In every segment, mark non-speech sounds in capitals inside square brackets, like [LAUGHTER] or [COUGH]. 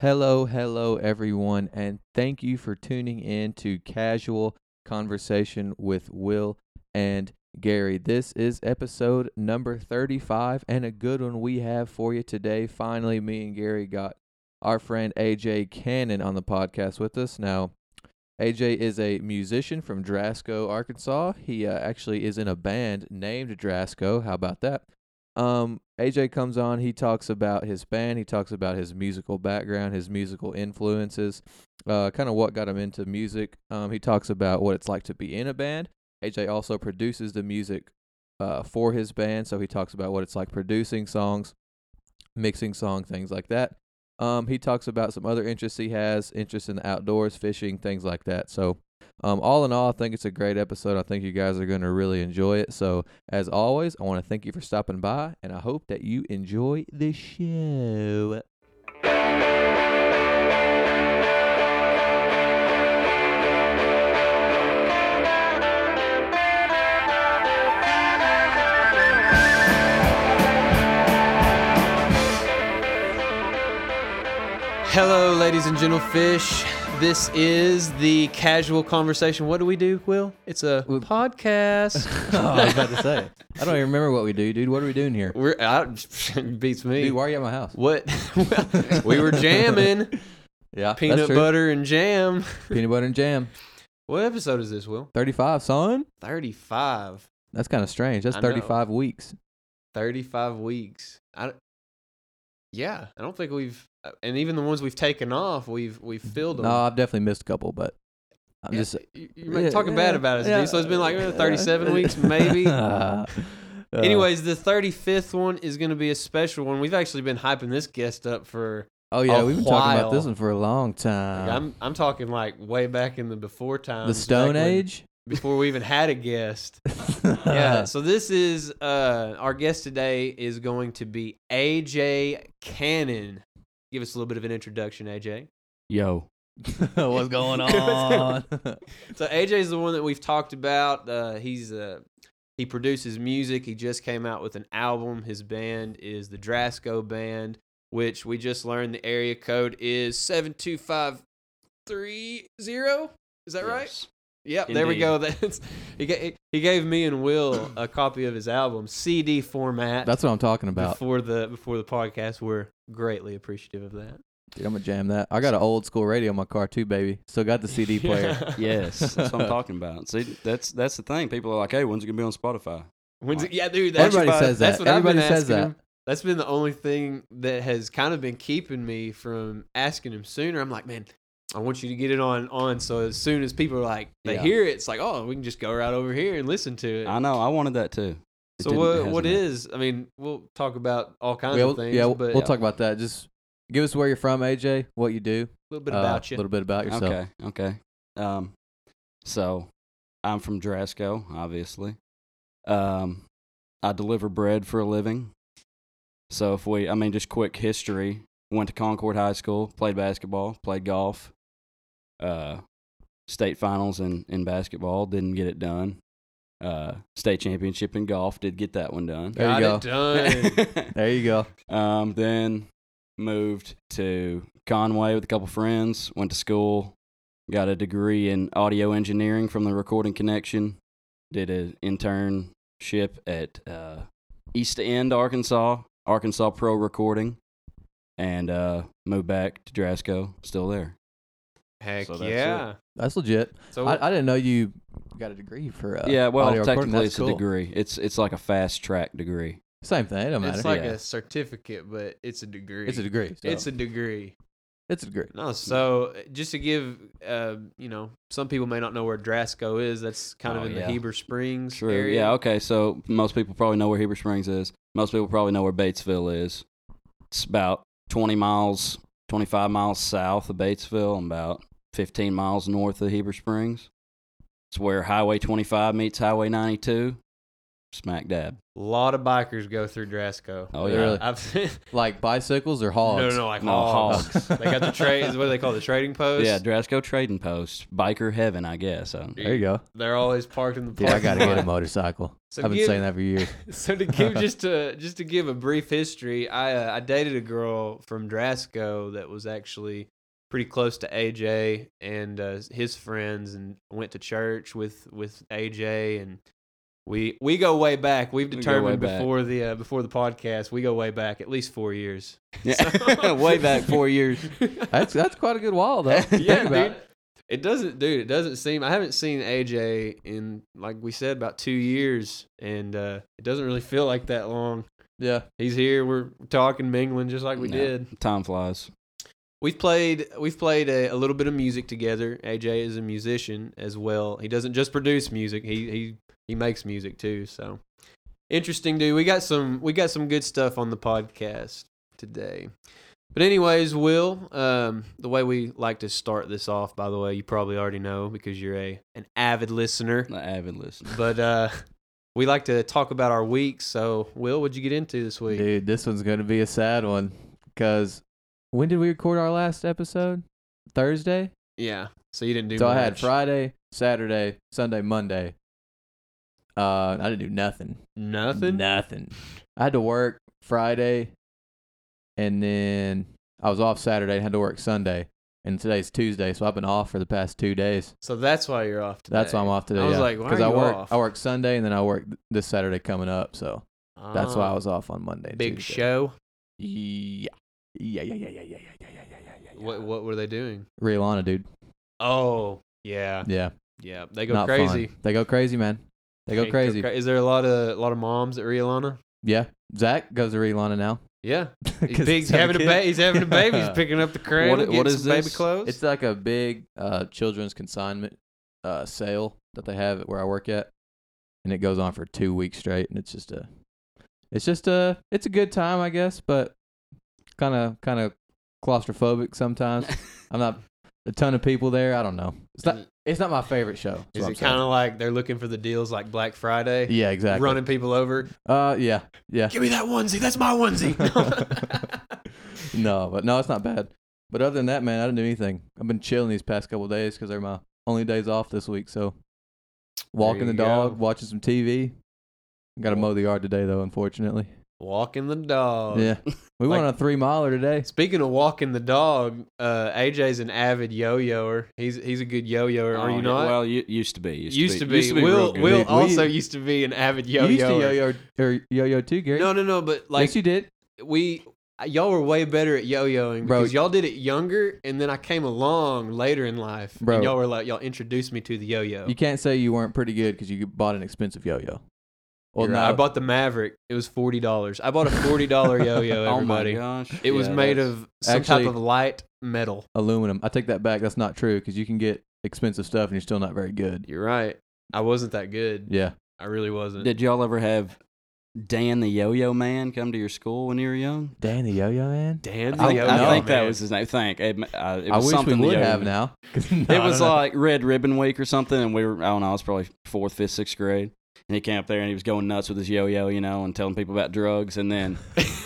Hello, hello, everyone, and thank you for tuning in to Casual Conversation with Will and Gary. This is episode number 35 and a good one we have for you today. Finally, me and Gary got our friend AJ Cannon on the podcast with us. Now, AJ is a musician from Drasco, Arkansas. He uh, actually is in a band named Drasco. How about that? Um, AJ comes on. He talks about his band. He talks about his musical background, his musical influences, uh, kind of what got him into music. Um, he talks about what it's like to be in a band. AJ also produces the music uh, for his band, so he talks about what it's like producing songs, mixing songs, things like that. Um, he talks about some other interests he has, interest in the outdoors, fishing, things like that. So um, all in all, I think it's a great episode. I think you guys are going to really enjoy it. So, as always, I want to thank you for stopping by, and I hope that you enjoy the show. Hello, ladies and gentlefish. This is the casual conversation. What do we do, Will? It's a We- podcast. [LAUGHS] oh, I was about to say. I don't even remember what we do, dude. What are we doing here? We're out. [LAUGHS] Beats me. Dude, why are you at my house? what? Well, [LAUGHS] we were jamming Yeah, peanut butter and jam. peanut butter and jam. What episode is this, Will? 35, son? Thirty-five. That's kind of strange. That's. 35 weeks. Thirty-five weeks. I. Yeah, I don't think we've, and even the ones we've taken off, we've we've filled them. No, I've definitely missed a couple, but I'm Yeah, just you- you're yeah, talking yeah, bad about us, dude. So it's been like [LAUGHS] uh, 37 weeks, maybe. [LAUGHS] Uh, Anyways, the 35th one is going to be a special one. We've actually been hyping this guest up for. oh yeah, we've been talking about this one for a long like, time. I'm I'm talking like way back in the before times. the Stone Age. before we even had a guest. [LAUGHS] yeah. [LAUGHS] So this is uh our guest today is going to be AJ Cannon. Give us a little bit of an introduction, AJ. Yo, [LAUGHS] [LAUGHS] What's going on? So AJ is the one that we've talked about. Uh, he's uh, he produces music. He just came out with an album. His band is the Drasco Band, which we just learned the area code is seven two five three zero. Is that right? Yes. Yep. There we go. [LAUGHS] That's he gave, he gave me and Will a [CLEARS THROAT] copy of his album CD format. That's what I'm talking about. before the before the podcast. We're greatly appreciative of that. Dude, I'm gonna jam that. I got an old school radio in my car too, baby. Still got the CD [LAUGHS] player. [LAUGHS] Yes, that's what I'm talking about. See, that's that's the thing. People are like, "Hey, when's it gonna be on Spotify?" When's it, yeah, dude. That's Everybody what- says that. That's what I've been Everybody says that. him. That's been the only thing that has kind of been keeping me from asking him sooner. I'm like, man, I want you to get it on on. So as soon as people are like, they Yeah. hear it, it's like, oh, we can just go right over here and listen to it. I know. I wanted that too. It so didn't- what hasn't what yet. is? I mean, we'll talk about all kinds yeah, of we'll, things. yeah, we'll, but we'll talk about that. Just give us where you're from, AJ. What you do. a little bit uh, about you. A little bit about yourself. Okay, okay. Um, so I'm from Drasco, obviously. Um, I deliver bread for a living. So if we, I mean, just quick history. Went to Concord High School, played basketball, played golf. Uh, state finals in in basketball, didn't get it done. Uh, state championship in golf, did get that one done. There you Got it done. [LAUGHS] There you go. um, then moved to Conway with a couple friends. Went to school, got a degree in audio engineering from the Recording Connection. Did an internship at uh, East End, Arkansas, Arkansas Pro Recording, and uh, moved back to Drasco. Still there. Heck So that's yeah. That's legit. So I, I didn't know you got a degree for. Uh, yeah, well, audio technically That's it's cool. a degree. It's it's like a fast track degree. Same thing. It don't matter. it's like yeah. a certificate, but it's a degree. it's a degree. so It's a degree. it's a degree. No, so just to give, uh, you know, some people may not know where Drasco is. That's kind of Oh, in yeah. the Heber Springs True. area. Yeah. Okay. So most people probably know where Heber Springs is. Most people probably know where Batesville is. It's about 20 miles, 25 miles south of Batesville, and about 15 miles north of Heber Springs. It's where Highway 25 meets Highway 92. Smack dab. A lot of bikers go through Drasco. Oh yeah, Really? I've [LAUGHS] Like bicycles or hogs? no, no, no, like No, hogs. hogs. [LAUGHS] they got the trade. What do they call it, the trading [LAUGHS] post? yeah. Drasco Trading Post, biker heaven, I guess. Um, There you go. They're always parked in the Yeah, I gotta get a motorcycle. So I've been give- saying that for years. so to give just to just to give a brief history, I uh, I dated a girl from Drasco that was actually pretty close to AJ and uh, his friends, and went to church with with AJ, and we we go way back. We've We go determined way back. before the uh, before the podcast, we go way back at least four years. Yeah. [LAUGHS] Way back four years. [LAUGHS] That's that's quite a good while though. yeah, dude. it. It doesn't, dude. It doesn't seem. I haven't seen AJ in, like we said, about two years, and uh, it doesn't really feel like that long. Yeah. He's here. We're talking, mingling, just like we No. did. Time flies. We've played. We've played a, a little bit of music together. AJ is a musician as well. He doesn't just produce music. He he he makes music too. So interesting, dude. We got some. We got some good stuff on the podcast today. But anyways, Will, um, the way we like to start this off, by the way, you probably already know because you're a an avid listener. The avid listener. But uh, we like to talk about our weeks. So, Will, what'd you get into this week? Dude, this one's gonna be a sad one because when did we record our last episode? Thursday. Yeah. So you didn't do. So I had. Friday, Saturday, Sunday, Monday. Uh, I didn't do nothing. Nothing. Nothing. I had to work Friday, and then I was off Saturday and had to work Sunday. And today's Tuesday, so I've been off for the past two days. So that's why you're off today. That's why I'm off today. I was yeah. like, why because are I you work off? I work Sunday and then I work this Saturday coming up. So that's why I Oh, was off on Monday. big Tuesday. show. Yeah. Yeah, yeah, yeah, yeah, yeah, yeah, yeah, yeah, yeah, yeah. What what were they doing? Rhea Lana, dude. Oh yeah, Yeah. yeah. They go Not crazy. Fun. They go crazy, man. They go crazy. Is there a lot of a lot of moms at Rhea Lana? Yeah. Zach goes to Rhea Lana now. Yeah, [LAUGHS] he's, 'Cause big, he's having a kid. ba- He's having a baby. He's [LAUGHS] picking up the cradle. What- what is some baby clothes. It's like a big uh, children's consignment uh, sale that they have at where I work at, and it goes on for two weeks straight, and it's just a, it's just a, it's a good time, I guess, but kind of, kind of claustrophobic sometimes. [LAUGHS] I'm not a ton of people there. I don't know. It's not, it's not my favorite show. Is it kind of like they're looking for the deals like Black Friday, Yeah, exactly. running people over? Uh, yeah, yeah. Give me that onesie. That's my onesie. [LAUGHS] [LAUGHS] no, but no, it's not bad. But other than that, man, I didn't do anything. I've been chilling these past couple days because they're my only days off this week. So walking the dog, go. watching some TV. Got to mow the yard today though, unfortunately. Walking the dog. yeah, we Like- went on a three miler today. Speaking of walking the dog, uh, AJ's an avid yo-yoer. He's he's a good yo-yoer. Are Oh, you yeah, not? Well, you used to be. Used, used, to be. Used to be Will. Will We- also we- used to be an avid yo-yo. used to yo-yo or yo-yo too, Gary. No, no, no. But like yes, you did. we, y'all were way better at yo-yoing Bro. because y'all did it younger, and then I came along later in life, Bro. and y'all were like y'all introduced me to the yo-yo. You can't say you weren't pretty good because you bought an expensive yo-yo. Well, no. I bought the Maverick. It was forty dollars. I bought a forty dollar [LAUGHS] yo-yo. Everybody, oh my gosh! It was Yeah, made of some Actually- type of light metal. aluminum. I take that back. That's not true because you can get expensive stuff and you're still not very good. You're right. I wasn't that good. Yeah. I really wasn't. Did y'all ever have Dan the Yo-Yo Man come to your school when you were young? Dan the yo-yo man. Dan I, the I yo-yo think that was his name. Thank. It, uh, it I was wish we something the would have Man. now. 'Cause [LAUGHS] no, it was like Red Ribbon Week or something, and we were I don't know, I was probably fourth, fifth, sixth grade. And he came up there and he was going nuts with his yo-yo, you know, and telling people about drugs. And then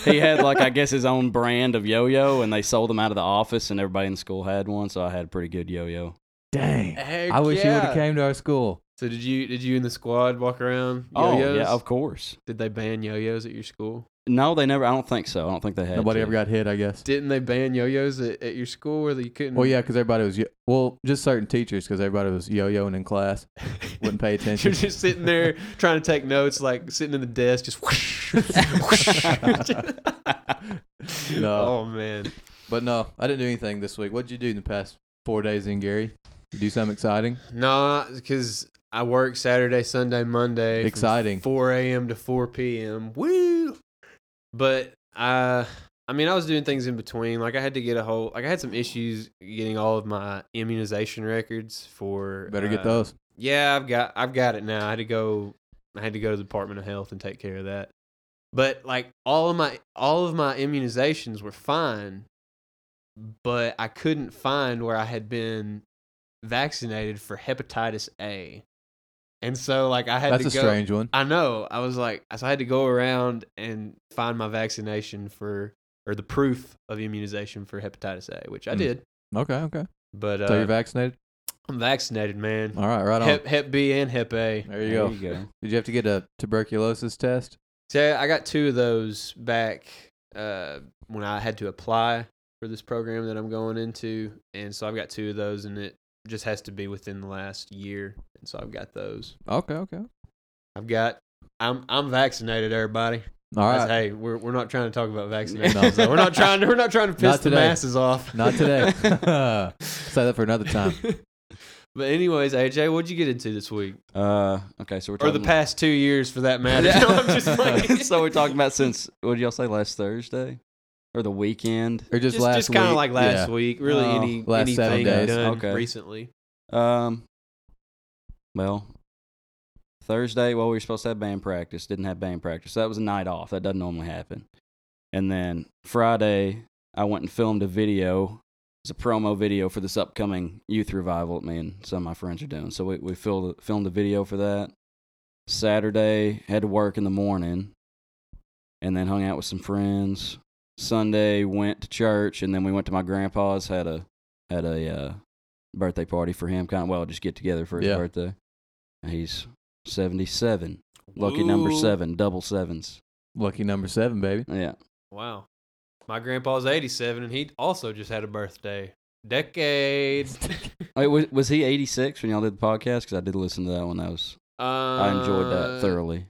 he had like I guess his own brand of yo-yo, and they sold them out of the office, and everybody in school had one. So I had a pretty good yo-yo. Dang. Heck I wish you would have came to our school. So did you did you and the squad walk around Oh yo-yos? Oh yeah, of course. Did they ban yo-yos at your school? No, they never. I don't think so. I don't think they had. Nobody to. ever got hit, I guess. Didn't they ban yo-yos at, at your school where you couldn't? Well, yeah, because everybody was yo- well, just certain teachers, because everybody was yo-yoing in class, [LAUGHS] wouldn't pay attention. You're just sitting there trying to take notes, like sitting in the desk, just whoosh, whoosh. [LAUGHS] No. Oh man, But no, I didn't do anything this week. What'd you do in the past four days in Gary? You do something exciting? no, because I work Saturday, Sunday, Monday. from Exciting. 4 a.m. to 4 p.m. Woo! But I, I mean, I was doing things in between. Like I had to get a whole, like I had some issues getting all of my immunization records for. Better get uh, those. Yeah, I've got, I've got it now. I had to go, I had to go to the Department of Health and take care of that. But like all of my, all of my immunizations were fine, but I couldn't find where I had been vaccinated for hepatitis A. and so like I had That's a to go. strange one. I know. I was like, so I had to go around and find my vaccination for or the proof of immunization for hepatitis A, which I Mm. did. Okay, okay. But so uh, you're vaccinated? I'm vaccinated, man. All right, right on. Hep, Hep B and Hep A. there you There go. you go. [LAUGHS] Did you have to get a tuberculosis test? So I got two of those back uh, when I had to apply for this program that I'm going into, and so I've got two of those, and it just has to be within the last year, and so I've got those. Okay, okay. I've got. I'm I'm vaccinated, everybody. All right. That's- Hey, we're we're not trying to talk about vaccinations. No. though. We're not trying. To, we're not trying to piss the masses off. Not today. [LAUGHS] [LAUGHS] Say that for another time. [LAUGHS] but anyways, AJ, what'd you get into this week, Uh, okay, so we're or talking the past two years, for that matter? Yeah. No, I'm just playing. so we're talking about since what did y'all say last Thursday or the weekend? Or just, just, last just kind of like last Yeah. week. Really, Oh, any last seven anything days. done Okay. recently? Um, well, Thursday, well, we were supposed to have band practice. Didn't have band practice. That was a night off. That doesn't normally happen. And then Friday, I went and filmed a video. It's a promo video for this upcoming youth revival that me and some of my friends are doing. So we we filmed filmed a video for that. Saturday, had to work in the morning, and then hung out with some friends. Sunday, went to church, and then we went to my grandpa's. had a had a uh, birthday party for him. Kind of well, just get together for his Yeah. birthday. He's seventy seven. Lucky number seven, double sevens. Lucky number seven, baby. Yeah. Wow. My grandpa's 87, and he also just had a birthday. Decade. [LAUGHS] Wait, was, was he eighty six when y'all did the podcast? Because I did listen to that one. That was I enjoyed Uh, that thoroughly.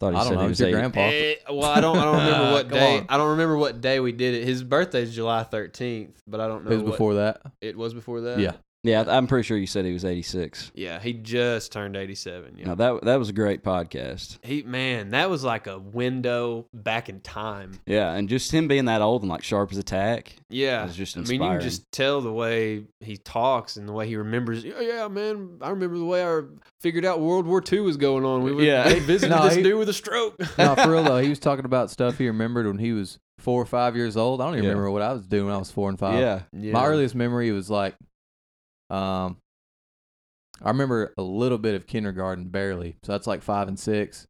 Thought he I don't said know. he was your 80. grandpa. Eh, well, I don't. I don't remember [LAUGHS] what Come day. on. I don't remember what day we did it. His birthday's July 13th, but I don't know. It was what- before that. It was before that. Yeah. Yeah, I'm pretty sure you said he was eighty six. Yeah. He just turned 87. Yeah. No, that that was a great podcast. he man, that was like a window back in time. Yeah, and just him being that old and like sharp as a tack. Yeah. was just I mean, you can just tell the way he talks and the way he remembers. Yeah, yeah, man. I remember the way I figured out World War II was going on. We were, Yeah. they visited [LAUGHS] No, this he- dude with a stroke. [LAUGHS] No, for real though, he [LAUGHS] was talking about stuff he remembered when he was four or five years old. I don't even Yeah. remember what I was doing when I was four and five. yeah, yeah. My earliest memory was like, um, I remember a little bit of kindergarten, barely. So that's like five and six.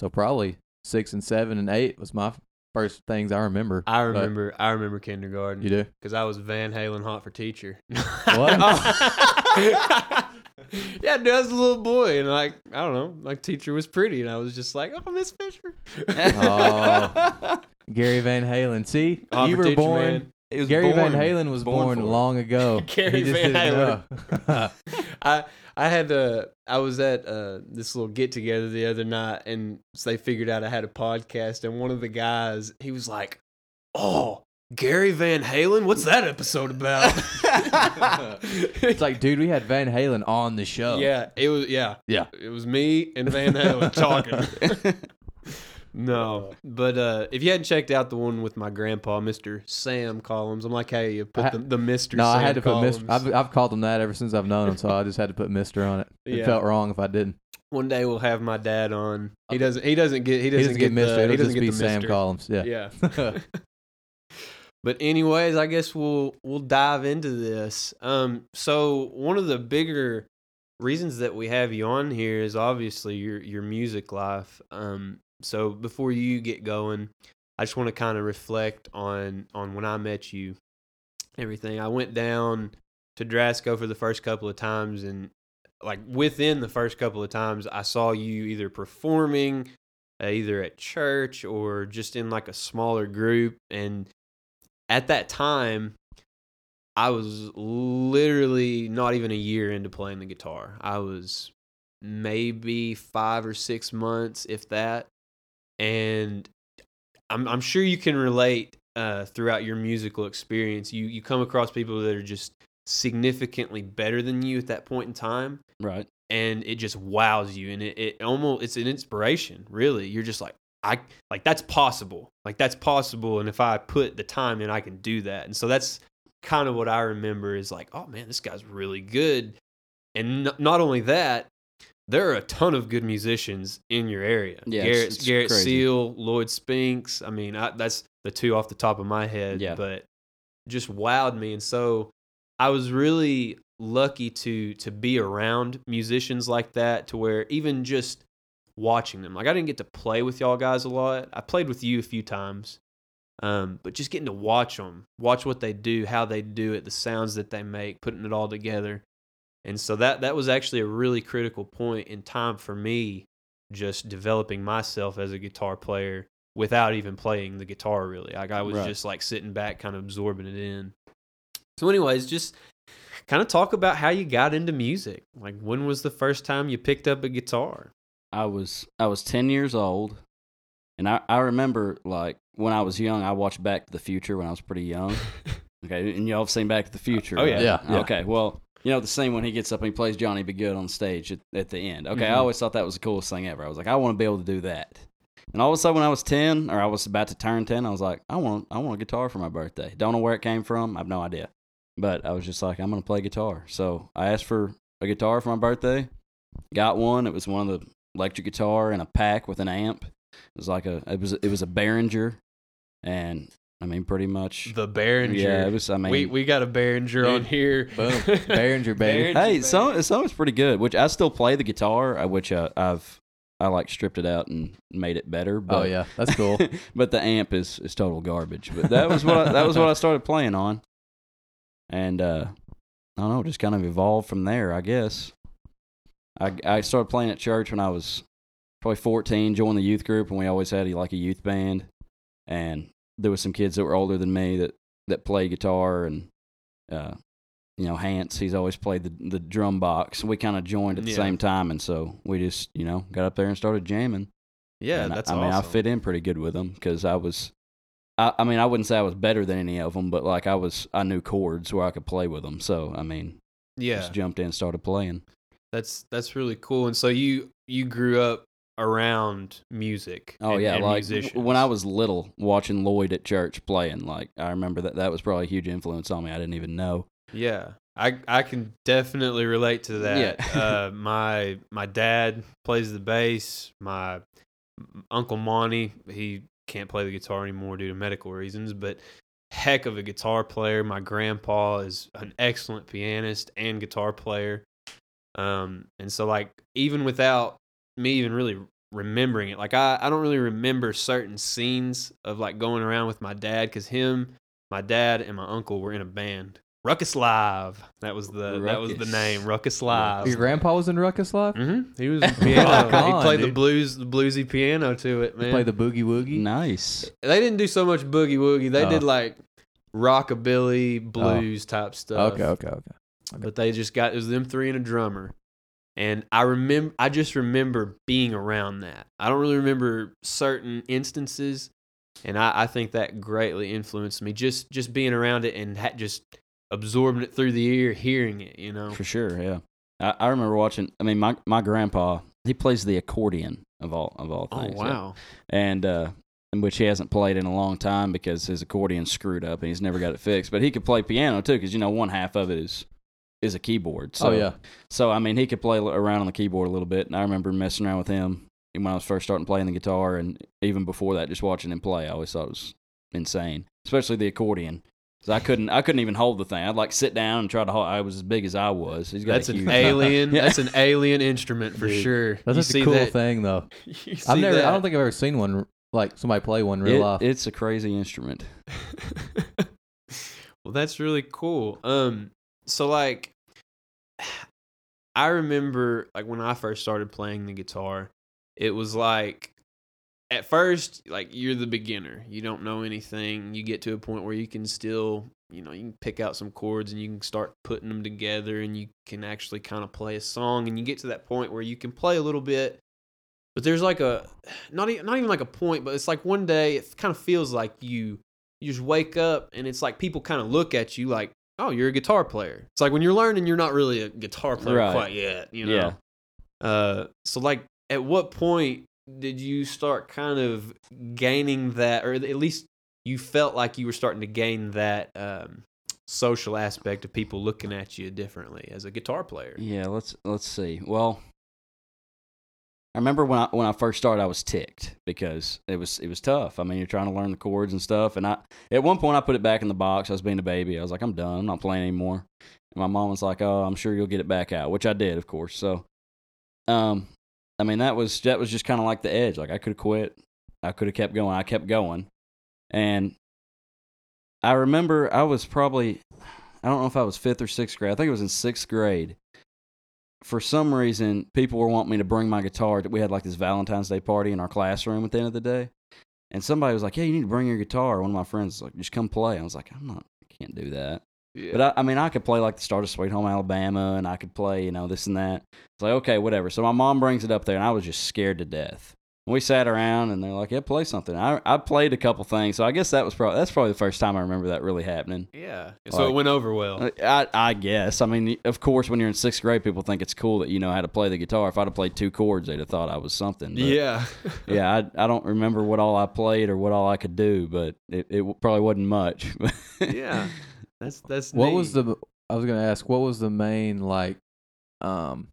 So probably six and seven and eight was my first things I remember. I remember. I remember kindergarten. You do? because I was Van Halen hot for teacher. [LAUGHS] What? [LAUGHS] yeah, dude, I was a little boy, and like I don't know, my teacher was pretty, and I was just like, "Oh, Miss Fisher." Oh. [LAUGHS] Gary Van Halen. See, Hot you were teacher, born. man. He was Gary born- Van Halen was born born, long ago. [LAUGHS] Gary He just Van Halen. [LAUGHS] I I had uh I was at uh this little get together the other night, and so they figured out I had a podcast, and one of the guys he was like, "Oh, Gary Van Halen, what's that episode about?" [LAUGHS] it's like, dude, we had Van Halen on the show. yeah, it was yeah Yeah. it was me and Van Halen talking. No, [LAUGHS] but uh, if you hadn't checked out the one with my grandpa, Mister Sam Collins, I'm like, hey, you put I- the, the Mister. No, Sam I had to put Mister. I've, I've called him that ever since I've known him, so I just had to put Mister on it. It Yeah. felt wrong if I didn't. One day we'll have my dad on. He doesn't. He doesn't get. He He doesn't, doesn't get Mister. It'll he doesn't just get be Sam Mister. Collins. Yeah. Yeah. [LAUGHS] [LAUGHS] but anyways, I guess we'll we'll dive into this. Um, so one of the bigger reasons that we have you on here is obviously your your music life. Um, so before you get going, I just want to kind of reflect on on when I met you, everything. I went down to Drasco for the first couple of times, and like within the first couple of times, I saw you either performing, uh, either at church or just in like a smaller group. And at that time, I was literally not even a year into playing the guitar. I was maybe five or six months, if that. And I'm I'm sure you can relate uh, throughout your musical experience. You you come across people that are just significantly better than you at that point in time, right. and it just wows you, and it, it almost it's an inspiration. Really, you're just like I like that's possible, like that's possible, and if I put the time in, I can do that. And so that's kind of what I remember is like, oh man, this guy's really good, and n- not only that. There are a ton of good musicians in your area. Yeah, it's- Garrett, it's Garrett crazy. Seal, Lloyd Spinks. I mean, I, that's the two off the top of my head. Yeah. But just wowed me. And so I was really lucky to to be around musicians like that to where even just watching them like i didn't get to play with y'all guys a lot i played with you a few times um, but just getting to watch them watch what they do how they do it the sounds that they make putting it all together and so that that was actually a really critical point in time for me just developing myself as a guitar player without even playing the guitar really like i was Right. just like sitting back kind of absorbing it in so anyways just kind of talk about how you got into music like when was the first time you picked up a guitar I was I was ten years old, and I I remember like when I was young, I watched Back to the Future when I was pretty young. [LAUGHS] Okay, and y'all have seen Back to the oh, Future. Oh, right? Yeah, yeah. Okay, well. You know the scene when he gets up and he plays Johnny B. Goode on stage at, at the end. Okay, I Mhm. always thought that was the coolest thing ever. I was like, I want to be able to do that. And all of a sudden, when I was ten, or I was about to turn ten, I was like, I want, I want a guitar for my birthday. Don't know where it came from. I have no idea. But I was just like, I'm gonna play guitar. So I asked for a guitar for my birthday. Got one. It was one of the electric guitar in a pack with an amp. It was like a, it was, it was a Behringer, and I mean, pretty much. the Behringer. Yeah, it was. I mean, we we got a Behringer on here. boom. [LAUGHS] Behringer, baby. Behringer, Hey, baby. some some is pretty good. Which I still play the guitar, uh, which uh, I've I like stripped it out and made it better. But, Oh yeah, that's cool. [LAUGHS] but the amp is is total garbage. But that was what I, that was what I started playing on, and uh, I don't know, just kind of evolved from there, I guess. I I started playing at church when I was probably 14. Joined the youth group, and we always had like a youth band, and there was some kids that were older than me that that played guitar and. Uh, you know, Hance, he's always played the the drum box. We kind of joined at the Yeah. same time, and so we just, you know, got up there and started jamming. yeah, And I- that's I, mean, I fit in pretty good with them because I was, I, I mean, I wouldn't say I was better than any of them, but like I was, I knew chords where I could play with them. So I mean, Yeah, just jumped in, and started playing. that's that's really cool. And so you you grew up around music. Oh and- yeah, and like musicians. when I was little, watching Lloyd at church playing, like I remember that that was probably a huge influence on me. I didn't even know. Yeah, I I can definitely relate to that. Yeah. uh, [LAUGHS] my my dad plays the bass. My uncle Monty, he can't play the guitar anymore due to medical reasons, but heck of a guitar player. My grandpa is an excellent pianist and guitar player. Um, and so like even without me even really remembering it, like I, I don't really remember certain scenes of like going around with my dad because him, my dad, and my uncle were in a band. Ruckus Live. That was the that was the name. Ruckus Live. Your grandpa was in Ruckus Live. hmm He was Oh, piano. come he on, played the blues, the bluesy piano to it, man. Play the boogie woogie. Nice. they didn't do so much boogie woogie. They Oh. did like rockabilly, blues type stuff. Okay, Okay, okay, okay. But they just got it was them three and a drummer. And I remember I just remember being around that. I don't really remember certain instances. And I, I think that greatly influenced me. Just just being around it and ha- just absorbing it through the ear, hearing it, you know. For sure, yeah. I, I remember watching. I mean, my my grandpa he plays the accordion of all of all Oh things. yeah. wow. and uh, which he hasn't played in a long time because his accordion screwed up and he's never got it fixed. But he could play piano too, because you know one half of it is is a keyboard. So, oh yeah. So I mean, he could play around on the keyboard a little bit, and I remember messing around with him when I was first starting playing the guitar, and even before that, just watching him play, I always thought it was insane, especially the accordion. 'Cause I couldn't, I couldn't even hold the thing. I'd like sit down and try to hold. I was as big as I was. He's got That's a an alien. [LAUGHS] Yeah. That's an alien instrument for Dude. sure. That's You such see a cool that- thing though. [LAUGHS] I've see never. I don't think I've ever seen one like somebody play one real It- life. It's a crazy instrument. [LAUGHS] well, that's really cool. Um, so like, [SIGHS] I remember like when I first started playing the guitar, it was like at first like you're the beginner, you don't know anything. You get to a point where you can still, you know, you can pick out some chords and you can start putting them together, and you can actually kind of play a song, and you get to that point where you can play a little bit. But there's like a [SIGHS] not even not even like a point, but it's like one day it kind of feels like you you just wake up and it's like people kind of look at you like, oh, you're a guitar player. It's like when you're learning, you're not really a guitar player Right. quite yet, you know. Uh, so like, at what point did you start kind of gaining that, or at least you felt like you were starting to gain that um, social aspect of people looking at you differently as a guitar player? Yeah, let's let's see. Well, I remember when I when I first started, I was ticked because it was it was tough. I mean, you're trying to learn the chords and stuff. And I at one point I put it back in the box. I was being a baby. I was like, I'm done. I'm not playing anymore. And my mom was like, Oh, I'm sure you'll get it back out, which I did, of course. So, um, I mean that was that was just kind of like the edge. Like I could have quit. I could have kept going. I kept going, and I remember I was probably I don't know if I was fifth or sixth grade. I think it was in sixth grade for some reason, people were wanting me to bring my guitar. We had like this Valentine's Day party in our classroom at the end of the day. And somebody was like, "Yeah, you need to bring your guitar." One of my friends was like, "Just come play." I was like, "I'm not, I can't do that." Yeah. But I, I mean, I could play like the start of Sweet Home Alabama, and I could play, you know, this and that. It's like, okay, whatever. So my mom brings it up there, and I was just scared to death. We sat around, and they're like, "Yeah, play something." I I played a couple things, so I guess that was probably that's probably the first time I remember that really happening. yeah. So Like- it went over well. Uh, I, I guess. I mean, of course, when you're in sixth grade, people think it's cool that you know how to play the guitar. If I'd have played two chords, they'd have thought I was something. But, yeah. [LAUGHS] yeah. I, I don't remember what all I played or what all I could do, but it, it probably wasn't much. [LAUGHS] yeah. That's that's What was the? I was gonna ask. What was the main like, um,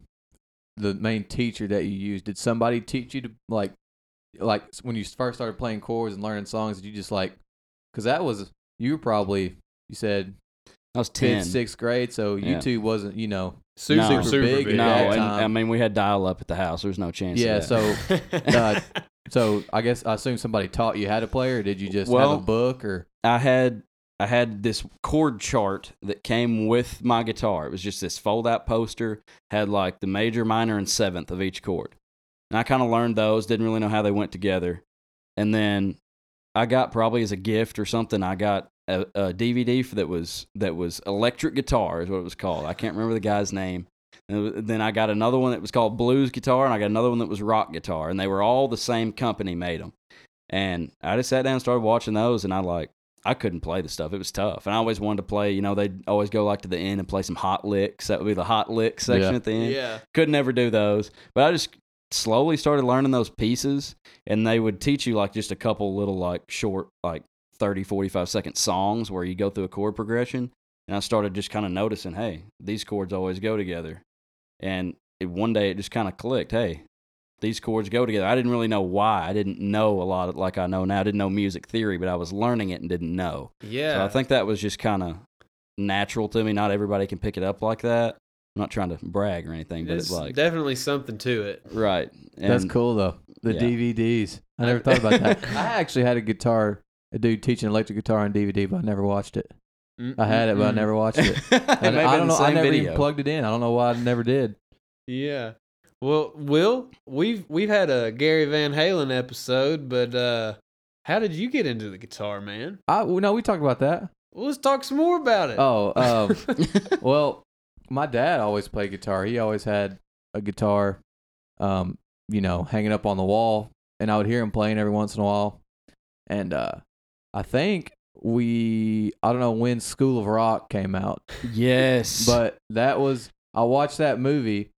the main teacher that you used? Did somebody teach you to like, like when you first started playing chords and learning songs? Did you just like, because that was you were probably you said I was ten. sixth grade, so Yeah. YouTube wasn't you know super No. super big big? no, and. I mean we had dial up at the house. There's no chance. Yeah, of that. so [LAUGHS] uh, so I guess I assume somebody taught you how to play, or did you just have Well, a book or? I had I had this chord chart that came with my guitar. It was just this fold out poster, had like the major, minor, and seventh of each chord. And I kind of learned those, didn't really know how they went together. And then I got probably as a gift or something, I got a, a DVD for that was that was electric guitar is what it was called. I can't remember the guy's name. And then I got another one that was called blues guitar, and I got another one that was rock guitar, and they were all the same company made them. And I just sat down and started watching those, and I like I couldn't play the stuff. It was tough, and I always wanted to play. You know, they'd always go like to the end and play some hot licks. That would be the hot lick section Yeah. at the end. yeah. Could never do those, but I just slowly started learning those pieces, and they would teach you like just a couple little like short like 30, 45 second songs where you go through a chord progression. And I started just kind of noticing, hey, these chords always go together. And it, one day it just kind of clicked, hey, these chords go together. I didn't really know why. I didn't know a lot of, like I know now. I didn't know music theory, but I was learning it and didn't know. Yeah. So I think that was just kind of natural to me. Not everybody can pick it up like that. I'm not trying to brag or anything, but There's it's like definitely something to it. right. That's cool though. The yeah. DVDs. I never thought about that. [LAUGHS] I actually had a guitar, a dude teaching electric guitar on DVD, but I never watched it. I had it, but I never watched it. [LAUGHS] It I, I don't know. I never video. even plugged it in. I don't know why I never did. Yeah. Well, Will, we've we've had a Gary Van Halen episode, but uh how did you get into the guitar, man? I well, no, we talked about that. Well, let's talk some more about it. Oh, um, [LAUGHS] well, my dad always played guitar. He always had a guitar, um, you know, hanging up on the wall, and I would hear him playing every once in a while. And uh, I think we, I don't know when School of Rock came out, yes, [LAUGHS] but that was I watched that movie,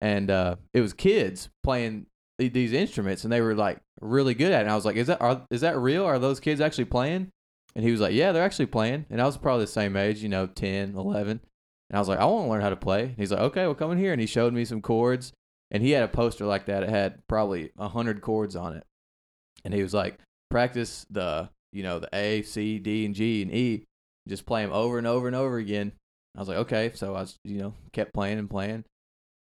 and uh, it was kids playing these instruments, and they were like really good at it. And I was like, "Is that are, is that real? Are those kids actually playing?" And he was like, "Yeah, they're actually playing." And I was probably the same age, you know, 10, 11. And I was like, "I want to learn how to play." And he's like, "Okay, well, come in here." And he showed me some chords, and he had a poster like that. It had probably a hundred chords on it, and he was like, "Practice the, you know, the A, C, D, and G and E. Just play them over and over and over again." I was like, "Okay." So I was, you know, kept playing and playing,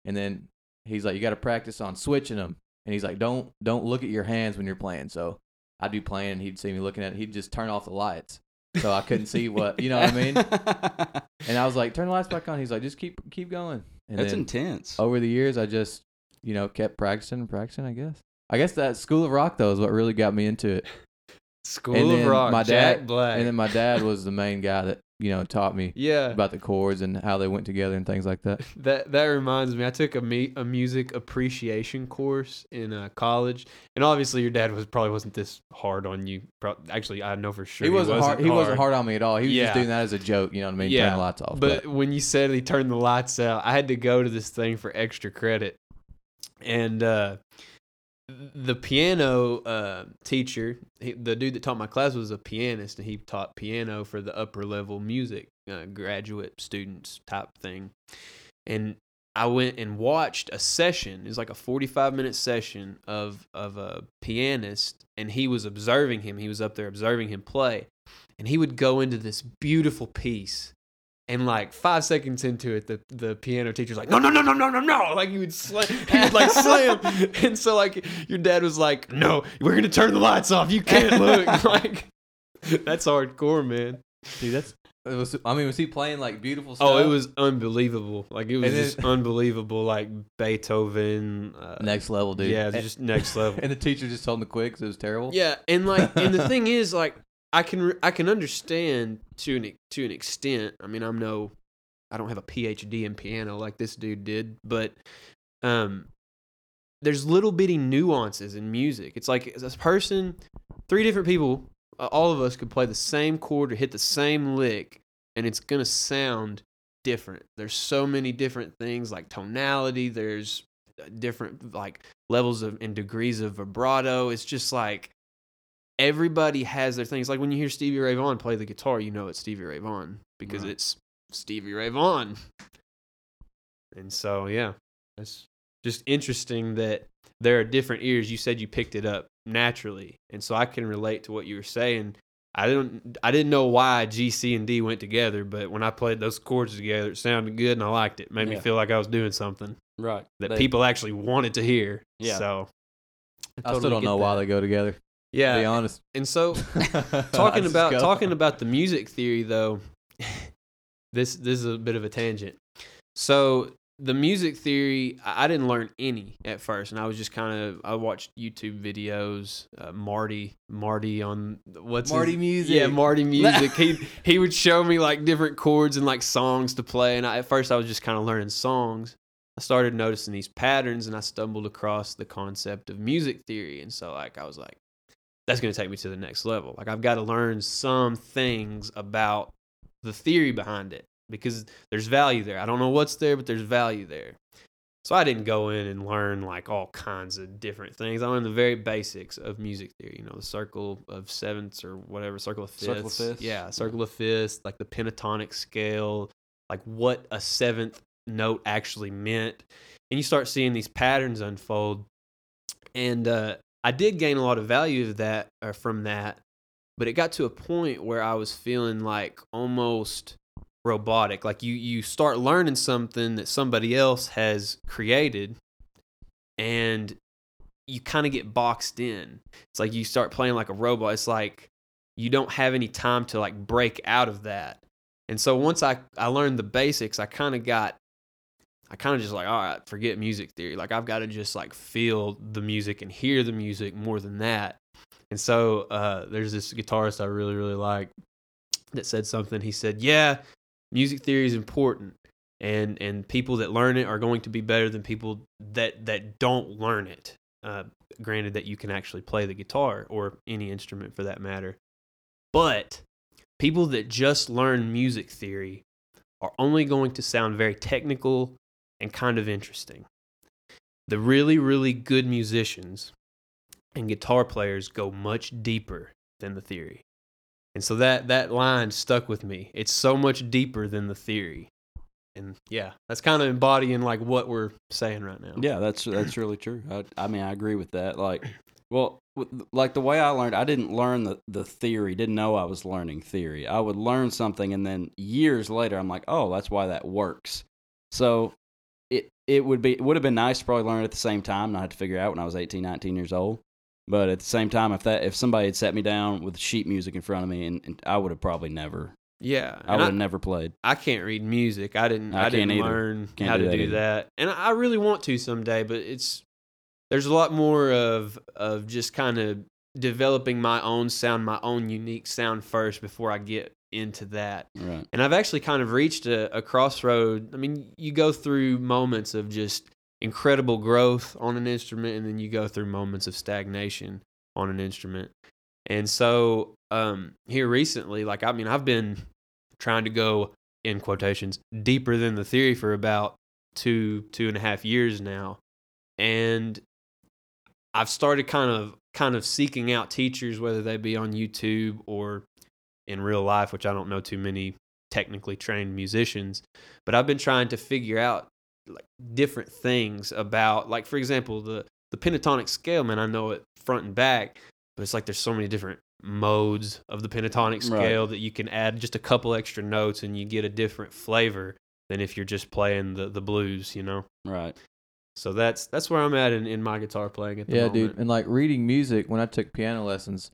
and then he's like, "You got to practice on switching them." And he's like, "Don't don't look at your hands when you're playing." So I'd be playing, and he'd see me looking at it. He'd just turn off the lights, so I couldn't see what you know what I mean. And I was like, "Turn the lights back on." He's like, "Just keep keep going." And That's intense. over the years, I just you know kept practicing and practicing. I guess. I guess that School of Rock though is what really got me into it. [LAUGHS] School and of Rock, my Jack dad- Black. And then my dad was the main guy that you know taught me yeah. about the chords and how they went together and things like that. [LAUGHS] That that reminds me. I took a me, a music appreciation course in uh, college, and obviously your dad was probably wasn't this hard on you. Pro- Actually, I know for sure he wasn't, hard. He wasn't hard on me at all. He was Yeah. just doing that as a joke. You know what I mean? Yeah, Turn the lights off. But when you said he turned the lights out, I had to go to this thing for extra credit, and uh, the piano uh, teacher, he, the dude that taught my class, was a pianist, and he taught piano for the upper level music uh, graduate students type thing. And I went and watched a session. It was like a 45 minute session of of a pianist and he was observing him. He was up there observing him play. And he would go into this beautiful piece. And like five seconds into it, the, the piano teacher's like, no, no, no, no, no, no, no. Like he would slam, he would like slam. [LAUGHS] And so like your dad was like, no, we're gonna turn the lights off. You can't [LAUGHS] look. [LAUGHS] like that's hardcore, man. Dude, that's. It was, I mean, was he playing like beautiful stuff? Oh, it was unbelievable. Like it was then- just unbelievable. Like Beethoven. Uh, next level, dude. Yeah, just next level. and the teacher just told him to quit 'cause it was terrible. Yeah, and like, and the thing is, like, I can I can understand to an to an extent. I mean, I'm no, I don't have a PhD in piano like this dude did, but um, there's little bitty nuances in music. It's like a person, three different people, all of us could play the same chord or hit the same lick, and it's gonna sound different. There's so many different things like tonality. There's uh, different like levels of and degrees of vibrato. It's just like everybody has their things. Like when you hear Stevie Ray Vaughan play the guitar, you know it's Stevie Ray Vaughan because Right. it's Stevie Ray Vaughan. And so, yeah, it's just interesting that there are different ears. You said you picked it up naturally, and so I can relate to what you were saying. I didn't, I didn't know why G, C, and D went together, but when I played those chords together, it sounded good, and I liked it. it made me feel like I was doing something Right. that They- people actually wanted to hear. Yeah. So I still don't know why they go together. To be honest. and so [LAUGHS] talking about go. talking about the music theory though [LAUGHS] this this is a bit of a tangent so the music theory i I didn't learn any at first and i was just kind of i watched youtube videos uh, marty marty on what's Marty his, Music. yeah marty [LAUGHS] music he he would show me like different chords and like songs to play and I, at first i was just kind of learning songs i started noticing these patterns and i stumbled across the concept of music theory and so like i was like that's going to take me to the next level. Like I've got to learn some things about the theory behind it because there's value there. I don't know what's there, but there's value there. So I didn't go in and learn like all kinds of different things. I learned the very basics of music theory. You know, the circle of sevenths or whatever, circle of fifths. Circle of fifths. Yeah, circle of fifths, like the pentatonic scale, like what a seventh note actually meant. And you start seeing these patterns unfold. And uh, I did gain a lot of value of that or from that, but it got to a point where I was feeling like almost robotic. Like you you start learning something that somebody else has created and you kind of get boxed in. It's like you start playing like a robot. It's like you don't have any time to like break out of that. And so once I I learned the basics, I kind of got I kind of just like, all right, forget music theory. Like I've got to just like feel the music and hear the music more than that. And so uh, there's this guitarist I really really like that said something. He said, "Yeah, music theory is important, and and people that learn it are going to be better than people that that don't learn it. Uh, granted that you can actually play the guitar or any instrument for that matter, but people that just learn music theory are only going to sound very technical and kind of interesting. The really, really good musicians and guitar players go much deeper than the theory. And so that, that line stuck with me. It's so much deeper than the theory. And yeah, that's kind of embodying like what we're saying right now. Yeah, that's that's really true. I, I mean, I agree with that. Like, [CLEARS THROAT] well, like the way I learned, I didn't learn the, the theory. Didn't know I was learning theory. I would learn something, and then years later, I'm like, oh, that's why that works. So it it would be it would have been nice to probably learn it at the same time. Not have to figure out when I was 18, 19 years old. But at the same time, if that if somebody had set me down with sheet music in front of me, and, and I would have probably never, Yeah. I and would have never played. I can't read music. I didn't. I I, didn't either. learn Can't how do to that do either. that, and I really want to someday. But it's there's a lot more of of just kind of developing my own sound, my own unique sound first before I get into that. Right. And I've actually kind of reached a, a crossroad. I mean, you go through moments of just incredible growth on an instrument, and then you go through moments of stagnation on an instrument. And so, um, here recently, like, I mean, I've been trying to go in quotations deeper than the theory for about two, two and a half years now. And I've started kind of kind of seeking out teachers, whether they be on YouTube or in real life, which I don't know too many technically trained musicians, but I've been trying to figure out like different things about like for example the the pentatonic scale man I know it front and back but it's like there's so many different modes of the pentatonic Right. scale that you can add just a couple extra notes and you get a different flavor than if you're just playing the the blues you know Right. so that's that's where I'm at in, in my guitar playing at the yeah, moment. dude. And like reading music, when I took piano lessons,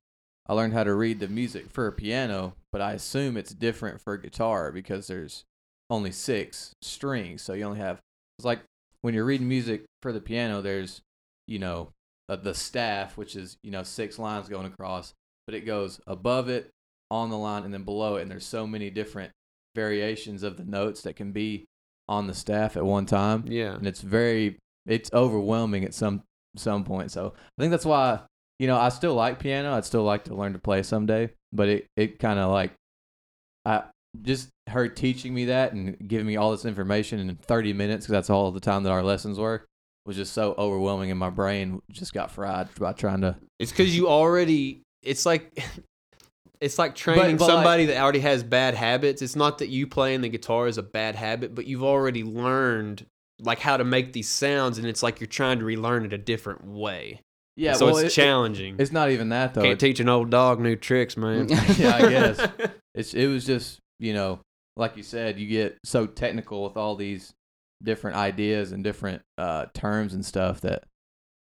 I learned how to read the music for a piano, but I assume it's different for a guitar because there's only six strings. So you only have, it's like when you're reading music for the piano, there's, you know, uh, the staff, which is, you know, six lines going across, but it goes above it, on the line, and then below it. And there's so many different variations of the notes that can be on the staff at one time yeah and it's very it's overwhelming at some some point. So I think that's why you know I still like piano. I'd still like to learn to play someday, but it it kind of like I just her teaching me that and giving me all this information in 30 minutes because that's all the time that our lessons were was just so overwhelming and my brain just got fried by trying to It's because you already. It's like. [LAUGHS] It's like training but like- somebody that already has bad habits. It's not that you playing the guitar is a bad habit, but you've already learned like how to make these sounds, and it's like you're trying to relearn it a different way. Yeah. so well, it's it- challenging. it's not even that though. Can't teach an old dog new tricks, man. [LAUGHS] Yeah, I guess. [LAUGHS] it's it was just you know like you said you get so technical with all these different ideas and different uh terms and stuff that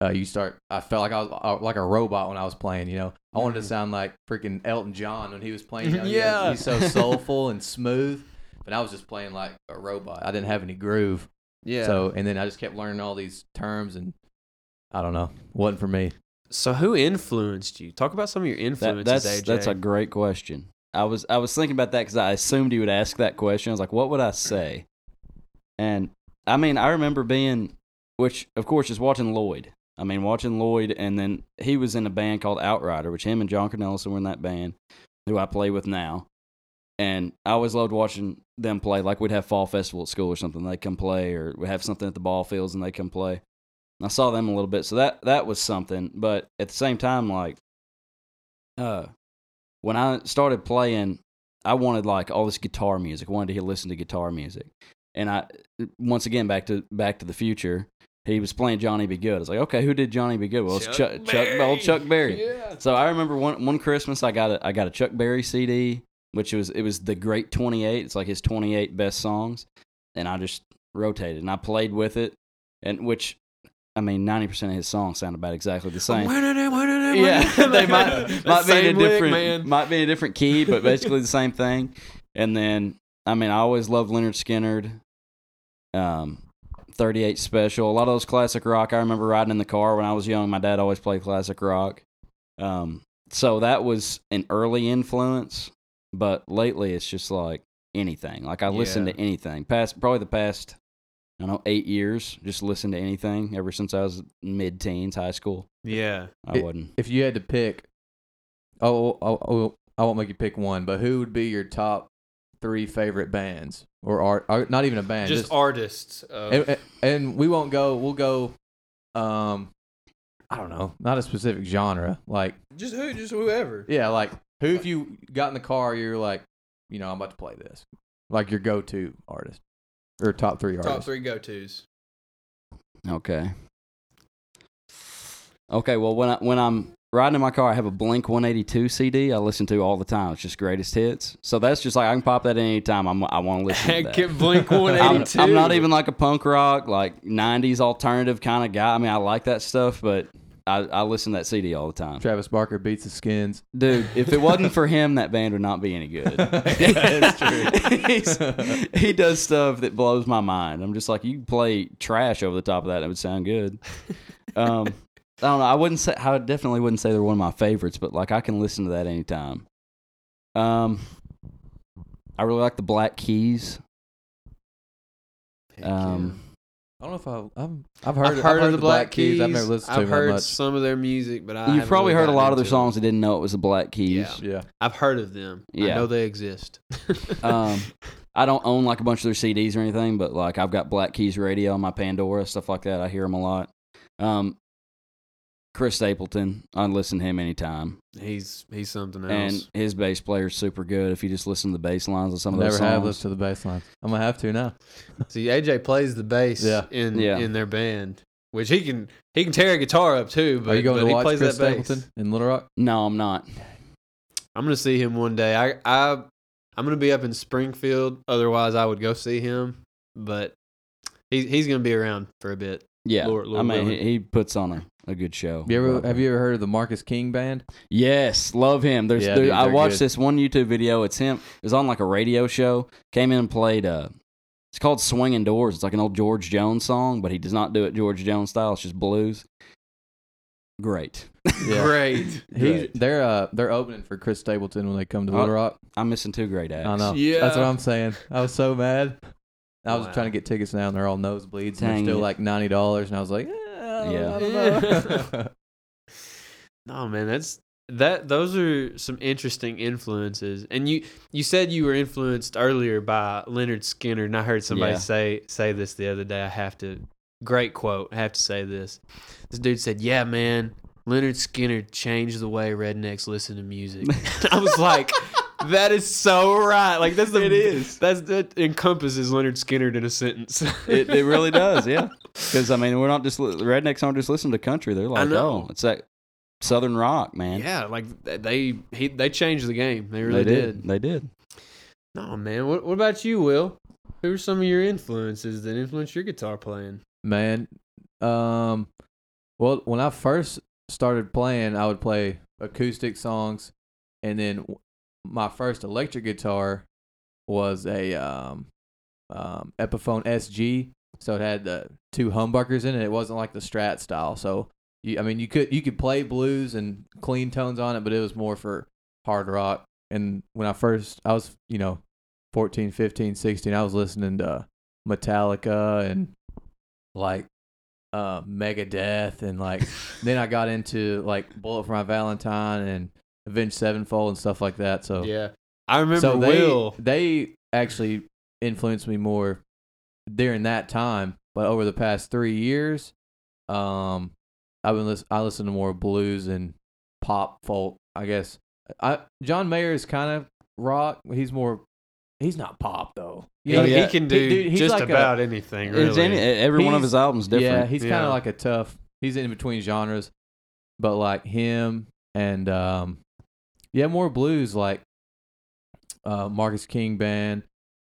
uh, you start i felt like i was uh, like a robot when i was playing you know i wanted to Mhm. sound like freaking elton john when he was playing you know, he Yeah. he's so [LAUGHS] soulful and smooth but i was just playing like a robot i didn't have any groove yeah. so and then i just kept learning all these terms and i don't know wasn't for me So who influenced you? Talk about some of your That, influences, that's AJ. that's a great question. I was I was thinking about that because I assumed you would ask that question. I was like, what would I say? And I mean, I remember being, which of course is watching Lloyd. I mean, watching Lloyd, and then he was in a band called Outrider, which him and John Cornelison were in that band, who I play with now. And I always loved watching them play. Like we'd have fall festival at school or something, they come play, or we have something at the ball fields and they come play. I saw them a little bit, so that that was something. But at the same time, like, uh, when I started playing, I wanted like all this guitar music. I wanted to listen to guitar music, and I once again back to Back to the Future. He was playing Johnny B. Goode. I was like, okay, who did Johnny B. Goode? Well, it's Chuck, Chuck, old Chuck Berry. Yeah. So I remember one one Christmas I got a I got a Chuck Berry CD, which was it was the Great Twenty Eight. It's like his twenty eight best songs, and I just rotated and I played with it, and which I mean ninety percent of his songs sound about exactly the same. Yeah, they [LAUGHS] might might be in a Same lick, different might be in a different key, but basically the same thing. And then I mean I always loved Lynyrd Skynyrd, um, Thirty Eight Special, a lot of those classic rock. I remember riding in the car when I was young. My dad always played classic rock, um, so that was an early influence. But lately it's just like anything. Like I listen Yeah. to anything. Past probably the past I don't know eight years. Just listen to anything ever since I was mid teens, high school. Yeah. I It- wouldn't. if you had to pick, oh, oh, oh, I won't make you pick one, but who would be your top three favorite bands or art? Or not even a band, Just, just, artists. Of, and, and we won't go. We'll go. Um, I don't know, not a specific genre. Like, just who? Just whoever. yeah, like who if you got in the car, you're like, you know, I'm about to play this. Like your go-to artist or top three artists. Top three go tos. Okay. Okay, well when I when I'm riding in my car, I have a Blink 182 CD I listen to all the time. It's just greatest hits. So that's just like I can pop that any time I'm, I want to listen to that. Get Blink [LAUGHS] I'm, 182. I'm not even like a punk rock, like 90s alternative kind of guy. I mean, I like that stuff, but I, I listen to that CD all the time. Travis Barker beats the Skins. Dude, if it wasn't for him, that band would not be any good. [LAUGHS] Yeah, true. [LAUGHS] He does stuff that blows my mind. I'm just like, you play trash over the top of that, and it would sound good. Um, I don't know. I wouldn't say. I definitely wouldn't say they're one of my favorites, but like I can listen to that anytime. Um, I really like the Black Keys. Heck yeah. I don't know if I, I've, I've heard, I've heard, of the Black Keys. Keys. I've never listened to I've them heard much. some of their music, but I You've probably really heard a lot of their into songs them. and didn't know it was the Black Keys. Yeah. Yeah. I've heard of them. I Yeah. know they exist. [LAUGHS] um, I don't own like a bunch of their CDs or anything, but like I've got Black Keys radio on my Pandora stuff like that. I hear them a lot. Um, Chris Stapleton, I'd listen to him anytime. He's he's something else. And his bass player's super good. If you just listen to the bass lines of some of those Never those have songs. listened to the bass lines. I'm gonna have to now. [LAUGHS] See, AJ plays the bass Yeah. in Yeah. in their band, which he can he can tear a guitar up too. But, Are you going but to he watch plays Chris that bass. Stapleton in Little Rock? No, I'm not. I'm gonna see him one day. I I I'm gonna be up in Springfield. Otherwise, I would go see him. But he's he's gonna be around for a bit. Yeah, Lord- Lord I mean, he, he puts on a, a good show. You ever have you ever heard of the Marcus King band? Yes, love him. There's, Yeah, dude, dude, I watched good. this one YouTube video. It's him. It was on like a radio show. Came in and played. Uh, it's called Swinging Doors. It's like an old George Jones song, but he does not do it George Jones style. It's just blues. Great. Yeah. [LAUGHS] Great. He's, Great. they're uh they're opening for Chris Stapleton when they come to Oh, Little Rock. I'm missing two great acts. I know. Yeah. That's what I'm saying. I was so mad. I was Wow. trying to get tickets now, and they're all nosebleeds, and they're still it. like ninety dollars. And I was like, eh, Yeah. Know. [LAUGHS] No man, that's that. Those are some interesting influences. And you you said you were influenced earlier by Lynyrd Skynyrd, and I heard somebody Yeah. say say this the other day. I have to great quote. I have to say this. This dude said, "Yeah, man, Lynyrd Skynyrd changed the way rednecks listen to music." [LAUGHS] I was like. That is so right. Like that's the It is. That's that encompasses Lynyrd Skynyrd in a sentence. it, it [LAUGHS] really does, yeah. Because I mean, we're not just li- the rednecks aren't just listening to country. They're like, oh, it's that southern rock, man. Yeah, like they he they changed the game. They really they did. did. They did. No man. What what about you, Will? Who are some of your influences that influence your guitar playing? Man, um, well, when I first started playing, I would play acoustic songs, and then w- my first electric guitar was a um, um, Epiphone SG. So it had the two humbuckers in it. It wasn't like the Strat style. So you, I mean, you could you could play blues and clean tones on it, but it was more for hard rock. And when I first, I was you know, 14, 15, 16, I was listening to Metallica and like uh Megadeth and like [LAUGHS] then I got into like Bullet for My Valentine and Avenged Sevenfold and stuff like that. So Yeah, I remember so they Will. they actually influenced me more during that time, but over the past three years, um, I've been lis- I listen to more blues and pop folk. I guess I John Mayer is kind of rock. He's more. He's not pop though. He, Oh, he yeah. can He- do dude, just like a- about anything. Really. any, every one of his albums different. Yeah, he's kind of like a tough. He's in between genres, but like him and um, yeah, more blues like uh Marcus King band.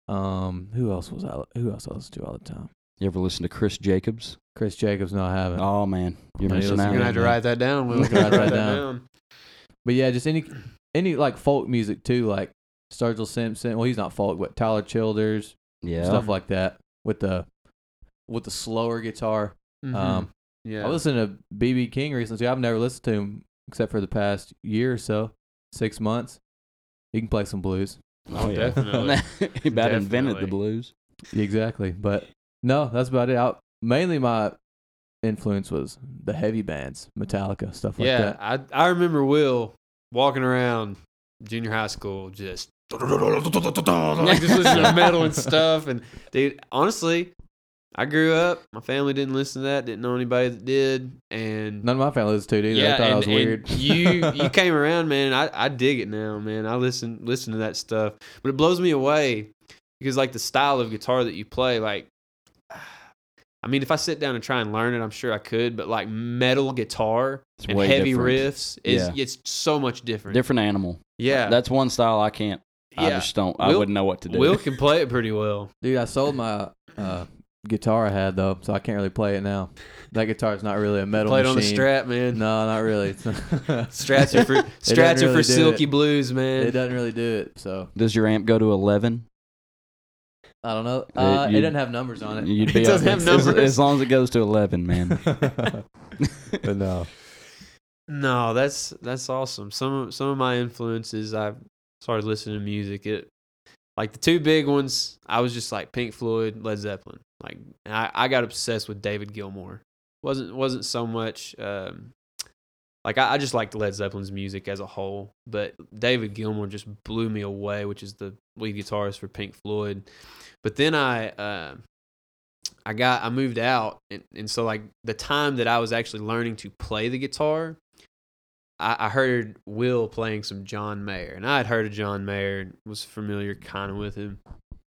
Um, who else was I? Who else I listen to all the time? You ever listen to Chris Jacobs? Chris Jacobs. No, I haven't. Oh man, you're I need missing out. You're gonna have to write that down. Will. I'm [LAUGHS] gonna write Write that down. But yeah, just any any like folk music too, like Sturgill Simpson. Well, he's not folk, but Tyler Childers, Yeah, stuff like that with the with the slower guitar. Mhm. Um, yeah. I listened to BB King recently. I've never listened to him except for the past year or so, six months. He can play some blues. Oh, definitely. [LAUGHS] he about invented Definitely. the blues. Exactly. But no, that's about it. I, mainly my influence was the heavy bands, Metallica, stuff like that. yeah, that. I I remember Will walking around junior high school just [LAUGHS] like just listening to metal and stuff. And dude, honestly, I grew up. My family didn't listen to that. Didn't know anybody that did. And None of my family listens to it either. yeah, I thought and, I was weird. you you [LAUGHS] came around, man. I I dig it now, man. I listen listen to that stuff, but it blows me away because like the style of guitar that you play, like. [SIGHS] I mean, if I sit down and try and learn it, I'm sure I could. But like metal guitar It's and heavy different. riffs is Yeah. it's so much different. Different animal. Yeah, That's one style I can't. Yeah. I just don't. I wouldn't know what to do. Will can [LAUGHS] play it pretty well. Dude, I sold my uh, guitar I had though, so I can't really play it now. That guitar's not really a metal Played on the machine. Strat, man. No, not really. [LAUGHS] It's [LAUGHS] Strats are for It strats doesn't are really for do silky it. blues, man. It doesn't really do it. So Does your amp go to eleven? I don't know. Uh, it you- doesn't have numbers on it. You'd [LAUGHS] It doesn't have as- numbers. As, long as it goes to eleven, man. but no. No, that's that's awesome. Some of some of my influences, I started listening to music. It like the two big ones. I was just like Pink Floyd, Led Zeppelin. Like I, I got obsessed with David Gilmour. wasn't wasn't so much um, like I, I just liked Led Zeppelin's music as a whole, but David Gilmour just blew me away, which is the lead guitarist for Pink Floyd. But then I uh, I got I moved out, and, and so like the time that I was actually learning to play the guitar, I, I heard Will playing some John Mayer, and I had heard of John Mayer, and was familiar kind of with him.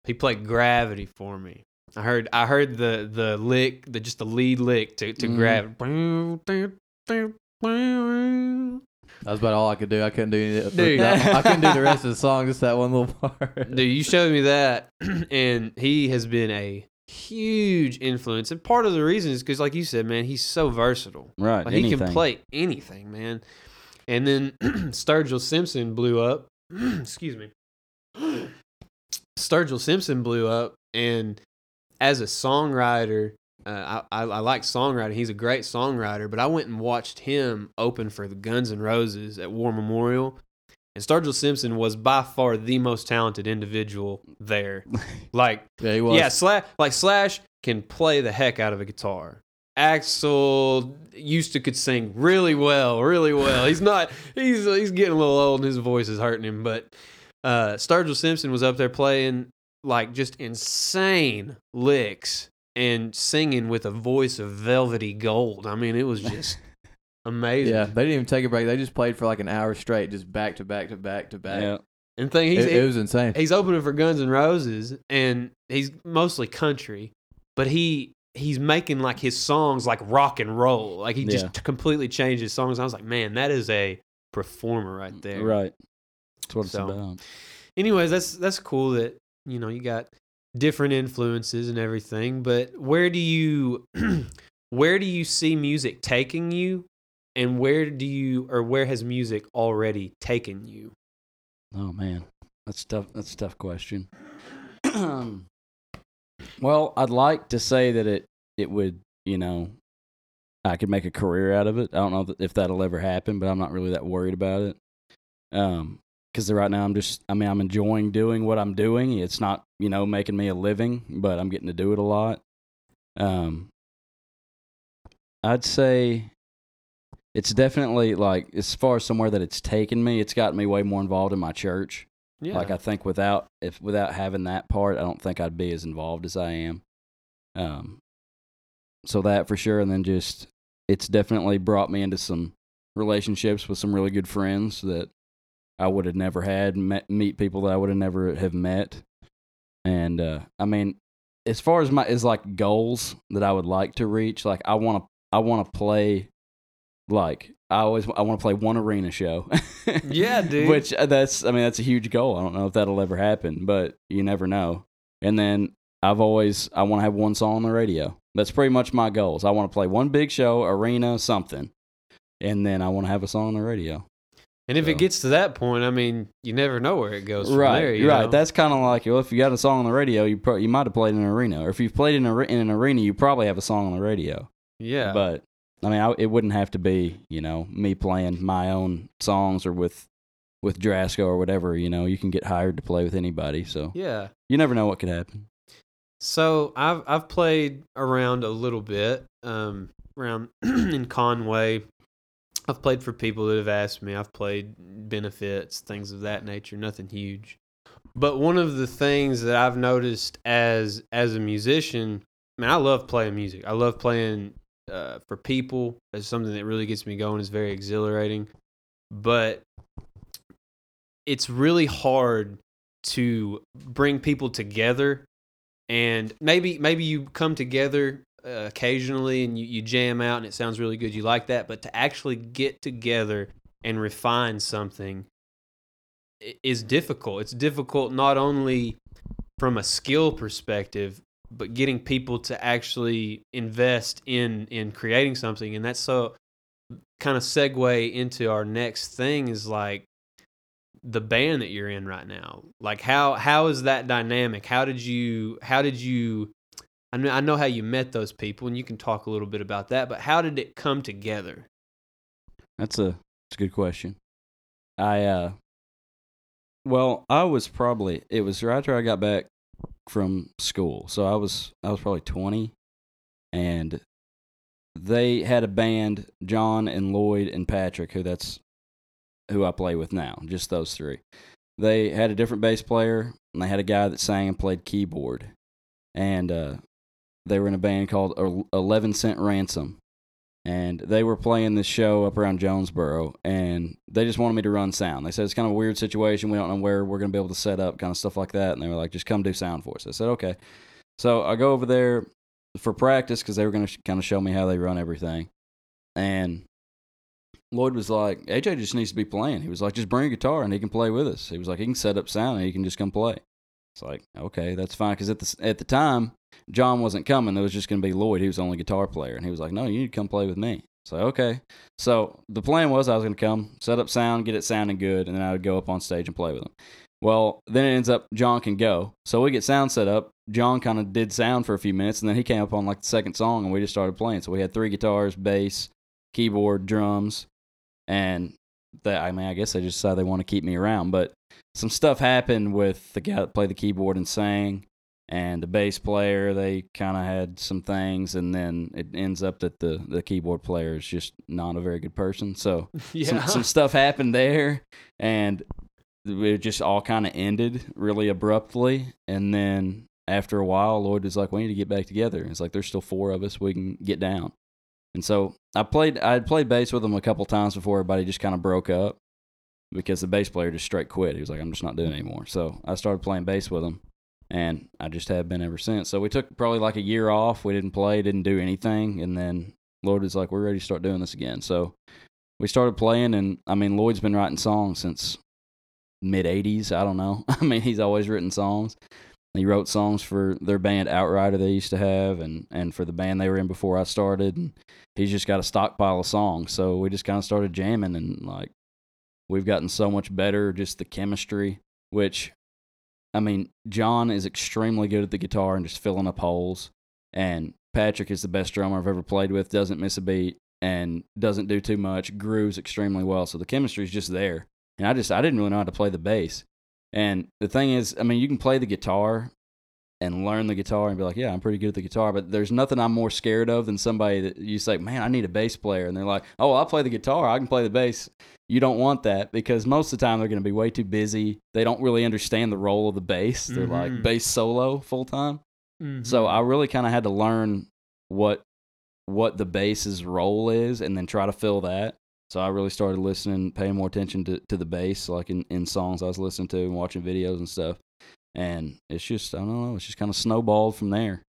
He played Gravity for me. I heard I heard the the lick, the just the lead lick to to Mhm. Gravity. That was about all I could do. I couldn't do any. Dude. I couldn't do the rest of the [LAUGHS] song. Just that one little part. Dude, you showed me that, [CLEARS THROAT] and he has been a huge influence. And part of the reason is because, like you said, man, he's so versatile. Right. Like, he can play anything, man. And then [CLEARS THROAT] Sturgill Simpson blew up. [CLEARS THROAT] Excuse me. Sturgill Simpson blew up, and as a songwriter, uh, I, I, I like songwriting. He's a great songwriter, but I went and watched him open for the Guns N' Roses at War Memorial. And Sturgill Simpson was by far the most talented individual there. [LAUGHS] Like, Yeah, he was. yeah, Slash like Slash can play the heck out of a guitar. Axl used to could sing really well, really well. He's not he's he's getting a little old and his voice is hurting him, but uh Sturgill Simpson was up there playing like just insane licks and singing with a voice of velvety gold. I mean, it was just [LAUGHS] amazing. Yeah, they didn't even take a break. They just played for like an hour straight, just back to back to back to back. Yeah. And thing he's It, it was insane. he's opening for Guns N' Roses, and he's mostly country, but he he's making like his songs like rock and roll. Like he just Yeah. t- completely changed his songs. I was like, man, that is a performer right there. Right. That's what it's So- about. Anyways, that's that's cool that you know you got different influences and everything. But where do you [CLEARS THROAT] where do you see music taking you, and where do you or where has music already taken you? Oh man, that's tough. That's a tough question. [CLEARS THROAT] well, I'd like to say that it it would, you know, I could make a career out of it. I don't know if that'll ever happen, but I'm not really that worried about it. Um, because right now I'm just, I mean, I'm enjoying doing what I'm doing. It's not, you know, making me a living, but I'm getting to do it a lot. Um, I'd say it's definitely like as far as somewhere that it's taken me, it's gotten me way more involved in my church. Yeah, Like I think without if without having that part, I don't think I'd be as involved as I am. Um, so that for sure, and then just it's definitely brought me into some relationships with some really good friends that I would have never had met, meet people that I would have never have met, and uh, I mean, as far as my as like goals that I would like to reach, like I want to I want to play like I always I want to play one arena show. [LAUGHS] Yeah, dude. Which uh, that's I mean that's a huge goal. I don't know if that'll ever happen, but you never know. And then I've always I want to have one song on the radio. That's pretty much my goals. I want to play one big show, arena, something, and then I want to have a song on the radio. And if So- it gets to that point, I mean, you never know where it goes from right, there. You right. know? That's kind of like well, if you got a song on the radio, you pro- you might have played in an arena, or if you've played in, a, in an arena, you probably have a song on the radio. yeah. But I mean, I, it wouldn't have to be you know me playing my own songs or with with Drasco or whatever. You know, you can get hired to play with anybody, so yeah. you never know what could happen. So I've I've played around a little bit, um, around [CLEARS THROAT] in Conway. I've played for people that have asked me. I've played benefits, things of that nature. Nothing huge. But one of the things that I've noticed as as a musician, man, I love playing music. I love playing uh, for people. It's something that really gets me going. It's very exhilarating. But it's really hard to bring people together and maybe maybe you come together uh, occasionally and you, you jam out and it sounds really good you like that but to actually get together and refine something is difficult. It's difficult not only from a skill perspective but getting people to actually invest in in creating something and that's so kind of segue into our next thing is like the band that you're in right now. Like how how is that dynamic? How did you how did you I know, I know how you met those people and you can talk a little bit about that but how did it come together That's a that's a good question. I uh well, I was probably it was right after I got back from school. So I was I was probably 20 and they had a band, John and Lloyd and Patrick, who that's who I play with now, just those three. They had a different bass player and they had a guy that sang and played keyboard. And uh they were in a band called Eleven Cent Ransom, and they were playing this show up around Jonesboro, and they just wanted me to run sound. They said it's kind of a weird situation. We don't know where we're gonna be able to set up, kind of stuff like that. And they were like, just come do sound for us. I said okay. So I go over there for practice because they were gonna sh- kind of show me how they run everything, and Lloyd was like, AJ just needs to be playing. He was like, just bring a guitar and he can play with us. He was like, he can set up sound and he can just come play. It's like, okay, that's fine. Because at the at the time, John wasn't coming. There was just going to be Lloyd. He was the only guitar player, and he was like, no, you need to come play with me. So okay. So the plan was I was going to come, set up sound, get it sounding good, and then I would go up on stage and play with him. Well, then it ends up John can go. So we get sound set up. John kind of did sound for a few minutes, and then he came up on like the second song, and we just started playing. So we had three guitars, bass, keyboard, drums, and that I mean, I guess they just decided they want to keep me around. But some stuff happened with the guy that played the keyboard and sang, and the bass player. They kind of had some things, and then it ends up that the the keyboard player is just not a very good person. So [LAUGHS] yeah. some, some stuff happened there, and it just all kind of ended really abruptly. And then after a while, Lloyd was like, "We need to get back together." It's like there's still four of us. We can get down. And so I played. I had played bass with him a couple times before everybody just kind of broke up because the bass player just straight quit. He was like, "I'm just not doing it anymore." So I started playing bass with him, and I just have been ever since. So we took probably like a year off. We didn't play, didn't do anything, and then Lloyd was like, "We're ready to start doing this again." So we started playing, and I mean, Lloyd's been writing songs since mid '80s. I don't know. [LAUGHS] I mean, he's always written songs. He wrote songs for their band Outrider they used to have, and and for the band they were in before I started. And he's just got a stockpile of songs. So we just kind of started jamming, and like we've gotten so much better. Just the chemistry, which I mean, John is extremely good at the guitar and just filling up holes. And Patrick is the best drummer I've ever played with. Doesn't miss a beat and doesn't do too much. Grooves extremely well. So the chemistry is just there. And I just I didn't really know how to play the bass. And the thing is, I mean, you can play the guitar and learn the guitar and be like, yeah, I'm pretty good at the guitar. But there's nothing I'm more scared of than somebody that you say, man, I need a bass player. And they're like, oh, I'll play the guitar. I can play the bass. You don't want that because most of the time they're going to be way too busy. They don't really understand the role of the bass. They're like Mhm. bass solo full time. Mm-hmm. So I really kind of had to learn what what the bass's role is and then try to fill that. So I really started listening, paying more attention to, to the bass, like in, in songs I was listening to and watching videos and stuff. And it's just, I don't know, it's just kind of snowballed from there.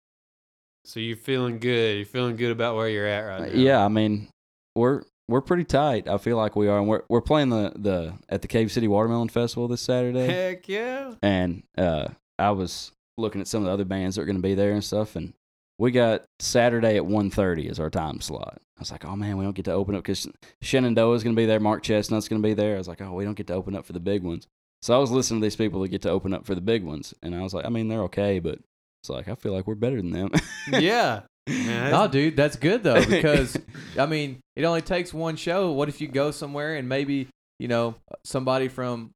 So you're feeling good. You're feeling good about where you're at right now. Uh, Yeah, I mean, we're we're pretty tight. I feel like we are, and we're we're playing the the at the Cave City Watermelon Festival this Saturday. [LAUGHS] Heck yeah. and uh, I was looking at some of the other bands that are going to be there and stuff, and we got Saturday at 1.30 as our time slot. I was like, oh man, we don't get to open up because Shenandoah is going to be there, Mark Chesnutt's going to be there. I was like, oh, we don't get to open up for the big ones. So I was listening to these people that get to open up for the big ones, and I was like, I mean, they're okay, but it's like I feel like we're better than them. Yeah. [LAUGHS] Man, No, dude, that's good though [LAUGHS] because I mean, it only takes one show. What if you go somewhere and maybe you know somebody from,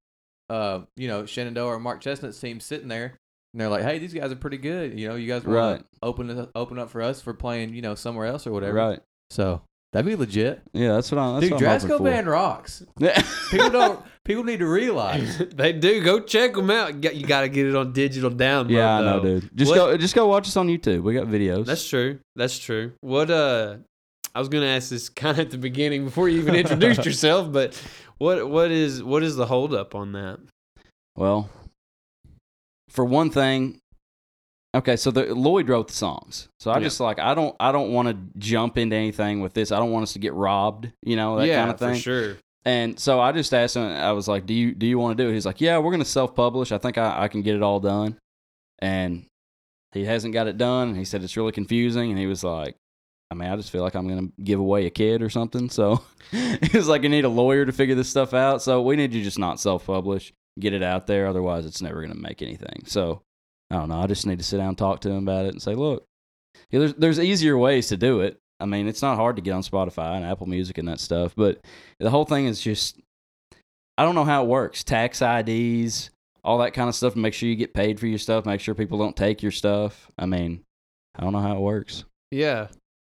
uh, you know Shenandoah or Mark Chesnutt's team sitting there, and they're like, "Hey, these guys are pretty good. You know, you guys want Right. to open open up for us for playing, you know, somewhere else or whatever." right? So that'd be legit. Yeah, that's what I'm. That's dude, what I'm Drasco band rocks. [LAUGHS] People don't. People need to realize. [LAUGHS] they do. Go check them out. You got to get it on digital download. yeah, I know, though. dude. Just What- go, just go watch us on YouTube. We got videos. That's true. That's true. What uh I was gonna ask this [LAUGHS] kind of at the beginning before you even introduced [LAUGHS] yourself, but what what is what is the holdup on that? Well, for one thing, okay, so the Lloyd wrote the songs. So I Yeah. just like I don't I don't want to jump into anything with this. I don't want us to get robbed, you know, that yeah, kind of thing. for sure. And so I just asked him. I was like, "Do you do you want to do it?" He's like, "Yeah, we're gonna self publish. I think I, I can get it all done." And he hasn't got it done. He said it's really confusing. And he was like, "I mean, I just feel like I'm gonna give away a kid or something." So [LAUGHS] he was like, "I need a lawyer to figure this stuff out. So we need to just not self publish, get it out there. Otherwise, it's never gonna make anything." So I don't know. I just need to sit down and talk to him about it and say, "Look, yeah, there's there's easier ways to do it. I mean, it's not hard to get on Spotify and Apple Music and that stuff, but the whole thing is just I don't know how it works. Tax IDs, all that kind of stuff. Make sure you get paid for your stuff. Make sure people don't take your stuff. I mean, I don't know how it works. Yeah.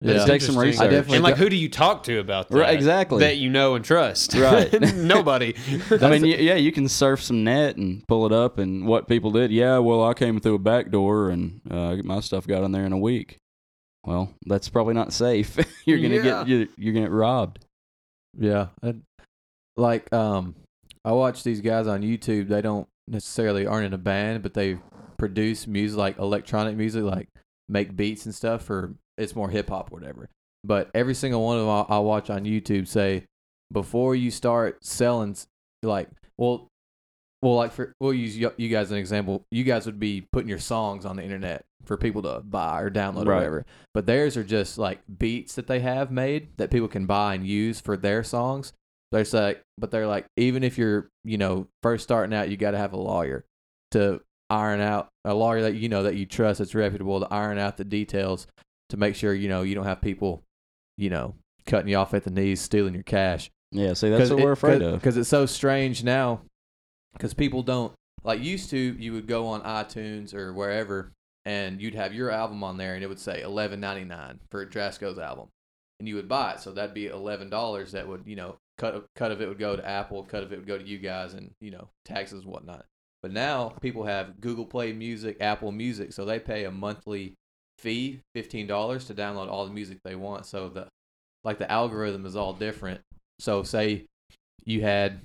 But That's it takes some research. And like who do you talk to about that? Right, exactly. That you know and trust. Right. [LAUGHS] Nobody. [LAUGHS] I mean, yeah, you can surf some net and pull it up. And what people did, yeah, well, I came through a back door and uh, my stuff got in there in a week. Well, that's probably not safe. [LAUGHS] you're gonna Yeah. get you're, you're gonna get robbed. Yeah. and, like um I watch these guys on YouTube, they don't necessarily aren't in a band, but they produce music like electronic music, like make beats and stuff for it's more hip hop or whatever. But every single one of them I, I watch on YouTube say before you start selling like well well like for we'll use you, you guys as an example. You guys would be putting your songs on the internet for people to buy or download or Right. whatever. But theirs are just like beats that they have made that people can buy and use for their songs. They're like, but they're like, even if you're, you know, first starting out, you got to have a lawyer to iron out a lawyer that you know that you trust that's reputable to iron out the details to make sure you know you don't have people, you know, cutting you off at the knees, stealing your cash. Yeah, see, that's what we're afraid of. Because it's so strange now. Because people don't like used to. You would go on iTunes or wherever, and you'd have your album on there, and it would say eleven ninety nine for Drasco's album, and you would buy it. So that'd be eleven dollars. That would you know cut cut of it would go to Apple, cut of it would go to you guys, and you know taxes and whatnot. But now people have Google Play Music, Apple Music, so they pay a monthly fee, fifteen dollars, to download all the music they want. So the like the algorithm is all different. So say you had,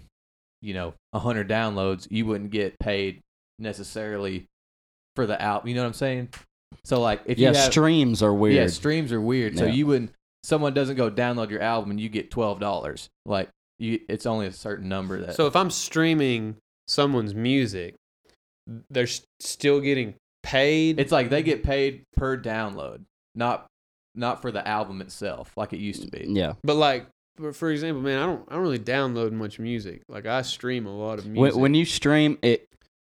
you know, a hundred downloads, you wouldn't get paid necessarily for the album. You know what I'm saying? So like if yeah, you have, streams are weird. yeah, streams are weird. So Yeah. you wouldn't. Someone doesn't go download your album and you get twelve dollars. Like you, it's only a certain number that. So if I'm streaming someone's music, they're still getting paid. it's like they get paid per download, not not for the album itself, like it used to be. yeah. but like for, for example, man, I don't I don't really download much music. Like I stream a lot of When, music. when you stream it,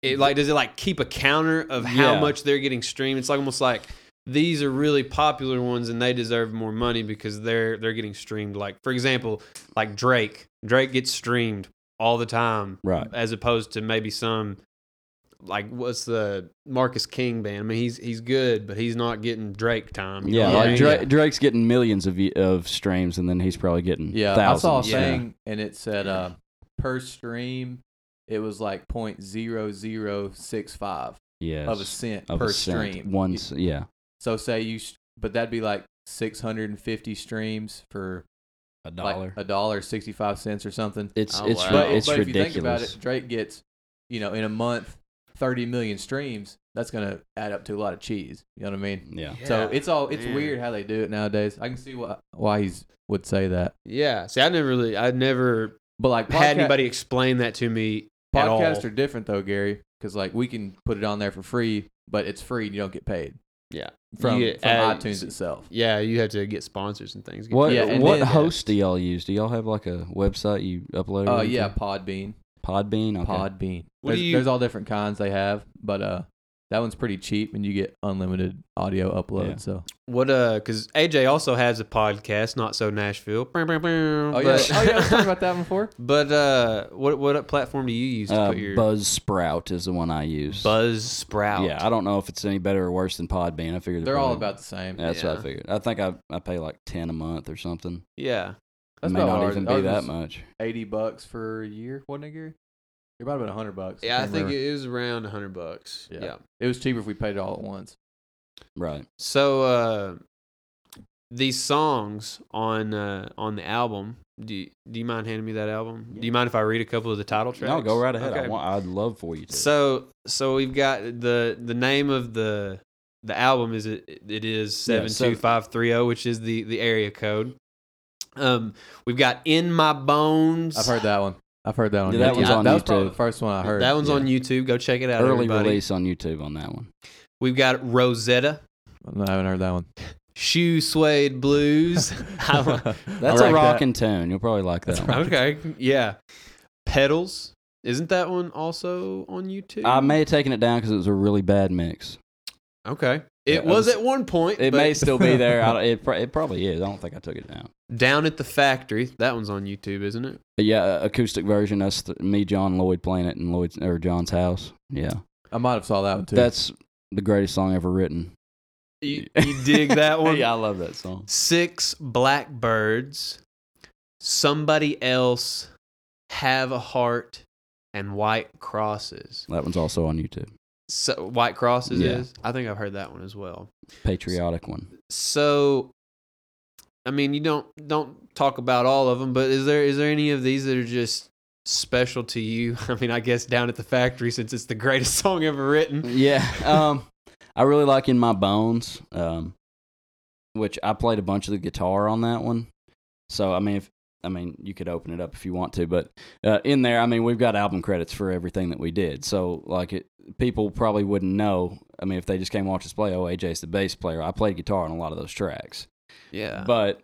it like does it like keep a counter of how Yeah. much they're getting streamed? It's like almost like these are really popular ones and they deserve more money because they're they're getting streamed. Like for example, like Drake. Drake gets streamed all the time, Right. As opposed to maybe some like what's the Marcus King band? I mean, he's he's good, but he's not getting Drake time. you yeah, what I like mean? Drake, Drake's getting millions of of streams, and then he's probably getting Yeah, thousands. I saw a Yeah. thing and it said uh, per stream, it was like point zero zero six five yes, of a cent of per a cent. stream. One, yeah, So say you, but that'd be like six hundred and fifty streams for a like a dollar sixty five cents or something. it's Oh, it's wow. But, it's but if you think about it, Drake gets, you know, in a month, thirty million streams. That's gonna add up to a lot of cheese. You know what I mean? yeah, So it's all it's man. weird how they do it nowadays. I can see why why he's would say that. Yeah. See, I never really, I never But like had anybody explain that to me at all. podcasts are different though, Gary, because like we can put it on there for free, but it's free and you don't get paid Yeah. from, get from ads. iTunes itself. Yeah, you have to get sponsors and things. What Yeah, and what then- host do y'all use? Do y'all have like a website you upload? Oh uh, yeah. Podbean, Podbean. Okay. Podbean. What do There's, you- there's all different kinds they have, but uh, that one's pretty cheap and you get unlimited audio upload. Yeah. So What uh? Because AJ also has a podcast, not so Nashville. Oh oh yeah, but, oh yeah, I was talking [LAUGHS] about that one before. but uh, what what platform do you use to Uh, put your Buzzsprout is the one I use. Buzzsprout? Yeah, I don't know if it's any better or worse than Podbean. I figured They're all about the same. That's what Yeah. I figured. I think I I pay like ten a month or something. yeah. It That's may not ours. even be Ours that much. Eighty bucks for a year, wasn't it, Gary? It might have been a hundred bucks. Yeah, I can't think remember. it was around a hundred bucks. Yeah. yeah. it was cheaper if we paid it all at once. Right. So uh, these songs on uh, on the album. Do you, do you mind handing me that album? Do you mind if I read a couple of the title tracks? No, go right ahead. I want, I'd love for you to. So so we've got the the name of the the album is it it is seven two five three zero, which is the the area code. Um, we've got in my bones. I've heard that one. I've heard that one. Yeah, that one's Yeah, on That was probably YouTube. the first one I heard. That one's yeah. on YouTube. Go check it out. Early everybody. release on YouTube on that one. We've got Rosetta, No, I haven't heard that one. Shoe Suede Blues. [LAUGHS] [LAUGHS] I wa- That's I a like that. tune. You'll probably like that. One. okay, yeah. Pedals. Isn't that one also on YouTube? I may have taken it down because it was a really bad mix. Okay. Yeah, It it was was- at one point. It but may still be there. I, [LAUGHS] it, it probably is. I don't think I took it down. Down at the Factory. That one's on YouTube, isn't it? Yeah, uh, acoustic version. That's the, me, John, Lloyd playing it in Lloyd's or John's house. Yeah, I might have saw that one too. that's the greatest song ever written. You, you dig that [LAUGHS] one? yeah, I love that song. Six Blackbirds. Somebody Else. Have a Heart. And White Crosses. That one's also on YouTube. So, White Crosses Yeah. is? I think I've heard that one as well. Patriotic one. so I mean, you don't don't talk about all of them, but is there is there any of these that are just special to you? [LAUGHS] I mean, I guess down at the factory since it's the greatest [LAUGHS] song ever written. Yeah. Um, I really like In My Bones, um, which I played a bunch of the guitar on that one. So I mean, if I mean, you could open it up if you want to, but uh, in there, I mean, we've got album credits for everything that we did. So like, it, people probably wouldn't know. I mean, if they just came watch us play, oh, AJ's the bass player. I played guitar on a lot of those tracks. Yeah. But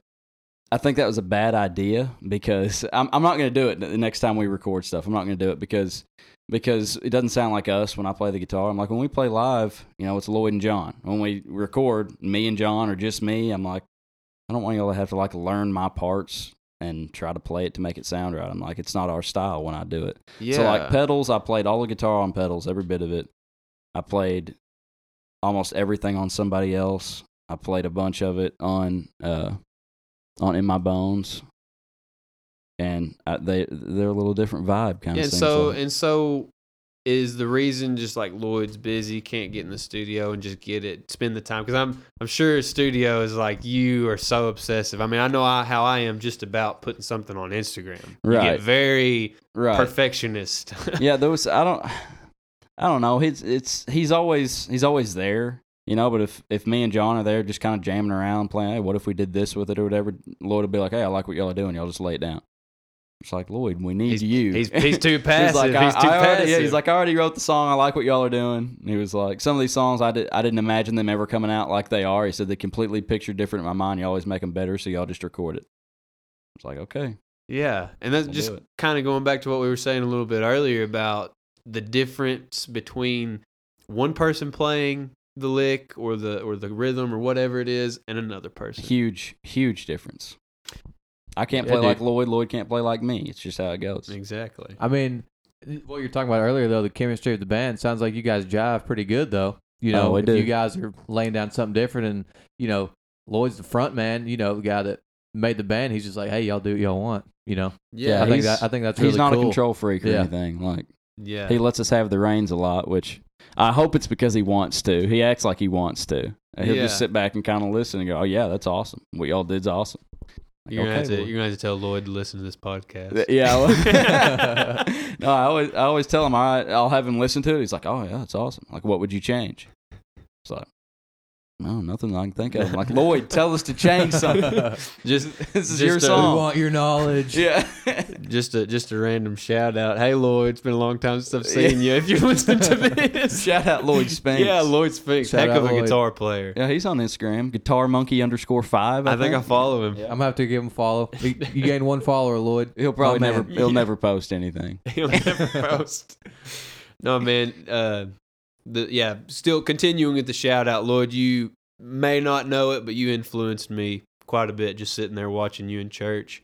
I think that was a bad idea because [LAUGHS] I'm, I'm not going to do it the next time we record stuff. I'm not going to do it because because it doesn't sound like us when I play the guitar. I'm like when we play live, you know, it's Lloyd and John. When we record, me and John or just me, I'm like, I don't want y'all to have to like learn my parts and try to play it to make it sound right. I'm like, it's not our style when I do it. yeah. So like pedals, I played all the guitar on pedals, every bit of it. I played almost everything on somebody else. I played a bunch of it on uh on in my bones, and I, they they're a little different vibe kind of and thing. so and so is the reason just like Lloyd's busy, can't get in the studio and just get it, spend the time because I'm I'm sure studio is like you are so obsessive. I mean, I know I, how I am just about putting something on Instagram. You Right. get very right, perfectionist. [LAUGHS] yeah, those I don't I don't know. He's it's he's always he's always there, you know. But if if me and John are there, just kind of jamming around, playing, hey, what if we did this with it or whatever? Lloyd will be like, hey, I like what y'all are doing. Y'all just lay it down. It's like Lloyd, we need He's- you. he's [LAUGHS] he's too passive. He's like, I, he's too I already, passive. yeah, he's like, I already wrote the song. I like what y'all are doing. And he was like, some of these songs I did, I didn't imagine them ever coming out like they are. He said they completely picture different in my mind. You always make them better, so y'all just record it. It's like, okay, Yeah, and that's We'll just kind of going back to what we were saying a little bit earlier about the difference between one person playing the lick or the or the rhythm or whatever it is and another person. huge, huge difference. I can't Yeah, play like. Lloyd. Lloyd can't play like me. It's just how it goes. Exactly. I mean, what you're talking about earlier, though, the chemistry of the band sounds like you guys jive pretty good, though. You Oh, know, we if do. you guys are laying down something different, and you know, Lloyd's the front man. You know, the guy that made the band. He's just like, hey, y'all do what y'all want. You know, Yeah. I think he's- that I think that's He's really not cool. a control freak or Yeah. anything. Like yeah. he lets us have the reins a lot, which I hope it's because he wants to. He acts like he wants to. He'll Yeah. just sit back and kind of listen and go, "Oh yeah, that's awesome. What y'all did's awesome." You're gonna, okay, to, you're gonna have to tell Lloyd to listen to this podcast. Yeah. [LAUGHS] [LAUGHS] no, I always I always tell him right, I'll have him listen to it. He's like, "Oh yeah, it's awesome. Like, what would you change?" It's like, no, nothing I can think of. I'm like, Lloyd, tell us to change something. [LAUGHS] just [LAUGHS] this is Just, your uh, we want your knowledge. yeah. [LAUGHS] just a just a random shout out. Hey Lloyd, it's been a long time since I've seen you. If you're listening to this, Shout out Lloyd Spinks. yeah, Lloyd Spinks, Shout heck of a Lloyd. guitar player. Yeah, he's on Instagram. Guitar Monkey underscore five. I, I think I follow him. Yeah. I'm gonna have to give him a follow. You, you gain one follower, Lloyd. He'll probably Oh, never. He'll Yeah. never post anything. He'll never post. No man, uh, the yeah, still continuing with the shout out, Lloyd. You may not know it, but you influenced me quite a bit just sitting there watching you in church.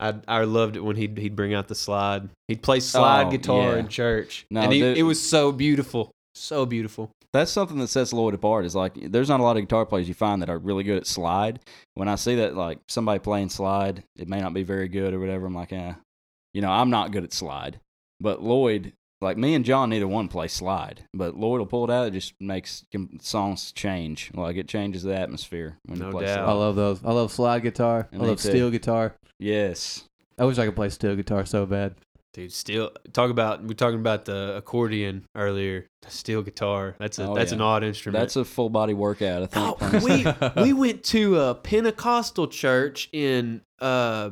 I I loved it when he'd he'd bring out the slide. He'd play slide Oh, guitar yeah. in church, No, and he, it was so beautiful, so beautiful. That's something that sets Lloyd apart. Is like there's not a lot of guitar players you find that are really good at slide. When I see that like somebody playing slide, it may not be very good or whatever. I'm like, eh, you know, I'm not good at slide. But Lloyd, like me and John, neither one play slide. But Lloyd will pull it out. It just makes songs change. Like it changes the atmosphere when No you play doubt. I love those. I love slide guitar. I love too. steel guitar. Yes. I wish I could play steel guitar so bad. Dude, steel. Talk about we are talking about the accordion earlier. The steel guitar. That's a Oh, that's yeah. an odd instrument. That's a full body workout. I think. Oh, we [LAUGHS] we went to a Pentecostal church in uh,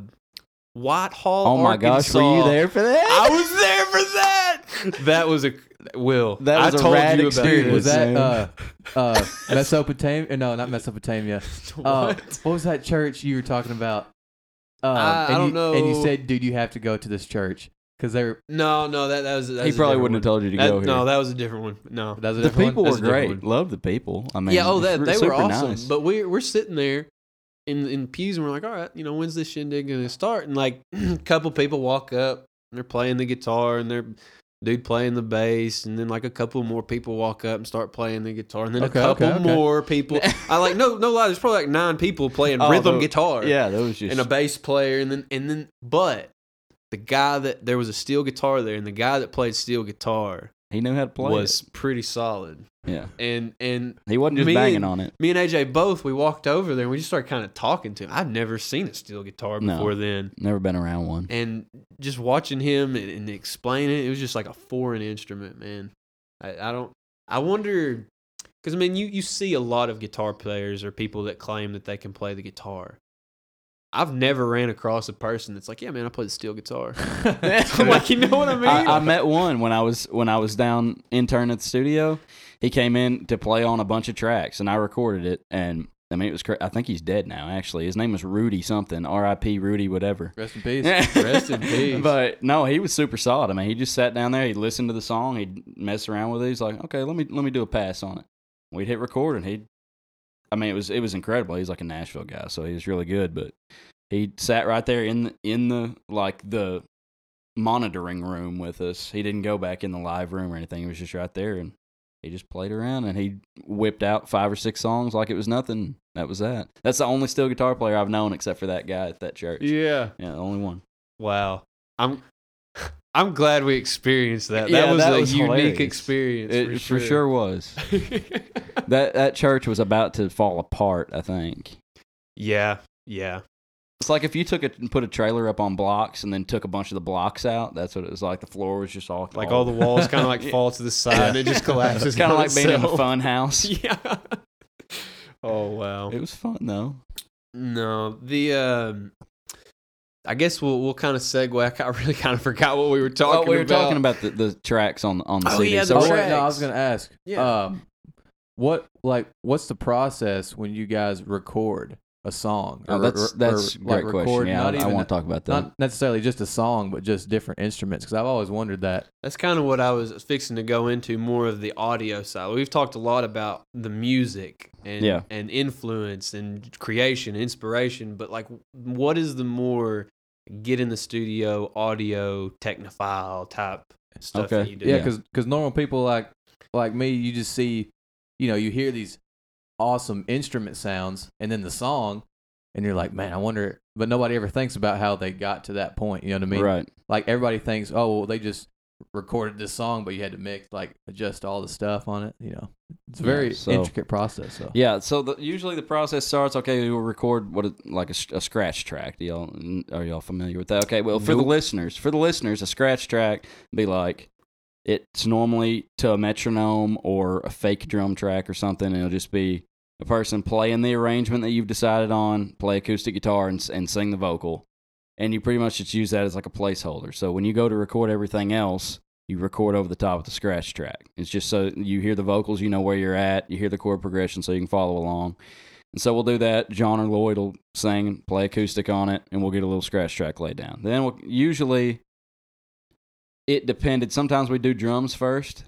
Whitehall. Oh my gosh, were you there for that? I was there for that. [LAUGHS] That was a Will. That was I a told rad you about experience. this. was that [LAUGHS] uh, uh, Mesopotamia? No, not Mesopotamia. [LAUGHS] Uh, What? what was that church you were talking about? Uh, I- I and don't you, know. And you said, dude, you have to go to this church because they're No, no, that that was. That he was a probably different wouldn't have told you to That- go here. No, that was a different one. No. that's a the different people one? were That's a different great. Love the people. I mean, yeah. Oh, that they were super awesome. nice. But we're we're sitting there in in pews and we're like, all right, you know, when's this shindig gonna start? And like [CLEARS THROAT] a couple people walk up and they're playing the guitar and they're dude playing the bass and then like a couple more people walk up and start playing the guitar and then Okay, a couple okay, okay. more people [LAUGHS] i like no no lie there's probably like nine people playing Oh, rhythm guitar yeah, that was just and a bass player and then and then but the guy that there was a steel guitar there and the guy that played steel guitar he knew how to play was it. pretty solid. Yeah, And and he wasn't just banging and- on it. me and AJ both we walked over there and we just started kind of talking to him. I've never seen a steel guitar No. before then. Never been around one. And just watching him and, and explain it, it was just like a foreign instrument, man. I, I don't I wonder because I mean you you see a lot of guitar players or people that claim that they can play the guitar. I've never ran across a person that's like, yeah, man, I play the steel guitar. [LAUGHS] [LAUGHS] I'm like, you know what I mean? I, I met one when I was when I was down intern at the studio. He came in to play on a bunch of tracks, and I recorded it. And I mean, it was. Cra- I think he's dead now. Actually, his name was Rudy something. R.I.P. Rudy, whatever. Rest in peace. [LAUGHS] Rest in peace. But no, he was super solid. I mean, he just sat down there. He'd listen to the song. He'd mess around with it. He's like, okay, let me let me do a pass on it. We'd hit record, and he'd. I mean, it was it was incredible. He's like a Nashville guy, so he was really good. But he sat right there in the, in the like the monitoring room with us. He didn't go back in the live room or anything. He was just right there, and he just played around, and he whipped out five or six songs like it was nothing. That was that. That's the only steel guitar player I've known, except for that guy at that church. yeah. yeah the only one. Wow. I'm I'm glad we experienced that. That Yeah, was that a was unique hilarious. experience. It for sure was. [LAUGHS] that that church was about to fall apart. I think yeah. Yeah. it's like if you took it and put a trailer up on blocks and then took a bunch of the blocks out. That's what it was like. The floor was just all Like all the walls kind of like [LAUGHS] fall to the side and it just [LAUGHS] collapses. It's kind of like being in a fun house. Yeah. Oh wow. It was fun though. No, the um I guess we'll we'll kind of segue. I really [LAUGHS] kind of forgot what we were talking oh, we were about. talking about the, the tracks on on the Oh, CD. yeah, so the oh, we're- no, I was gonna ask. Yeah. Um, what like what's the process when you guys record a song? oh, Or- that's or- that's or, a like, great record question. Yeah, not I, I want to talk about that. not necessarily just a song, but just different instruments. Because I've always wondered that. That's kind of what I was fixing to go into more of the audio side. We've talked a lot about the music and Yeah. and influence and creation, inspiration, but like what is the more get in the studio audio technophile type stuff that Okay. you do? Yeah, Yeah. because normal people like like me, you just see, you know, you hear these awesome instrument sounds, and then the song, and you're like, man, I wonder. But nobody ever thinks about how they got to that point. You know what I mean? right. Like everybody thinks, oh, well, they just recorded this song, but you had to mix, like, adjust all the stuff on it. You know, it's a Yeah, very so- intricate process. So Yeah, so the, usually the process starts. Okay, we'll record what it, like a scratch track. Do y'all are y'all familiar with that? Okay, well for the listeners, for the listeners, a scratch track be like it's normally to a metronome or a fake drum track or something. And it'll just be a person playing the arrangement that you've decided on, play acoustic guitar and and sing the vocal, and you pretty much just use that as like a placeholder. So when you go to record everything else, you record over the top of the scratch track. It's just so you hear the vocals, you know where you're at, you hear the chord progression, so you can follow along. And so we'll do that. John or Lloyd will sing and play acoustic on it, and we'll get a little scratch track laid down. Then we'll usually it depended. Sometimes we do drums first,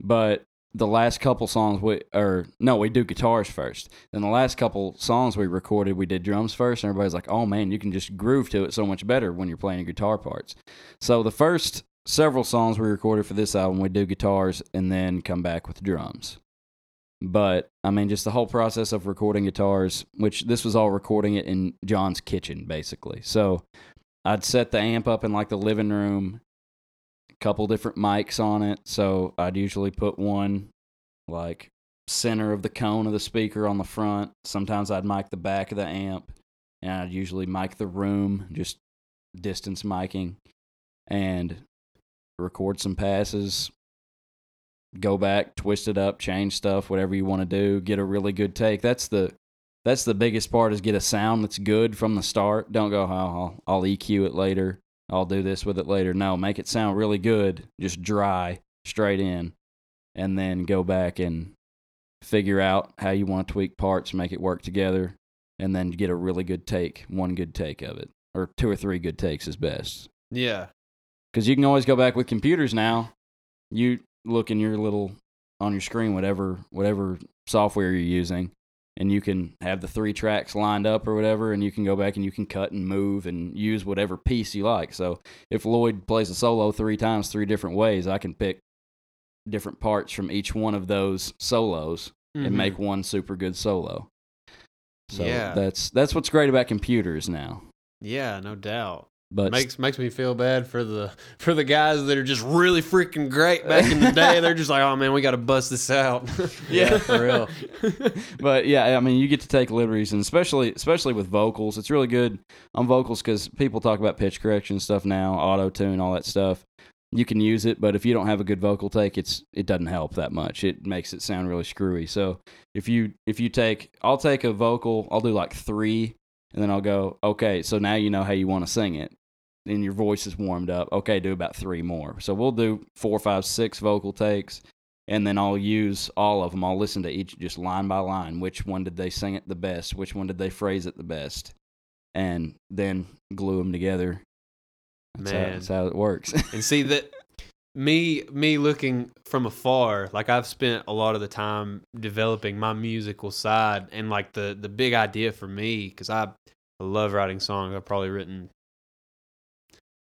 but the last couple songs we or no, we do guitars first. Then the last couple songs we recorded, we did drums first, and everybody's like, "Oh man, you can just groove to it so much better when you're playing guitar parts." So the first several songs we recorded for this album, we do guitars and then come back with drums. But I mean, just the whole process of recording guitars, which this was all recording it in John's kitchen, basically. So I'd set the amp up in like the living room, couple different mics on it. So I'd usually put one like center of the cone of the speaker on the front. Sometimes I'd mic the back of the amp, and I'd usually mic the room, just distance miking, and record some passes, go back, twist it up, change stuff, whatever you want to do, get a really good take. That's the that's the biggest part is get a sound that's good from the start. Don't go, oh, I'll, I'll EQ it later. I'll do this with it later. No, make it sound really good, just dry, straight in, and then go back and figure out how you want to tweak parts, make it work together, and then get a really good take, one good take of it, or two or three good takes is best Yeah. because you can always go back with computers now. You look in your little on your screen, whatever whatever software you're using, and you can have the three tracks lined up or whatever, and you can go back and you can cut and move and use whatever piece you like. So if Lloyd plays a solo three times, three different ways, I can pick different parts from each one of those solos Mhm. and make one super good solo. So Yeah. that's that's what's great about computers now. Yeah, no doubt. But makes makes me feel bad for the for the guys that are just really freaking great back in the day. They're just like, oh man, we got to bust this out. [LAUGHS] [LAUGHS] Yeah, for real. [LAUGHS] but yeah, I mean, you get to take liberties, and especially especially with vocals, it's really good on vocals because people talk about pitch correction stuff now, auto tune, all that stuff. You can use it, but if you don't have a good vocal take, it's it doesn't help that much. It makes it sound really screwy. So if you if you take, I'll take a vocal, I'll do like three, and then I'll go, okay, so now you know how you want to sing it. And your voice is warmed up. Okay, do about three more. So we'll do four, five, six vocal takes and then I'll use all of them. I'll listen to each just line by line. Which one did they sing it the best? Which one did they phrase it the best? And then glue them together. That's, How, Man. that's how it works. and see that me me looking from afar like i've spent a lot of the time developing my musical side and like the the big idea for me because i love writing songs. I've probably written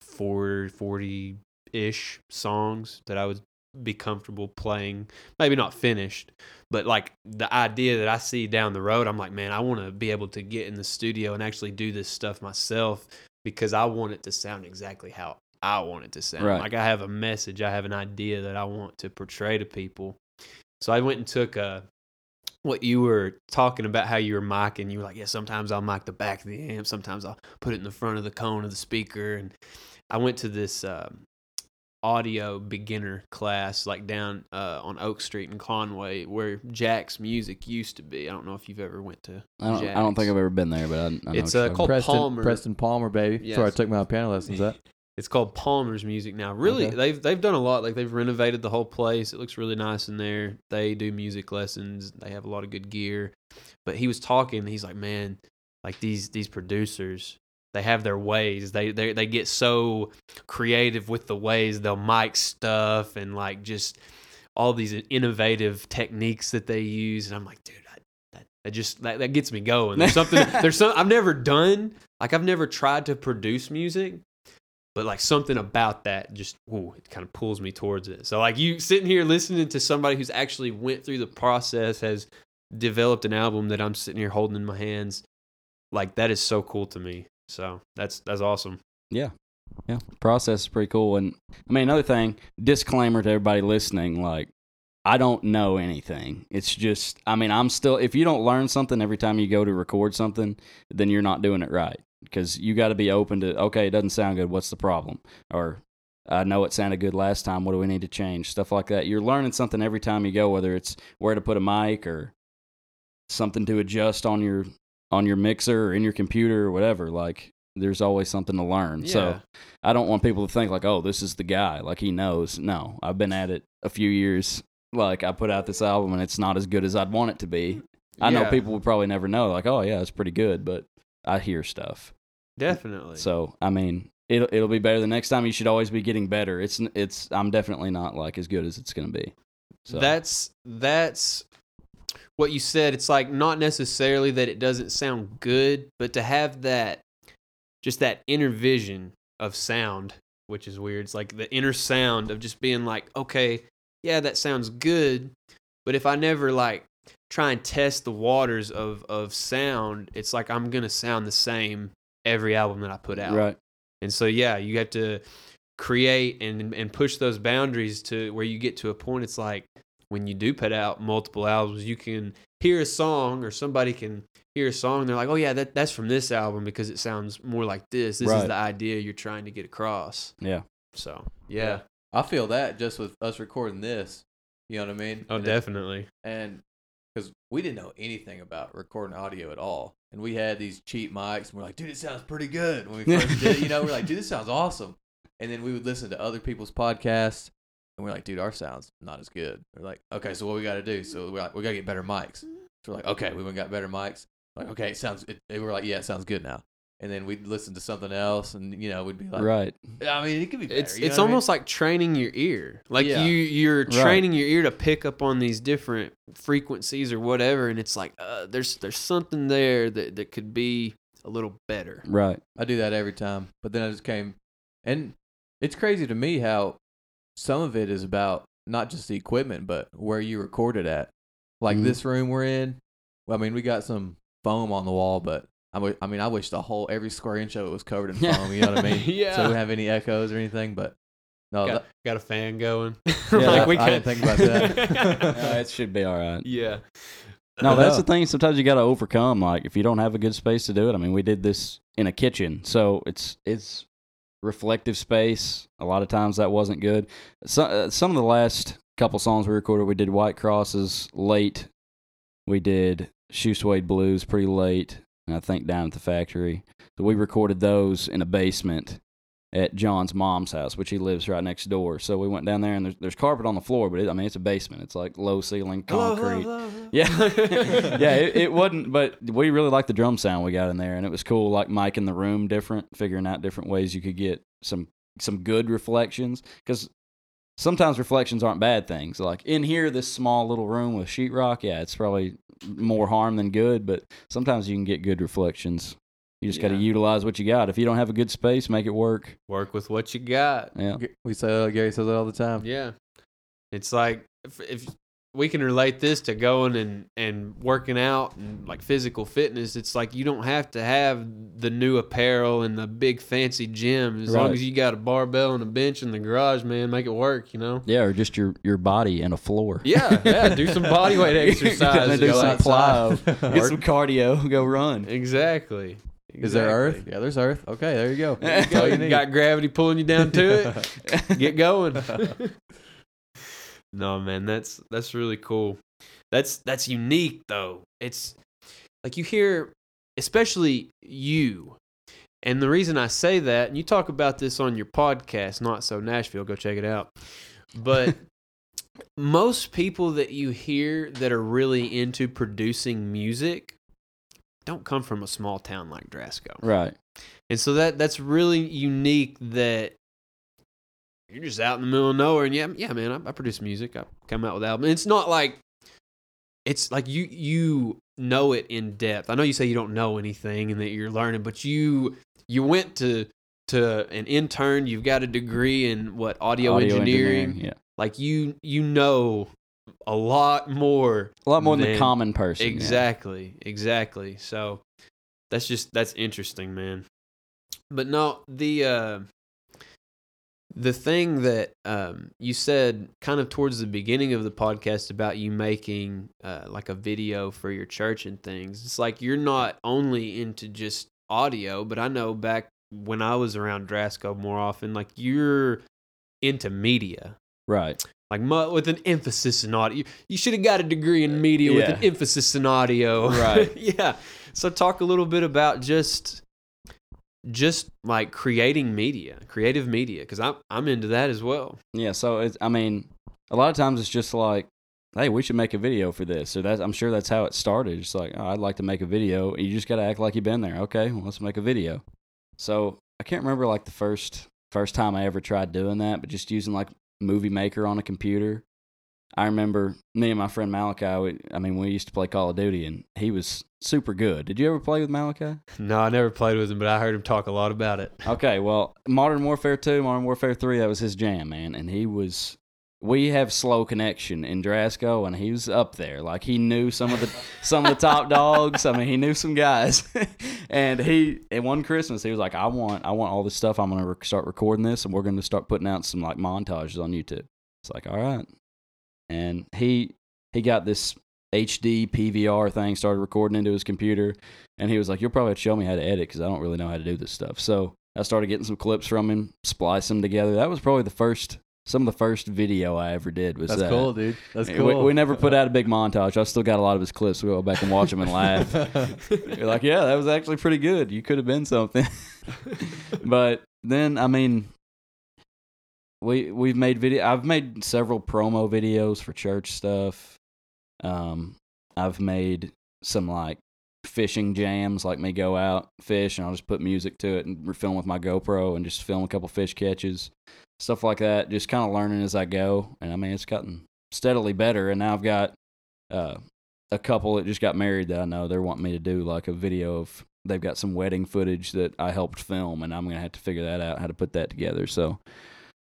40 ish songs that i would be comfortable playing. Maybe not finished but like the idea that i see down the road i'm like man i want to be able to get in the studio and actually do this stuff myself because i want it to sound exactly how I want it to sound. Right. Like I have a message, I have an idea that I want to portray to people. So I went and took uh what you were talking about how you were micing. You were like, yeah, sometimes I'll mic the back of the amp, sometimes I'll put it in the front of the cone of the speaker. And I went to this um, audio beginner class like down uh, on Oak Street in Conway where Jack's Music used to be. I don't know if you've ever went to. I don't, I don't think I've ever been there, but I, I know It's, uh, called Preston, Palmer. Preston Palmer, baby. That's where I took my piano lessons at. It's called Palmer's Music now. Really, Okay. they've they've done a lot. Like they've renovated the whole place. It looks really nice in there. They do music lessons. They have a lot of good gear. But he was talking. He's like, man, like these these producers, they have their ways. They they they get so creative with the ways they'll mic stuff and like just all these innovative techniques that they use. And I'm like, dude, I, that that just that, that gets me going. There's something. [LAUGHS] there's some I've never done. Like I've never tried to produce music but like something about that just ooh, it kind of pulls me towards it. So like you sitting here listening to somebody who's actually went through the process, has developed an album that I'm sitting here holding in my hands, like that is so cool to me. So that's that's awesome. Yeah. Yeah. Process is pretty cool. And I mean, another thing, disclaimer to everybody listening, like, I don't know anything. It's just, I mean, I'm still, if you don't learn something every time you go to record something, then you're not doing it right. Because you got to be open to, okay, it doesn't sound good. What's the problem? Or, I know it sounded good last time. What do we need to change? Stuff like that. You're learning something every time you go, whether it's where to put a mic or something to adjust on your on your mixer or in your computer or whatever. Like there's always something to learn. So I don't want people to think like, oh, this is the guy, like he knows. No, I've been at it a few years. Like I put out this album and it's not as good as I'd want it to be. I know people would probably never know, like, oh yeah, it's pretty good, but I hear stuff. definitely. So I mean, it'll it'll be better the next time. You should always be getting better. It's it's I'm definitely not like as good as it's gonna be. So That's that's what you said. It's like not necessarily that it doesn't sound good, but to have that just that inner vision of sound, which is weird. It's like the inner sound of just being like, okay, yeah, that sounds good, but if I never like try and test the waters of of sound, it's like I'm gonna sound the same every album that I put out. right, And so yeah, you have to create and and push those boundaries to where you get to a point it's like when you do put out multiple albums, you can hear a song or somebody can hear a song they're like, "Oh yeah, that that's from this album because it sounds more like this. This is the idea you're trying to get across." yeah, So, yeah. I feel that just with us recording this. You know what I mean? Oh, And it- definitely. and because we didn't know anything about recording audio at all, and we had these cheap mics, and we're like, dude, it sounds pretty good when we first did. it. You know, we're like, dude, this sounds awesome. And then we would listen to other people's podcasts, and we're like, dude, our sound's not as good. We're like, okay, so what we got to do? So we got, we got to get better mics. So we're like, okay, we went got better mics. Like, okay, it sounds. It, we're like, yeah, it sounds good now. And then we'd listen to something else, and you know, we'd be like, right, I mean, it could be better. It's you know it's what I mean? almost like training your ear. Like Yeah. you you're Right. training your ear to pick up on these different frequencies or whatever and it's like uh, there's there's something there that that could be a little better. right, I do that every time. But then I just came, and it's crazy to me how some of it is about not just the equipment, but where you record it at. Like Mhm. this room we're in. I mean, we got some foam on the wall, but I, w- I mean, I wish the whole every square inch of it was covered in [LAUGHS] foam. You know what I mean? [LAUGHS] Yeah. So we don't have any echoes or anything. But no, got, that, got a fan going. [LAUGHS] Yeah, I didn't think about that. Uh, it should be all right. yeah. No, that's No. the thing. Sometimes you got to overcome. Like if you don't have a good space to do it. I mean, we did this in a kitchen, so it's it's reflective space. A lot of times that wasn't good. So, uh, some of the last couple songs we recorded, we did White Crosses late. We did Shoe Suede Blues pretty late, and I think down at the factory. So we recorded those in a basement at John's mom's house, which he lives right next door. So we went down there, and there's, there's carpet on the floor, but it, I mean it's a basement. It's like low ceiling Hello, concrete. hello, hello. [LAUGHS] Yeah, yeah. It, it wasn't, but we really liked the drum sound we got in there, and it was cool. Like mic in the room, different, figuring out different ways you could get some some good reflections. Because sometimes reflections aren't bad things. Like in here, this small little room with sheetrock, yeah, it's probably more harm than good. But sometimes you can get good reflections. You just got to utilize what you got. If you don't have a good space, make it work. Work with what you got. Yeah, we say uh, Gary says it all the time. Yeah. It's like if, if we can relate this to going and, and working out and like physical fitness, it's like you don't have to have the new apparel and the big fancy gym. As long as you got a barbell and a bench in the garage, man, make it work, you know? yeah, or just your your body and a floor. Yeah, yeah. Do some [LAUGHS] body weight [LAUGHS] exercise. do Go some outside. [LAUGHS] plow. Get some cardio. Go run. Exactly. Is there earth? Yeah, there's earth. Okay, there you go. There you go. you You got gravity pulling you down to it. Get going. No, man, that's that's really cool. That's that's unique though. It's like you hear especially you. And the reason I say that, and you talk about this on your podcast, Not So Nashville, go check it out. But [LAUGHS] most people that you hear that are really into producing music don't come from a small town like Drasco. Right. And so that that's really unique that you're just out in the middle of nowhere and yeah, yeah, man, I, I produce music. I come out with albums. It's not like it's like you you know it in depth. I know you say you don't know anything and that you're learning, but you you went to to an intern, you've got a degree in what audio, engineering. Yeah. Like you you know a lot more A lot more than the common person. yeah. Exactly, exactly. So that's just that's interesting, man. But no, the uh the thing that um you said kind of towards the beginning of the podcast about you making uh like a video for your church and things. It's like you're not only into just audio, but I know back when I was around Drasco more often, like you're into media Right. like mu- with an emphasis in audio. You, you should have got a degree in media with an emphasis in audio. Right. [LAUGHS] yeah. So talk a little bit about just just like creating media, creative media cuz I'm I'm into that as well. Yeah. So it's, I mean, a lot of times it's just like, hey, we should make a video for this. So that's, I'm sure that's how it started. It's like, oh, I'd like to make a video. You just got to act like you've been there. Okay, well, let's make a video. So I can't remember like the first first time I ever tried doing that, but just using like Movie Maker on a computer. I remember me and my friend Malachi. We, I mean, we used to play Call of Duty, and he was super good. Did you ever play with Malachi? No, I never played with him, but I heard him talk a lot about it. [LAUGHS] Okay, well, Modern Warfare 2, Modern Warfare 3, that was his jam, man. And he was we have slow connection in Drasco and he was up there. Like he knew some of the [LAUGHS] some of the top dogs. I mean, he knew some guys. [LAUGHS] and he and one Christmas he was like, "I want I want all this stuff. I'm going to re- start recording this and we're going to start putting out some like montages on YouTube." It's like, "All right." And he he got this HD PVR thing, started recording into his computer, and he was like, "You'll probably show me how to edit because I don't really know how to do this stuff." So I started getting some clips from him, splice them together. That was probably the first, some of the first video I ever did. Was That's that. cool, dude. That's We- cool. We, never put [LAUGHS] out a big montage. I still got a lot of his clips. We go back and watch them and laugh. [LAUGHS] You're like, yeah, that was actually pretty good. You could have been something. [LAUGHS] but then, I mean, we we've made video. I've made several promo videos for church stuff. Um, I've made some like fishing jams, like me go out fish, and I'll just put music to it and film with my GoPro and just film a couple fish catches, stuff like that. Just kind of learning as I go, and I mean, it's gotten steadily better. And now I've got uh, a couple that just got married that I know they're wanting me to do like a video of. They've got some wedding footage that I helped film, and I'm gonna have to figure that out, how to put that together. So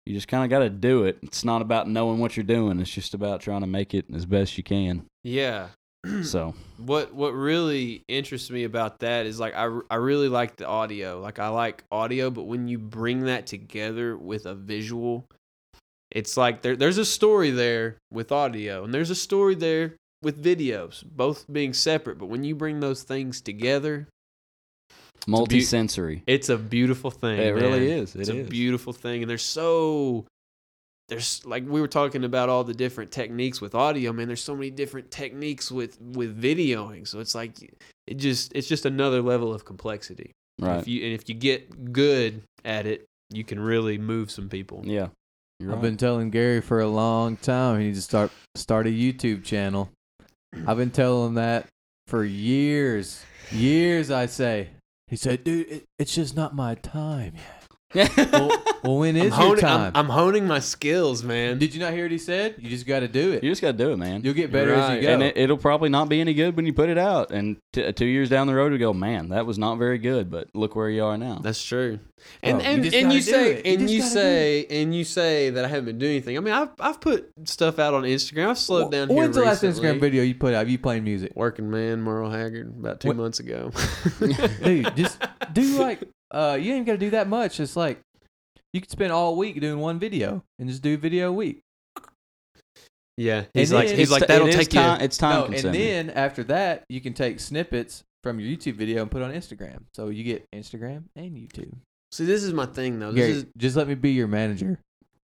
you just kind of got to do it. It's not about knowing what you're doing. It's just about trying to make it as best you can. Yeah. [CLEARS THROAT] So what what really interests me about that is like I I really like the audio like i like audio but when you bring that together with a visual it's like there, there's a story there with audio and there's a story there with videos both being separate but when you bring those things together multi-sensory. it's a beautiful thing It really is. It it's a beautiful thing and there's so there's like we were talking about all the different techniques with audio man there's so many different techniques with with videoing so it's like it just it's just another level of complexity Right. if you and if you get good at it you can really move some people yeah. You're I've right. been telling Gary for a long time he needs to start start a YouTube channel. I've been telling him that for years. Years, I say. He said, "Dude, it, it's just not my time yet." Well, well when I'm is your honing, time? I'm, I'm honing my skills man Did you not hear what he said? You just got to do it. you just got to do it, man. You'll get better as you go. and it, it'll probably not be any good when you put it out. And t- two years down the road, you go, man, that was not very good. But look where you are now. That's true. Oh, and Oh, you and, just and you say it. And just you say and you say that I haven't been doing anything. I mean, I've I've put stuff out on Instagram. I've slowed down here When's the last. Instagram video you put out? of You playing music, Working man, Merle Haggard, about two What- months ago. [LAUGHS] dude? Just do like uh, you ain't got to do that much. It's like you could spend all week doing one video and just do a video a week. yeah, he's And like he's like that'll take time, you. It's time no, and then after that, you can take snippets from your YouTube video and put on Instagram. So you get Instagram and YouTube. See, this is my thing though. This Gary, is just let me be your manager.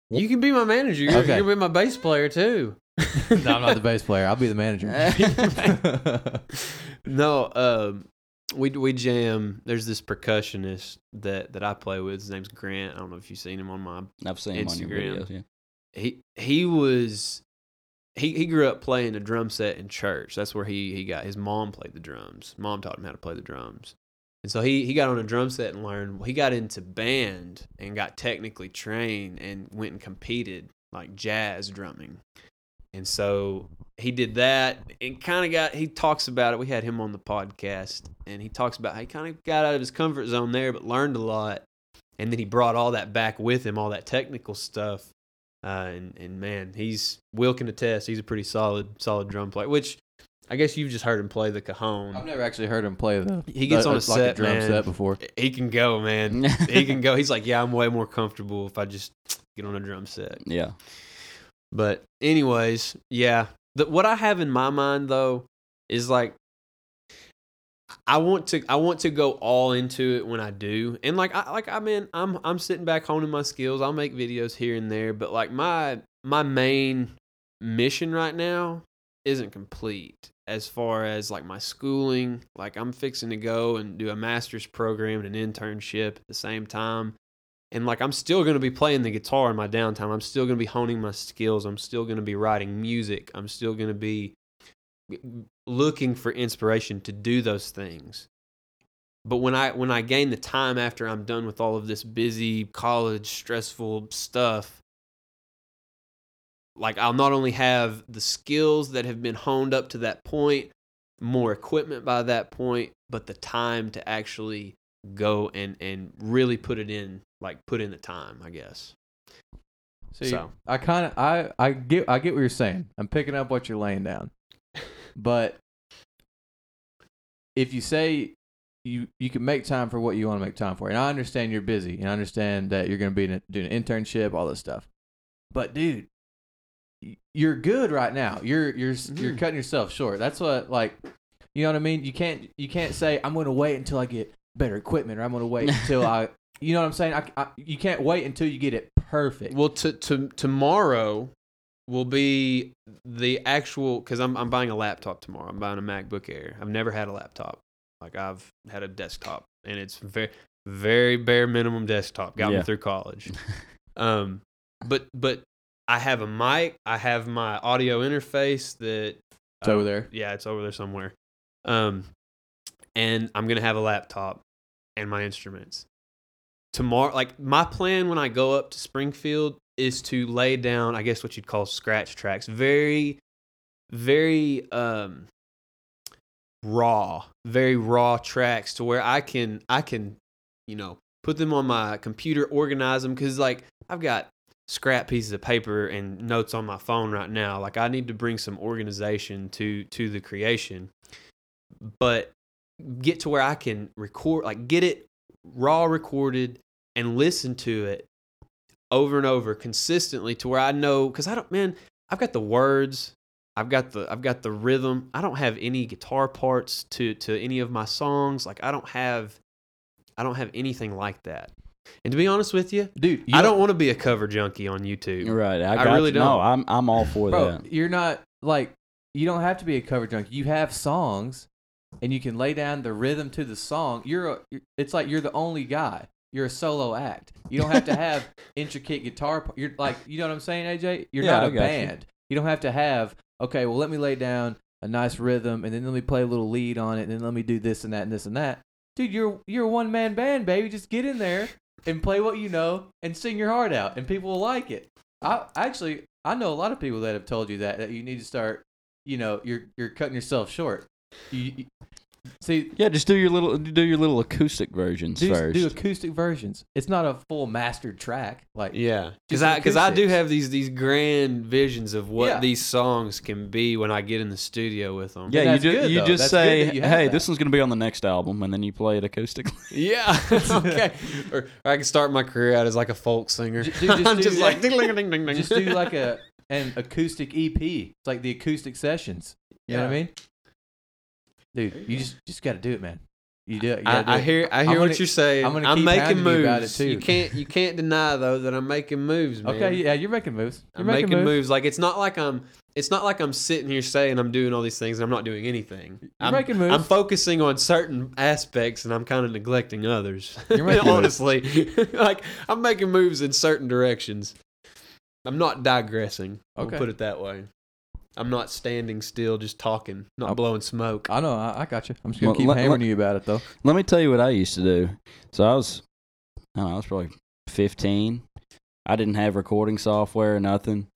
you can be my manager. You're, Okay. you're be my bass player too. [LAUGHS] no, I'm not the bass player. I'll be the manager. [LAUGHS] [LAUGHS] no, um, we we jam. There's this percussionist that that I play with. His name's Grant. I don't know if you've seen him on my I've seen him on your Instagram. videos. Yeah. he he was he he grew up playing a drum set in church. That's where he he got his mom played the drums. Mom taught him how to play the drums. And so he he got on a drum set and learned. He got into band and got technically trained and went and competed like jazz drumming. And so he did that and kind of got he talks about it. We had him on the podcast and he talks about how he kind of got out of his comfort zone there but learned a lot. And then he brought all that back with him, all that technical stuff uh, and and man, he's Will can attest. He's a pretty solid solid drum player. Which I guess you've just heard him play the cajon. I've never actually heard him play the. He gets the- on a like set, drum man. set before. He can go, man. he can go. [LAUGHS] He's like, yeah, I'm way more comfortable if I just get on a drum set. yeah. But anyways, yeah. The, what I have in my mind though is like I want to I want to go all into it when I do. And like I like I mean I'm I'm sitting back honing my skills. I'll make videos here and there, but like my my main mission right now isn't complete as far as like my schooling. Like I'm fixing to go and do a master's program and an internship at the same time and like I'm still going to be playing the guitar in my downtime. I'm still going to be honing my skills. I'm still going to be writing music. I'm still going to be looking for inspiration to do those things. But when I when I gain the time after I'm done with all of this busy college stressful stuff, like I'll not only have the skills that have been honed up to that point, more equipment by that point, but the time to actually go and and really put it in like put in the time i guess See, So. I kind of I I get I get what you're saying. I'm picking up what you're laying down, [LAUGHS] but if you say you you can make time for what you want to make time for, and I understand you're busy, and I understand that you're going to be in a, doing an internship, all this stuff, but dude, you're good right now. You're you're s you're mm-hmm. cutting yourself short. That's what like you know what I mean. You can't you can't say I'm going to wait until I get better equipment, or I'm going to wait [LAUGHS] until I. You know what I'm saying? I, I, you can't wait until you get it perfect. well to, to tomorrow will be the actual because I'm, I'm buying a laptop tomorrow i'm buying a macbook air i've never had a laptop like i've had a desktop and it's very very bare minimum desktop got Yeah. me through college [LAUGHS] um but but i have a mic i have my audio interface that It's over uh, there. Yeah, it's over there somewhere. Um, and I'm gonna have a laptop and my instruments. Tomorrow, like my plan when I go up to Springfield is to lay down, I guess what you'd call scratch tracks, very, very um raw, very raw tracks to where I can I can, you know, put them on my computer, organize them because like I've got scrap pieces of paper and notes on my phone right now. Like I need to bring some organization to to the creation, but get to where I can record, like get it raw recorded and listen to it over and over consistently to where I know because I don't man I've got the words I've got the I've got the rhythm I don't have any guitar parts to to any of my songs like I don't have I don't have anything like that and to be honest with you dude. You I don't want to be a cover junkie on YouTube Right. I, I really you. Don't. no I'm I'm all for bro. that. You're not like you don't have to be a cover junkie. You have songs, and you can lay down the rhythm to the song. You're, a, you're it's like you're the only guy. You're a solo act. You don't have to have [LAUGHS] intricate guitar. You're like you know what I'm saying, AJ. You're Yeah, not a got you. band. You. don't have to have okay. Well, let me lay down a nice rhythm, and then let me play a little lead on it, and then let me do this and that and this and that. Dude, you're you're a one man band, baby. Just get in there and play what you know and sing your heart out, and people will like it. I actually I know a lot of people that have told you that that you need to start. You know, you're you're cutting yourself short. You, you see, Yeah, just do your little do your little acoustic versions do, first. do acoustic versions. It's not a full mastered track. Like Yeah, because I because I do have these these grand visions of what Yeah. these songs can be when I get in the studio with them. yeah, you that's just good, you just That's say, you "Hey, that. this one's gonna be on the next album," and then you play it acoustically. [LAUGHS] Yeah. [LAUGHS] okay. Or, or I can start my career out as like a folk singer. J- dude, just [LAUGHS] I'm do just like that. ding ding ding ding ding. just do like a an acoustic EP. It's like the acoustic sessions. You know what I mean? Dude, you just just got to do it, man. You do it. You gotta do I, I it. hear I I'm hear gonna- what you're saying. I'm I'm, gonna keep making hounding you moves. about it, too. You can't you can't deny though that I'm making moves, man. Okay, yeah, you're making moves. You're I'm making, moves. moves. Like it's not like I'm it's not like I'm sitting here saying I'm doing all these things and I'm not doing anything. You're I'm, making moves. I'm focusing on certain aspects and I'm kind of neglecting others. You're making. [LAUGHS] Honestly, [LAUGHS] like I'm making moves in certain directions. I'm not digressing. I'll Okay. put it that way. I'm not standing still, just talking, not blowing smoke. I know. I, I got you. I'm just gonna Well, keep let- hammering let- you about it though. Let me tell you what I used to do. So I was, I don't know, I was probably 15. I didn't have recording software or nothing.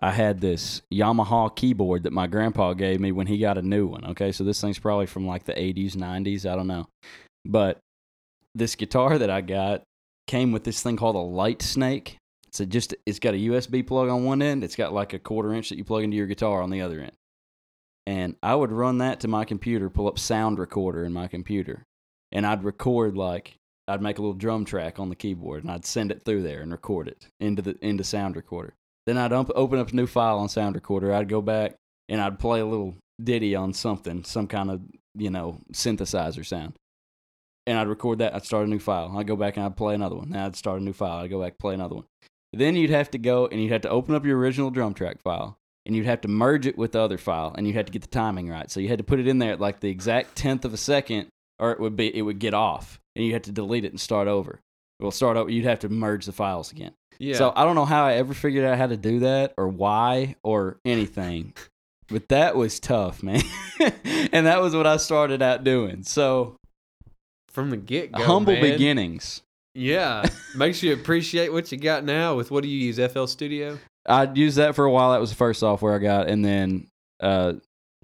I had this Yamaha keyboard that my grandpa gave me when he got a new one. Okay, so this thing's probably from like the 80s, 90s. I don't know. But this guitar that I got came with this thing called a light snake. So just it's got a USB plug on one end. It's got like a quarter inch that you plug into your guitar on the other end. And I would run that to my computer, pull up Sound Recorder in my computer, and I'd record like I'd make a little drum track on the keyboard, and I'd send it through there and record it into the into Sound Recorder. Then I'd ump, open up a new file on Sound Recorder. I'd go back and I'd play a little ditty on something, some kind of you know synthesizer sound, and I'd record that. I'd start a new file. I'd go back and I'd play another one. Then I'd start a new file. I'd go back play another one. Then you'd have to go and you'd have to open up your original drum track file and you'd have to merge it with the other file and you'd have to get the timing right. So you had to put it in there at like the exact tenth of a second or it would be it would get off and you had to delete it and start over. Well, start over. You'd have to merge the files again. Yeah. So I don't know how I ever figured out how to do that or why or anything, [LAUGHS] but that was tough, man. [LAUGHS] and that was what I started out doing. So from the get go, humble man. beginnings. Yeah, makes you appreciate what you got now. With what do you use? FL Studio. I used that for a while. That was the first software I got, and then uh,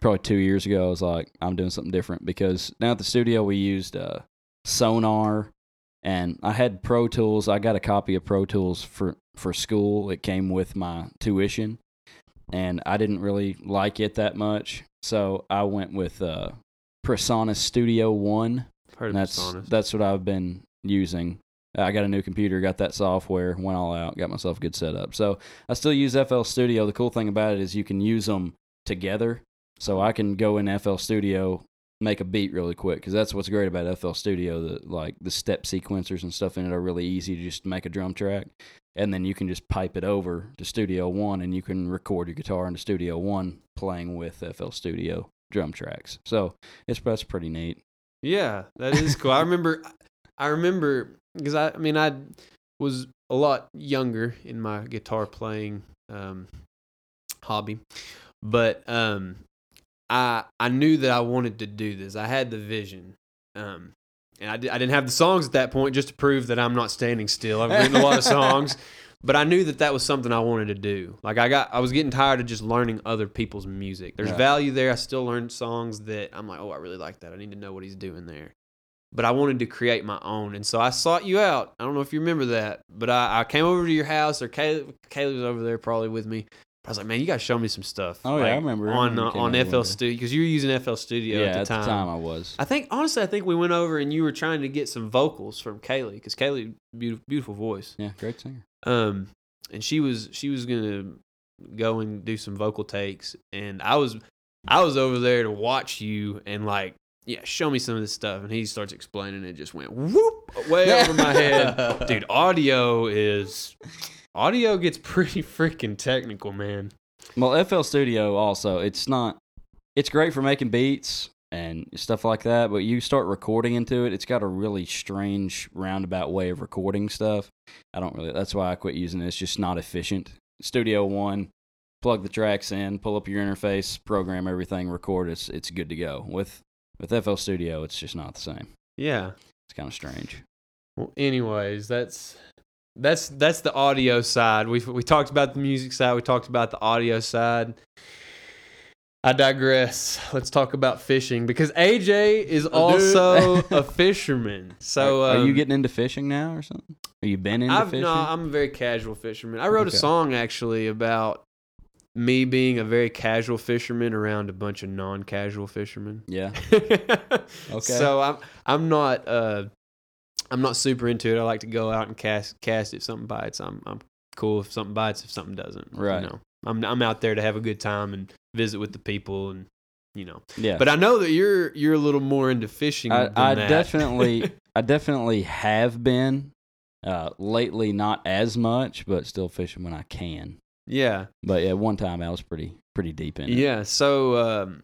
probably two years ago, I was like, I'm doing something different because now at the studio we used uh, Sonar, and I had Pro Tools. I got a copy of Pro Tools for for school. It came with my tuition, and I didn't really like it that much, so I went with uh, Presonus Studio One. Heard And of that's Sonus. that's what I've been using. I got a new computer, got that software, went all out, got myself a good setup. So I still use FL Studio. The cool thing about it is you can use them together. So I can go in FL Studio, make a beat really quick because that's what's great about FL Studio. The like the step sequencers and stuff in it are really easy to just make a drum track, and then you can just pipe it over to Studio One, and you can record your guitar into Studio One playing with FL Studio drum tracks. So it's that's pretty neat. Yeah, that is cool. I remember, I remember because I, I mean, I was a lot younger in my guitar playing um, hobby, but um, I I knew that I wanted to do this. I had the vision, um, and I, di- I didn't have the songs at that point just to prove that I'm not standing still. I've written a lot of songs. [LAUGHS] But I knew that that was something I wanted to do. Like I got, I was getting tired of just learning other people's music. There's Yeah. value there. I still learned songs that I'm like, oh, I really like that. I need to know what he's doing there. But I wanted to create my own. And so I sought you out. I don't know if you remember that, but I, I came over to your house, or Kaylee, Kaylee was over there probably with me. I was like, man, you gotta show me some stuff. Oh, yeah, I like, remember. I on remember you uh, on FL. Studio because you were using FL Studio yeah, at the time. I was. I think honestly, I think we went over and you were trying to get some vocals from Kaylee because Kaylee beautiful, beautiful voice. Yeah, great singer. Um, and she was she was gonna go and do some vocal takes, and I was I was over there to watch you and like yeah, show me some of this stuff. And he starts explaining, it just went whoop way over my head, [LAUGHS] dude. Audio is audio gets pretty freaking technical, man. Well, FL Studio also, it's not. It's great for making beats and stuff like that, but you start recording into it, it's got a really strange roundabout way of recording stuff. I don't really. That's why I quit using it. It's just not efficient. Studio One, plug the tracks in, pull up your interface, program everything, record. It's it's good to go. With with FL Studio, it's just not the same. Yeah. It's kind of strange. Well, anyways, that's that's that's the audio side. We we talked about the music side. We talked about the audio side. I digress. Let's talk about fishing because AJ is also [LAUGHS] a fisherman. So are, are you um, getting into fishing now or something? Are you been into I've, fishing? No, I'm a very casual fisherman. I wrote Okay. a song actually about me being a very casual fisherman around a bunch of non-casual fishermen. yeah. [LAUGHS] okay. So I'm I'm not uh I'm not super into it. I like to go out and cast cast if something bites. I'm I'm cool if something bites if something doesn't. Right. You know. I'm I'm out there to have a good time and visit with the people and you know. Yeah. But I know that you're you're a little more into fishing. I, than I definitely, [LAUGHS] I definitely have been. Uh, lately, not as much, but still fishing when I can. Yeah. But yeah, one time I was pretty, pretty deep in it. Yeah. So um,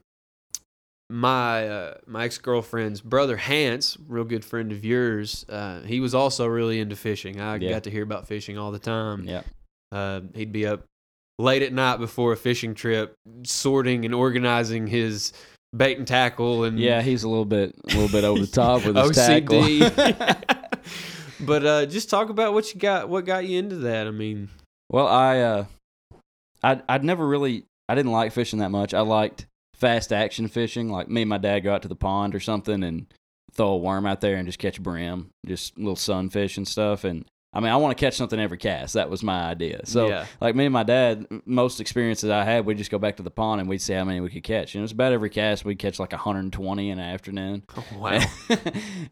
my uh, my ex girlfriend's brother Hans, real good friend of yours, uh, he was also really into fishing. I Yeah. got to hear about fishing all the time. Yeah. Uh, he'd be up late at night before a fishing trip, sorting and organizing his bait and tackle and Yeah, he's a little bit, a little bit over the top with his [LAUGHS] tackle. OCD. [LAUGHS] but uh, just talk about what you got. What got you into that? I mean, well, I, uh, I, I'd never really, I didn't like fishing that much. I liked fast action fishing. Like me and my dad go out to the pond or something and throw a worm out there and just catch brim, just little sunfish and stuff. And I mean, I want to catch something every cast. That was my idea. So yeah, like me and my dad, most experiences I had, we'd just go back to the pond and we'd see how many we could catch. And it was about every cast we'd catch like 120 in an afternoon. Oh, [LAUGHS] wow.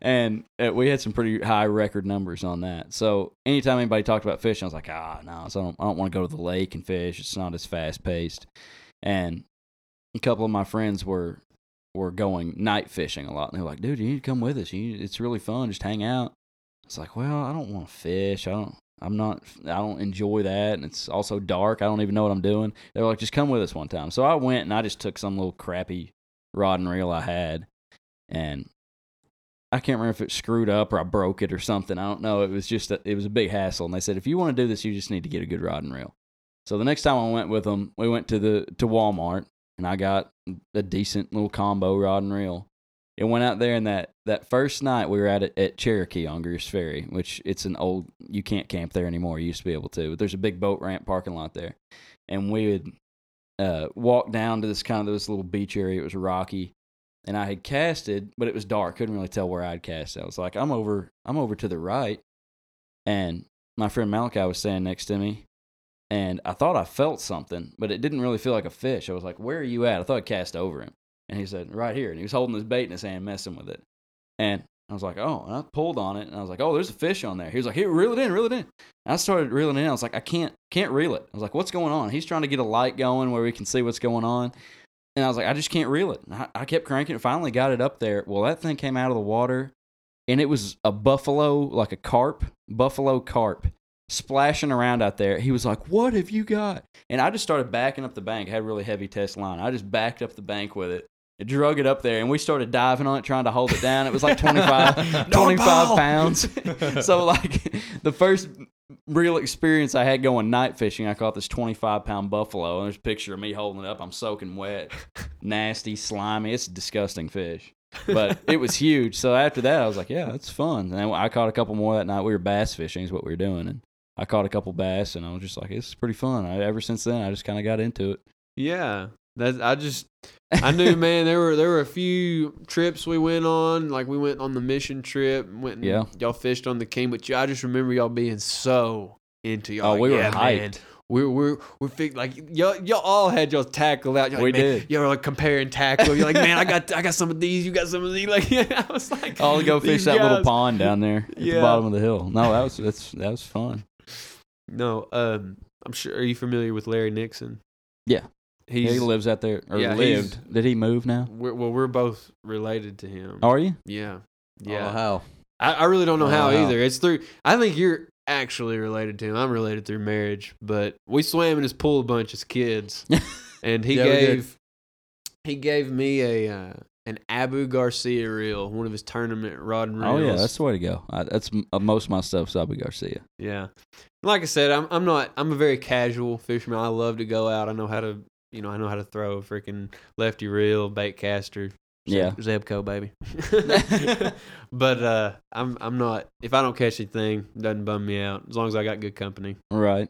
and uh, we had some pretty high record numbers on that. So anytime anybody talked about fishing, I was like, ah, no, so I don't, I don't want to go to the lake and fish. It's not as fast paced. And a couple of my friends were were going night fishing a lot, and they're like, dude, you need to come with us. You, it's really fun. Just hang out. It's like, well, I don't want to fish. I don't. I'm not. I don't enjoy that, and it's also dark. I don't even know what I'm doing. They were like, just come with us one time. So I went, and I just took some little crappy rod and reel I had, and I can't remember if it screwed up or I broke it or something. I don't know. It was just a, it was a big hassle, and they said if you want to do this, you just need to get a good rod and reel. So the next time I went with them, we went to the to Walmart, and I got a decent little combo rod and reel. It went out there, and that that first night we were at at Cherokee on Greers Ferry, which it's an old you can't camp there anymore. You used to be able to, but there's a big boat ramp parking lot there, and we would uh, walk down to this kind of this little beach area. It was rocky, and I had casted, but it was dark. Couldn't really tell where I'd cast. I was like, I'm over, I'm over to the right, and my friend Malachi was standing next to me, and I thought I felt something, but it didn't really feel like a fish. I was like, "Where are you at?" I thought I cast over him, and he said, "Right here," and he was holding his bait in his hand, messing with it, and I was like, "Oh," and I pulled on it, and I was like, "Oh, there's a fish on there." He was like, "Here, reel it in, reel it in." And I started reeling it in. I was like, "I can't, can't reel it." I was like, "What's going on?" He's trying to get a light going where we can see what's going on. And I was like, I just can't reel it. I, I kept cranking it. Finally got it up there. Well, that thing came out of the water and it was a buffalo, like a carp, buffalo carp, splashing around out there. He was like, What have you got? And I just started backing up the bank. I had really heavy test line. I just backed up the bank with it. It drug it up there and we started diving on it, trying to hold it down. It was like [LAUGHS] 25, 25 pounds. [LAUGHS] so, like, the first real experience I had going night fishing, I caught this 25 pound buffalo. And there's a picture of me holding it up. I'm soaking wet, [LAUGHS] nasty, slimy. It's a disgusting fish. but it was huge. So after that, I was like, yeah, that's fun. And I caught a couple more that night. We were bass fishing, is what we were doing. And I caught a couple bass, and I was just like, it's pretty fun. I, ever since then, I just kind of got into it. Yeah. That I just [LAUGHS] I knew, man. There were there were a few trips we went on. Like we went on the mission trip. Went and Yeah. y'all fished on the King. But you, I just remember y'all being so into y'all. Oh, like, we were yeah, man, hyped. We're we're we're fig- like y'all y'all all had y'all tackle out. You're We like, man, did. Y'all were like comparing tackle. You're like, man, I got [LAUGHS] I got some of these. You got some of these. [LAUGHS] Like yeah, I was like, I'll go fish that little pond down there at Yeah. the bottom of the hill. No, that was that's that was fun. No, um, I'm sure. Are you familiar with Larry Nixon? Yeah. He's he lives out there or yeah, lived. Did he move now? We're, well, we're both related to him. Are you? Yeah, Yeah. yeah. how? I, I really don't know how Wow. either. It's through. I think you're actually related to him. I'm related through marriage, but we swam in his pool a bunch as kids, [LAUGHS] and he Yeah, gave he gave me a uh, an Abu Garcia reel, one of his tournament rod and reels. Oh yeah, that's the way to go. I, that's uh, most of my stuff's Abu Garcia. Yeah. Like I said, I'm I'm not I'm a very casual fisherman. I love to go out. I know how to you know, I know how to throw a freaking lefty reel, bait caster. Yeah. Zebco baby. [LAUGHS] [LAUGHS] but uh I'm I'm not if I don't catch anything, it doesn't bum me out. As long as I got good company. Right.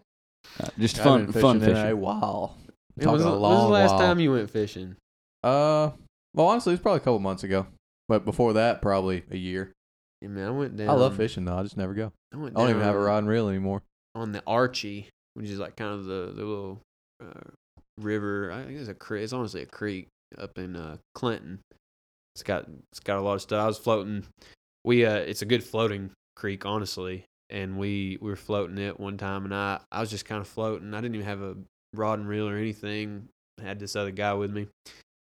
Uh, just I've fun, been fun fishing in fishing. a while. I'm When was, talking the- when was the last while. time you went fishing? Uh, well, honestly, it's probably a couple months ago. But before that, probably a year. Yeah, man, I went down I love fishing though. I just never go. I, went I don't even have a rod and reel anymore. on the Archey, which is like kind of the the little uh, river. I think it's a creek. It's honestly a creek up in uh, Clinton. It's got it's got a lot of stuff. I was floating. We uh, it's a good floating creek, honestly. And we we were floating it one time, and I I was just kind of floating. I didn't even have a rod and reel or anything. I had this other guy with me,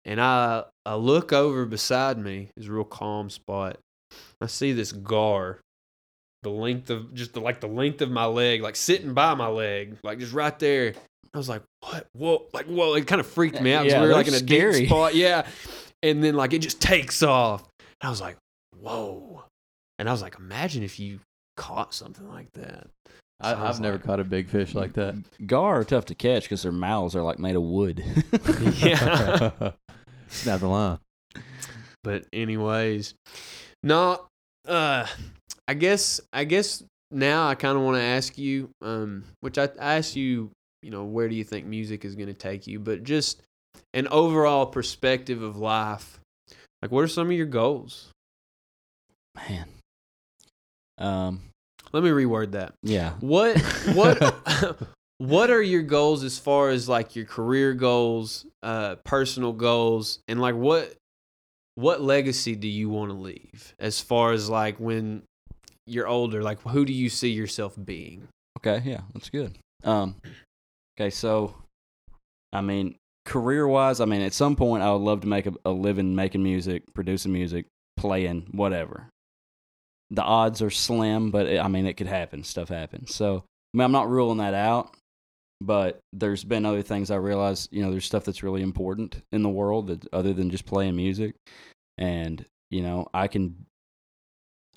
and I I look over beside me. It's a real calm spot. I see this gar the length of just the, like the length of my leg, like sitting by my leg, like just right there. I was like, "What? Whoa!" Like, whoa! It kind of freaked me out because Yeah, we were like in they're a scary. deep spot, yeah. And then like it just takes off. I was like, "Whoa!" And I was like, "Imagine if you caught something like that." I, So I was I've never caught a big fish like that. Gar are tough to catch because their mouths are like made of wood. [LAUGHS] Yeah. [LAUGHS] Snap the line. But anyways, no, uh, I guess I guess now I kind of want to ask you, um, which I, I asked you, you know, where do you think music is going to take you? But just an overall perspective of life. Like, what are some of your goals? Man. Um. Let me reword that. Yeah. What what [LAUGHS] [LAUGHS] what are your goals as far as like your career goals, uh, personal goals, and like what what legacy do you want to leave as far as like when you're older? Like who do you see yourself being? Okay, yeah, that's good. Um, okay, so, I mean, career wise, I mean, at some point, I would love to make a, a living making music, producing music, playing, whatever. The odds are slim, but it, I mean, it could happen. Stuff happens. So, I mean, I'm not ruling that out, but there's been other things I realize, you know, there's stuff that's really important in the world that other than just playing music. And, you know, I can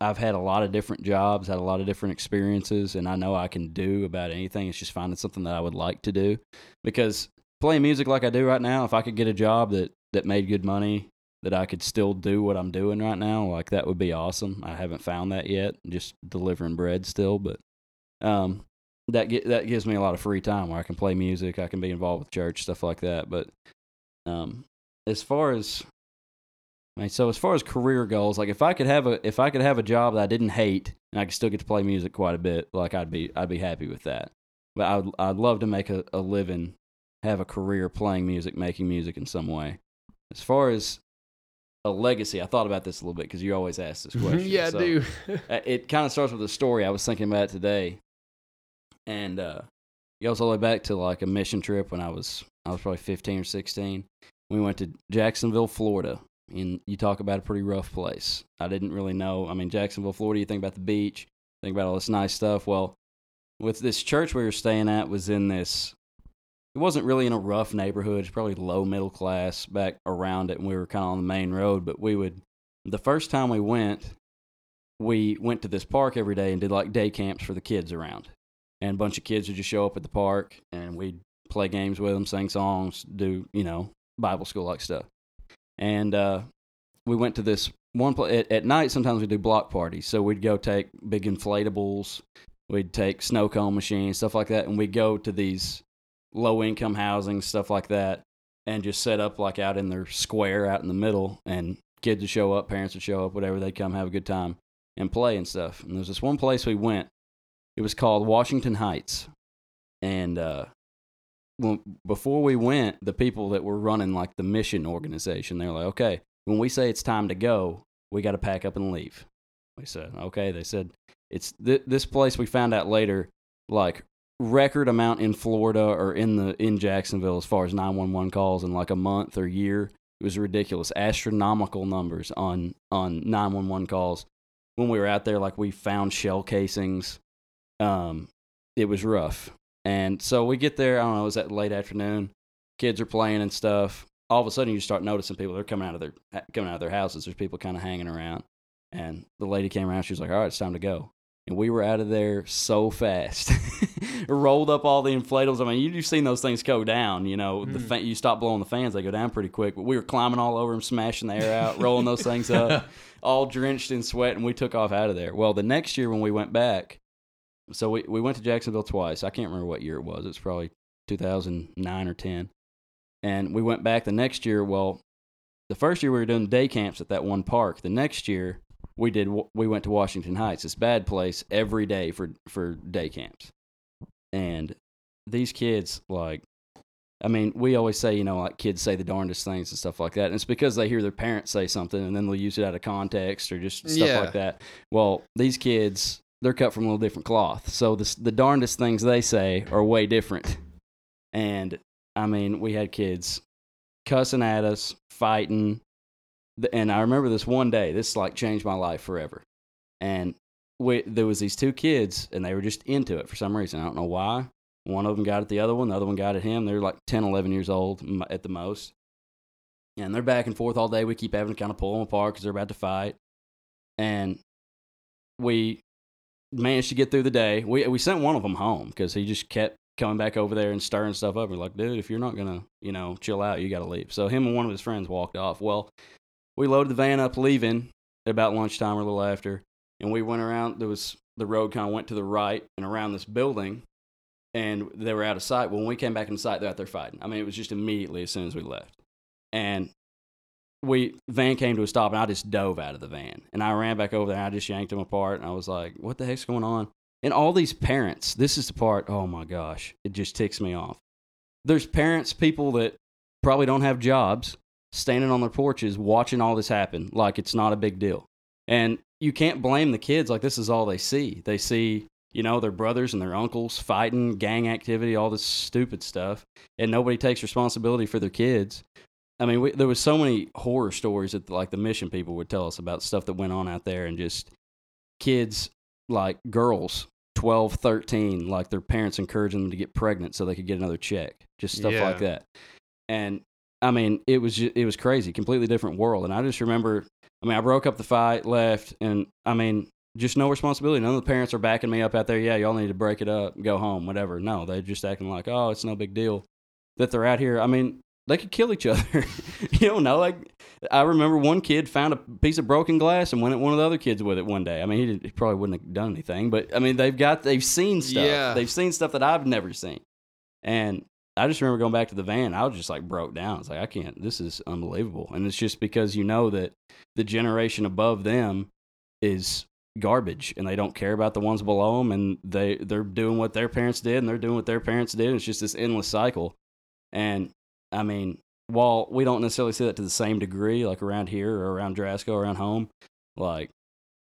I've had a lot of different jobs, had a lot of different experiences, and I know I can do about anything. It's just finding something that I would like to do. Because playing music like I do right now, if I could get a job that, that made good money, that I could still do what I'm doing right now, like that would be awesome. I haven't found that yet, just delivering bread still, but um, that that gives me a lot of free time where I can play music, I can be involved with church, stuff like that. But um, as far as I mean, so as far as career goals, like if I could have a if I could have a job that I didn't hate and I could still get to play music quite a bit, like I'd be I'd be happy with that. But I'd I'd love to make a, a living, have a career playing music, making music in some way. As far as a legacy, I thought about this a little bit because you always ask this question. [LAUGHS] yeah, I do. uh, It kind of starts with a story I was thinking about today, and uh, it goes all the way back to like a mission trip when I was I was probably fifteen or sixteen. We went to Jacksonville, Florida, and you talk about a pretty rough place. I didn't really know. I mean, Jacksonville, Florida. You think about the beach, think about all this nice stuff. Well, with this church we were staying at was in this. It wasn't really in a rough neighborhood. It's probably low middle class back around it, and we were kind of on the main road. But we would, the first time we went, we went to this park every day and did like day camps for the kids around. And a bunch of kids would just show up at the park and we'd play games with them, sing songs, do, you know, Bible school like stuff. And uh, we went to this one place at, at night. Sometimes we do block parties. So we'd go take big inflatables, we'd take snow cone machines, stuff like that. And we'd go to these low income housing, stuff like that. and just set up like out in their square out in the middle, and kids would show up, parents would show up, whatever. They'd come have a good time and play and stuff. And there's this one place we went. It was called Washington Heights, and uh, when, before we went, the people that were running like the mission organization, they were like, okay, when we say it's time to go, we got to pack up and leave. We said, okay. They said, it's th- this place we found out later, like record amount in Florida or in the in Jacksonville as far as 911 calls in like a month or year. It was ridiculous, astronomical numbers on on 911 calls. When we were out there, like we found shell casings. Um, it was rough. And so we get there, I don't know, it was that late afternoon. Kids are playing and stuff. All of a sudden you start noticing people they're coming out of their coming out of their houses. There's people kind of hanging around. And the lady came around, she was like, All right, it's time to go. And we were out of there so fast. [LAUGHS] Rolled up all the inflatables. I mean, you've seen those things go down. You know, the Mm. fa- you stop blowing the fans, they go down pretty quick. But we were climbing all over them, smashing the air out, rolling those things up, [LAUGHS] all drenched in sweat, and we took off out of there. Well, the next year when we went back, so we, we went to Jacksonville twice. I can't remember what year it was. It's probably 2009 or 10. And we went back the next year. Well, the first year we were doing day camps at that one park. The next year we did we went to Washington Heights. This bad place every day for for day camps. And these kids like I mean, we always say, you know, like kids say the darndest things and stuff like that. And it's because they hear their parents say something and then they'll use it out of context or just stuff Yeah. like that. Well, these kids, they're cut from a little different cloth. So this, the darndest things they say are way different. And I mean, we had kids cussing at us, fighting. And I remember this one day, this like changed my life forever. And we, there was these two kids and they were just into it for some reason. I don't know why. One of them got at the other one, the other one got at him. They're like 10, 11 years old at the most. And they're back and forth all day. We keep having to kind of pull them apart because they're about to fight. And we managed to get through the day. We, we sent one of them home because he just kept coming back over there and stirring stuff up. We're like, dude, if you're not to, you know, chill out, you got to leave. So him and one of his friends walked off. Well, we loaded the van up leaving at about lunchtime or a little after. And we went around, there was, the road kind of went to the right and around this building and they were out of sight. When we came back in sight, they're out there fighting. I mean, it was just immediately as soon as we left. And we van came to a stop, and I just dove out of the van, and I ran back over there, and I just yanked them apart, and I was like, "What the heck's going on?" And all these parents, this is the part. Oh my gosh, it just ticks me off. There's parents, people that probably don't have jobs, standing on their porches watching all this happen like it's not a big deal. And you can't blame the kids. Like this is all they see. They see you know, their brothers and their uncles fighting, gang activity, all this stupid stuff, and nobody takes responsibility for their kids. I mean, we, there was so many horror stories that like the mission people would tell us about stuff that went on out there, and just kids like girls, 12, 13, like their parents encouraging them to get pregnant so they could get another check, just stuff Yeah. like that. And I mean, it was ju- it was crazy, completely different world. And I just remember, I mean, I broke up the fight, left, and I mean, just no responsibility. None of the parents are backing me up out there. Yeah, y'all need to break it up, go home, whatever. No, they're just acting like, oh, it's no big deal that they're out here. I mean, they could kill each [LAUGHS] other. you don't know. Like, I remember one kid found a piece of broken glass and went at one of the other kids with it one day. I mean, he, he probably wouldn't have done anything, but I mean, they've got, they've seen stuff. Yeah. They've seen stuff that I've never seen. And I just remember going back to the van. I was just like broke down. It's like, I can't, this is unbelievable. And it's just because you know that the generation above them is garbage and they don't care about the ones below them and they they're doing what their parents did and they're doing what their parents did it's just this endless cycle and i mean while we don't necessarily see that to the same degree like around here or around Drasco around home like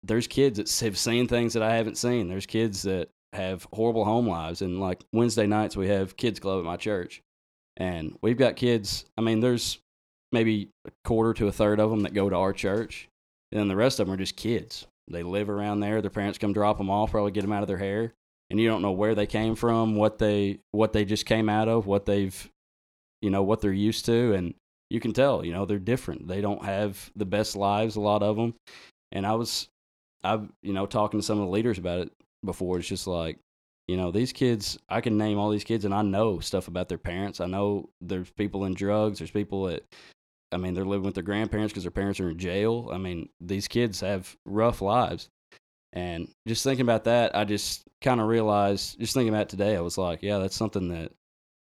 there's kids that have seen things that i haven't seen there's kids that have horrible home lives and like wednesday nights we have kids club at my church and we've got kids i mean there's maybe a quarter to a third of them that go to our church and then the rest of them are just kids they live around there. Their parents come drop them off, probably get them out of their hair, and you don't know where they came from, what they what they just came out of, what they've, you know, what they're used to, and you can tell, you know, they're different. They don't have the best lives, a lot of them. And I was, I've, you know, talking to some of the leaders about it before. It's just like, you know, these kids. I can name all these kids, and I know stuff about their parents. I know there's people in drugs. There's people that I mean, they're living with their grandparents because their parents are in jail. I mean, these kids have rough lives. And just thinking about that, I just kind of realized, just thinking about today, I was like, yeah, that's something that,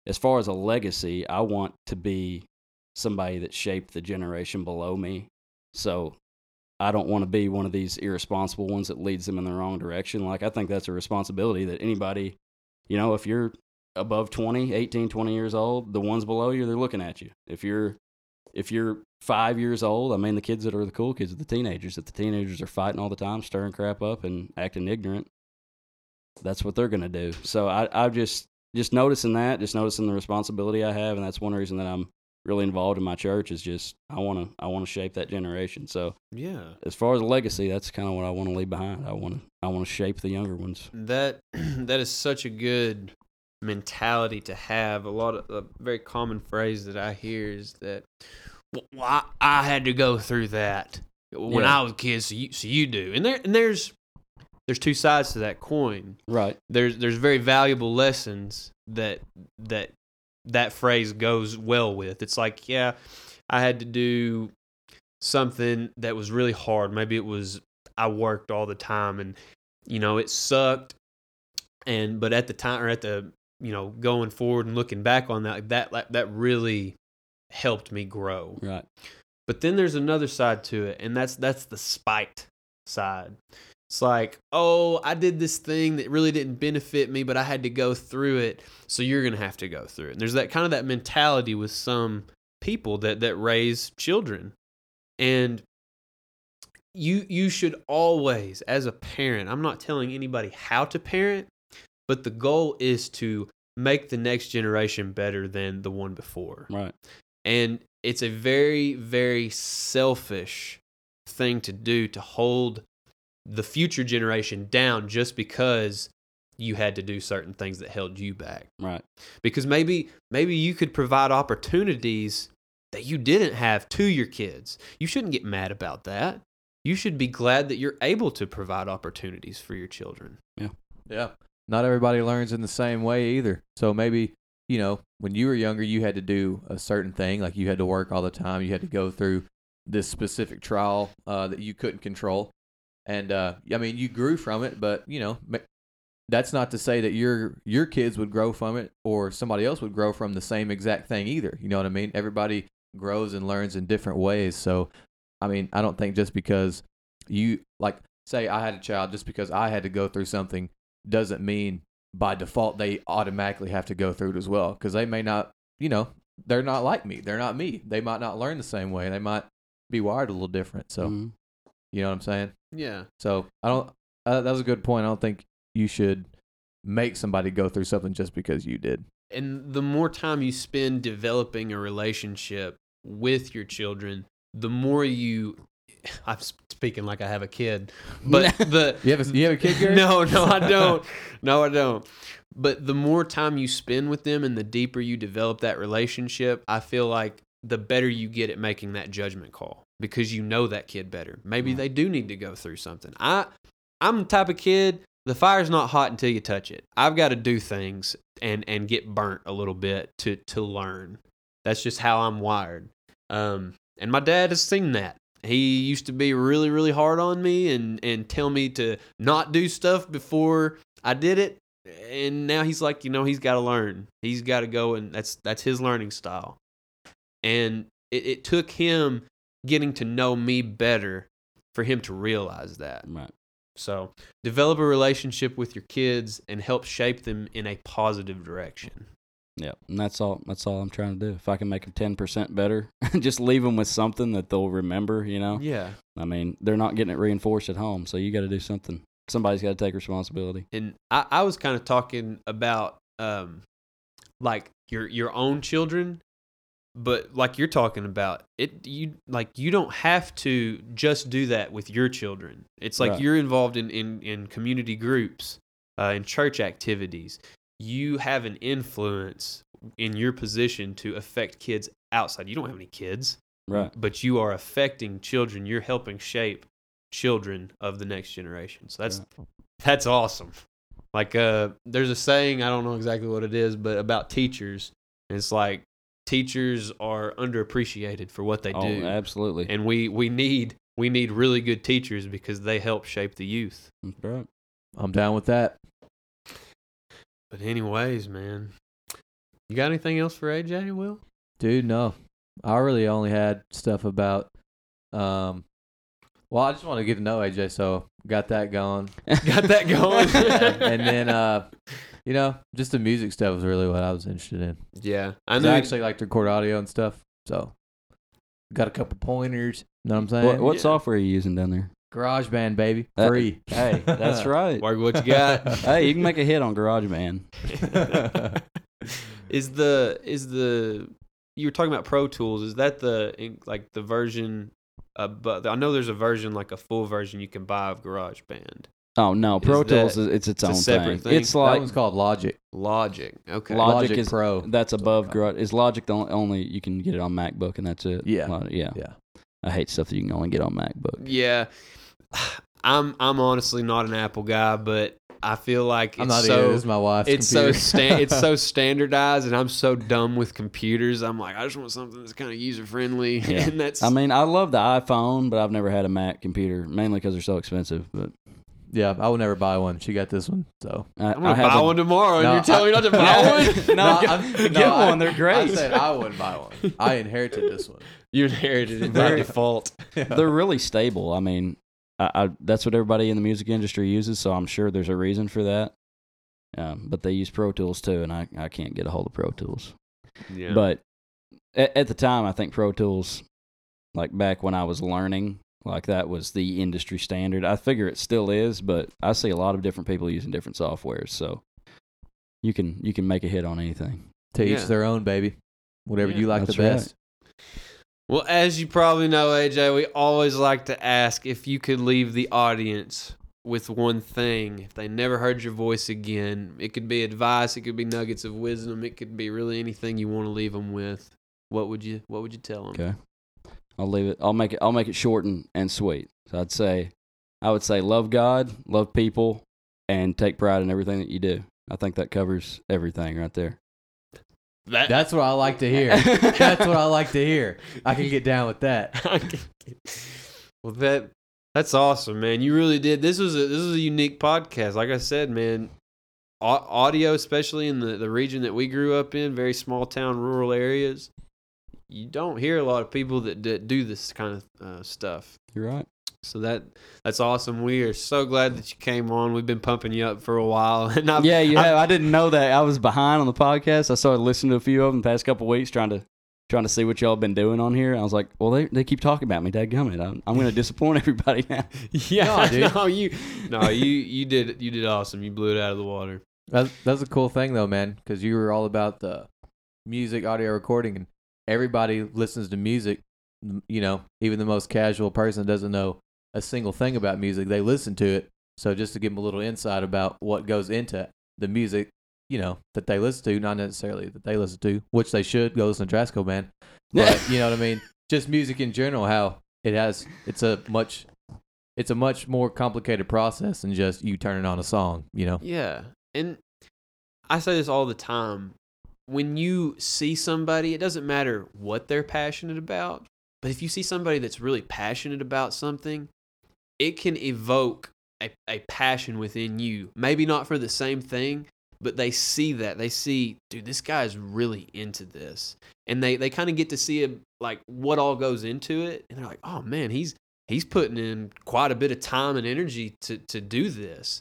as far as a legacy, I want to be somebody that shaped the generation below me. So I don't want to be one of these irresponsible ones that leads them in the wrong direction. Like I think that's a responsibility that anybody, you know, if you're above 20, 18, 20 years old, the ones below you, they're looking at you. If you're if you're five years old, I mean, the kids that are the cool kids are the teenagers. If the teenagers are fighting all the time, stirring crap up, and acting ignorant, that's what they're gonna do. So I, I just just noticing that, just noticing the responsibility I have, and that's one reason that I'm really involved in my church. Is just I want to I want to shape that generation. So Yeah. as far as legacy, that's kind of what I want to leave behind. I want to I want to shape the younger ones. That [CLEARS THROAT] that is such a good mentality to have. A lot of a very common phrase that I hear is that, "Well, I, I had to go through that when Yeah. I was a kid, so you so you do." And there and there's there's two sides to that coin. Right. There's there's very valuable lessons that that that phrase goes well with. It's like, yeah, I had to do something that was really hard. Maybe it was I worked all the time and you know, it sucked and but at the time or at the you know, going forward and looking back on that that that, that really helped me grow. Right. But then there's another side to it, and that's that's the spite side. It's like, oh, I did this thing that really didn't benefit me, but I had to go through it, so you're gonna have to go through it. And there's that kind of that mentality with some people that that raise children, and you you should always, as a parent, I'm not telling anybody how to parent, but the goal is to make the next generation better than the one before Right. and it's a very very selfish thing to do to hold the future generation down just because you had to do certain things that held you back Right. because maybe maybe you could provide opportunities that you didn't have to your kids you shouldn't get mad about that you should be glad that you're able to provide opportunities for your children Yeah. Yeah. Not everybody learns in the same way either. So maybe, you know, when you were younger, you had to do a certain thing, like you had to work all the time. You had to go through this specific trial uh, that you couldn't control. And uh, I mean, you grew from it, but you know, that's not to say that your your kids would grow from it or somebody else would grow from the same exact thing either. You know what I mean? Everybody grows and learns in different ways. So, I mean, I don't think just because you like say I had a child, just because I had to go through something doesn't mean by default they automatically have to go through it as well because they may not you know they're not like me they're not me they might not learn the same way they might be wired a little different so Mhm. You know what i'm saying yeah so i don't uh, that was a good point i don't think you should make somebody go through something just because you did and the more time you spend developing a relationship with your children, the more you. [SIGHS] I'm speaking like I have a kid, but [LAUGHS] the you have a, you have a kid Gary? no, no, I don't. [LAUGHS] No, I don't. But the more time you spend with them and the deeper you develop that relationship, I feel like the better you get at making that judgment call because you know that kid better. Maybe they do need to go through something. I I'm the type of kid the fire's not hot until you touch it. I've got to do things and and get burnt a little bit to to learn. That's just how I'm wired. Um and my dad has seen that. He used to be really really hard on me and and tell me to not do stuff before I did it. And now he's like, you know, he's got to learn. He's got to go and that's that's his learning style. And it, it took him getting to know me better for him to realize that. Right. So develop a relationship with your kids and help shape them in a positive direction. Yeah, and that's all. That's all I'm trying to do. If I can make them ten percent better, [LAUGHS] just leave them with something that they'll remember. You know, Yeah. I mean, they're not getting it reinforced at home, so you got to do something. Somebody's got to take responsibility. And I, I was kind of talking about um like your your own children, but like you're talking about it you like you don't have to just do that with your children. It's like Right. you're involved in, in, in community groups, uh, in church activities. You have an influence in your position to affect kids outside. You don't have any kids. Right. but you are affecting children. You're helping shape children of the next generation. So that's that's awesome. Like uh there's a saying, I don't know exactly what it is, but about teachers. It's like teachers are underappreciated for what they oh, do. absolutely. And we we need we need really good teachers because they help shape the youth. That's right. i'm down with that But anyways, man. You got anything else for AJ, Will? dude no I really only had stuff about. Um, well, I just want to get to know AJ, so got that going. [LAUGHS] Got that going. [LAUGHS] and then, uh, you know, just the music stuff was really what I was interested in. yeah, I 'Cause know. I actually like to record audio and stuff, so got a couple pointers. Know what I'm saying? What, what Yeah. software are you using down there? GarageBand, baby, Uh, free. Hey, that's [LAUGHS] right. Work what you got. [LAUGHS] hey, you can make a hit on GarageBand. [LAUGHS] is the is the you were talking about Pro Tools? Is that the like the version? Uh, but I know there's a version like a full version you can buy of GarageBand. Oh no, Pro Is Tools that- is it's its it's a own separate thing. thing? It's that like one's called Logic. Logic. Okay. Logic Logic is- Pro. that's above Okay. Garage. Is Logic the only, only you can get it on MacBook and that's it? Yeah. Lo- yeah. Yeah. I hate stuff that you can only get on MacBook. yeah. [SIGHS] I'm I'm honestly not an Apple guy, but I feel like it's I'm not so either. This is my wife's it's computer. so sta- it's so [LAUGHS] standardized, and I'm so dumb with computers. I'm like, I just want something that's kind of user friendly, Yeah. [LAUGHS] and that's I mean, I love the iPhone, but I've never had a Mac computer, mainly because they're so expensive. But yeah, I will never buy one. She got this one, so I, I'm gonna I have buy one tomorrow, and you're telling me not to buy [LAUGHS] one. [LAUGHS] No, No, get, I'm- get no, I- one. They're great. I said I wouldn't buy one. [LAUGHS] I inherited this one. You inherited it by Very- default. they're really stable. I mean, I, I that's what everybody in the music industry uses, so I'm sure there's a reason for that. Um, but they use Pro Tools too, and I, I can't get a hold of Pro Tools. Yeah. But at, at the time, I think Pro Tools, like back when I was learning, like that was the industry standard. I figure it still is, but I see a lot of different people using different softwares, so you can you can make a hit on anything. to Yeah. each their own, baby. Whatever Yeah. you like That's the right. best. Well, as you probably know, AJ, we always like to ask if you could leave the audience with one thing. If they never heard your voice again, it could be advice, it could be nuggets of wisdom, it could be really anything you want to leave them with. What would you What would you tell them? Okay. I'll leave it. I'll make it. I'll make it short and, and sweet. So I'd say, I would say, love God, love people, and take pride in everything that you do. I think that covers everything right there. That, That's what I like to hear. [LAUGHS] That's what I like to hear. I can get down with that. [LAUGHS] well, that that's awesome, man. You really did. This was a this was a unique podcast. Like I said, man, audio, especially in the the region that we grew up in, very small town, rural areas. You don't hear a lot of people that, that do this kind of uh, stuff. You're right. So that that's awesome. We are so glad that you came on. We've been pumping you up for a while, [LAUGHS] and I've, yeah, you I've- have. I didn't know that. I was behind on the podcast. I started listening to a few of them the past couple weeks, trying to trying to see what y'all have been doing on here. I was like, well, they they keep talking about me. Dadgummit. I'm, I'm going to disappoint [LAUGHS] everybody now. [LAUGHS] yeah, No, no, you, no, you, you did, you did awesome. You blew it out of the water. That's, that's a cool thing though, man, because you were all about the music, audio recording, and everybody listens to music. You know, even the most casual person doesn't know a single thing about music. They listen to it. So just to give them a little insight about what goes into the music, you know, that they listen to, not necessarily that they listen to, which they should go listen to Drasco Band. [LAUGHS] But you know what I mean? Just music in general, how it has it's a much it's a much more complicated process than just you turning on a song, you know. Yeah. And I say this all the time. When you see somebody, it doesn't matter what they're passionate about, but if you see somebody that's really passionate about something, it can evoke a, a passion within you. Maybe not for the same thing, but they see that. They see, dude, this guy's really into this. And they, they kind of get to see it, like what all goes into it. And they're like, oh man, he's he's putting in quite a bit of time and energy to to do this.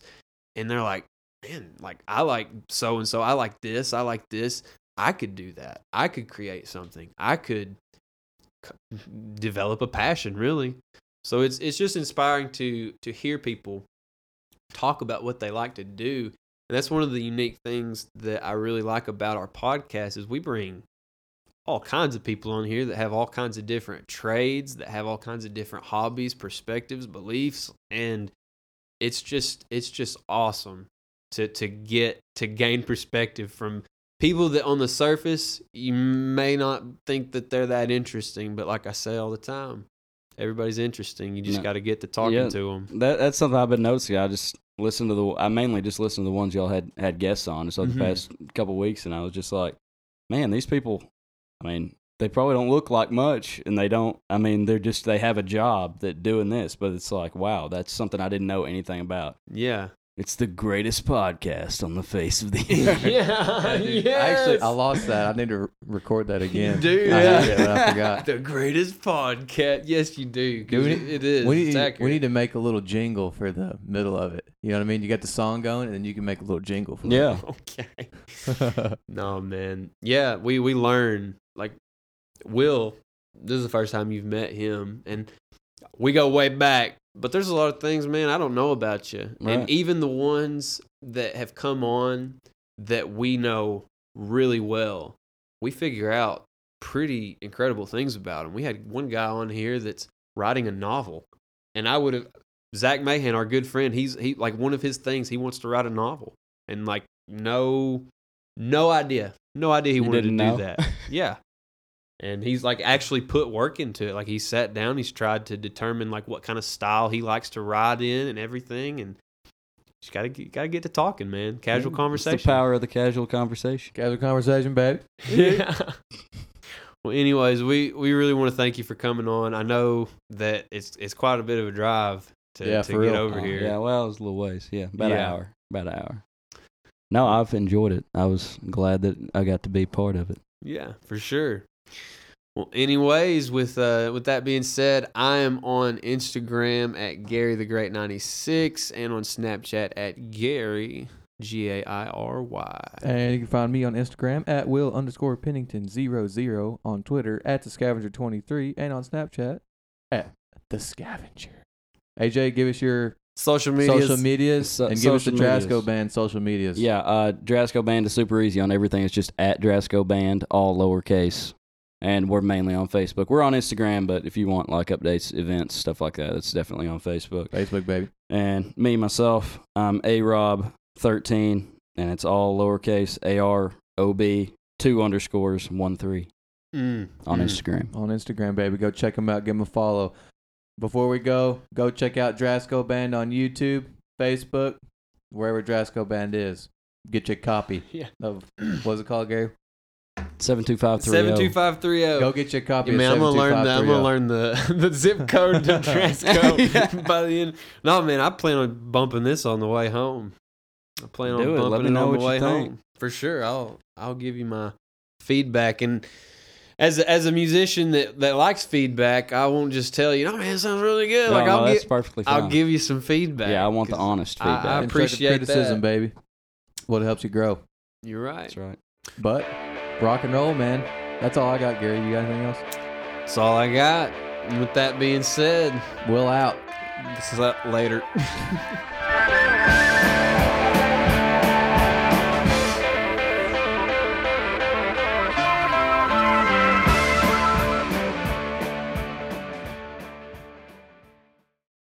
And they're like, man, like I like so and so. I like this. I like this. I could do that. I could create something. I could c- develop a passion, really. So it's it's just inspiring to to hear people talk about what they like to do. And that's one of the unique things that I really like about our podcast is we bring all kinds of people on here that have all kinds of different trades, that have all kinds of different hobbies, perspectives, beliefs, and it's just it's just awesome to to get to gain perspective from people that on the surface you may not think that they're that interesting, but like I say all the time, everybody's interesting. You just No. got to get to talking Yeah. to them. That that's something I've been noticing. I just listened to the. I mainly just listened to the ones y'all had had guests on just over Mhm. the past couple weeks, and I was just like, man, these people. I mean, they probably don't look like much, and they don't. I mean, they're just they have a job that doing this, but it's like, wow, that's something I didn't know anything about. Yeah, It's the greatest podcast on the face of the [LAUGHS] earth. yeah, Dude, yes. Actually, I lost that. I need to record that again. do. I Yeah. did, but I forgot. [LAUGHS] the greatest podcast. Yes, you do. 'cause Do we- it- it is. We need, accurate. we need to make a little jingle for the middle of it. You know what I mean? You got the song going, and then you can make a little jingle for Yeah. [LAUGHS] Okay. No, man. Yeah, we we learn like Will. This is the first time you've met him, and we go way back. But there's a lot of things, man, I don't know about you, Right. and even the ones that have come on that we know really well, we figure out pretty incredible things about them. We had one guy on here that's writing a novel, and I would have Zach Mahan, our good friend. He's he like one of his things. He wants to write a novel, and like no, no idea, no idea he You wanted to didn't do know? that. Yeah, and he's like actually put work into it. Like he sat down, he's tried to determine like what kind of style he likes to ride in and everything, and just gotta gotta get to talking, man. Casual It's conversation. the power of the casual conversation. Casual conversation, baby. [LAUGHS] yeah. Well, anyways, we we really want to thank you for coming on. I know that it's it's quite a bit of a drive to, Yeah, to for get real. over Uh, here. Yeah, well, it was a little ways. Yeah, about an hour. About an hour. No, I've enjoyed it. I was glad that I got to be part of it. Yeah, for sure. Well, anyways, with uh, with that being said, I am on Instagram at Gary the Great ninety six and on Snapchat at Gary G A I R Y. And you can find me on Instagram at will underscore Pennington zero zero on Twitter at the scavenger twenty three and on Snapchat at the scavenger. AJ, give us your Social media. social medias So- and give us the social medias. Drasco Band social medias. Yeah, uh, Drasco Band is super easy on everything. It's just at Drasco Band, all lowercase. And we're mainly on Facebook. We're on Instagram, but if you want like updates, events, stuff like that, it's definitely on Facebook. Facebook baby. And me, myself, I'm A Rob 13, and it's all lowercase A R O B, two underscores, one three Mm, on mm. Instagram. on Instagram, baby. Go check them out. Give them a follow. Before we go, go check out Drasco Band on YouTube, Facebook, wherever Drasco Band is. Get your copy [LAUGHS] Yeah. of what's it called, Gary? 72530. Seven two five three oh. oh. Go zero. get your copy. Yeah, man, I'm gonna oh. learn the I'm gonna learn the the zip code to [LAUGHS] Drasco Yeah. [LAUGHS] by the end. No, man, I plan on bumping this on the way home. I plan on it. bumping Let me it on what the way home for sure. I'll I'll give you my feedback and. As a, as a musician that, that likes feedback, I won't just tell you, "Oh man, it sounds really good." No, like no, I'll that's get, perfectly fine. I'll give you some feedback. yeah, I want the honest I- I feedback. Constructive appreciate criticism, that. baby. What helps you grow. You're right. That's right. But rock and roll, man. That's all I got, Gary. You got anything else? That's all I got. And with that being said, we'll out. this is up later. [LAUGHS]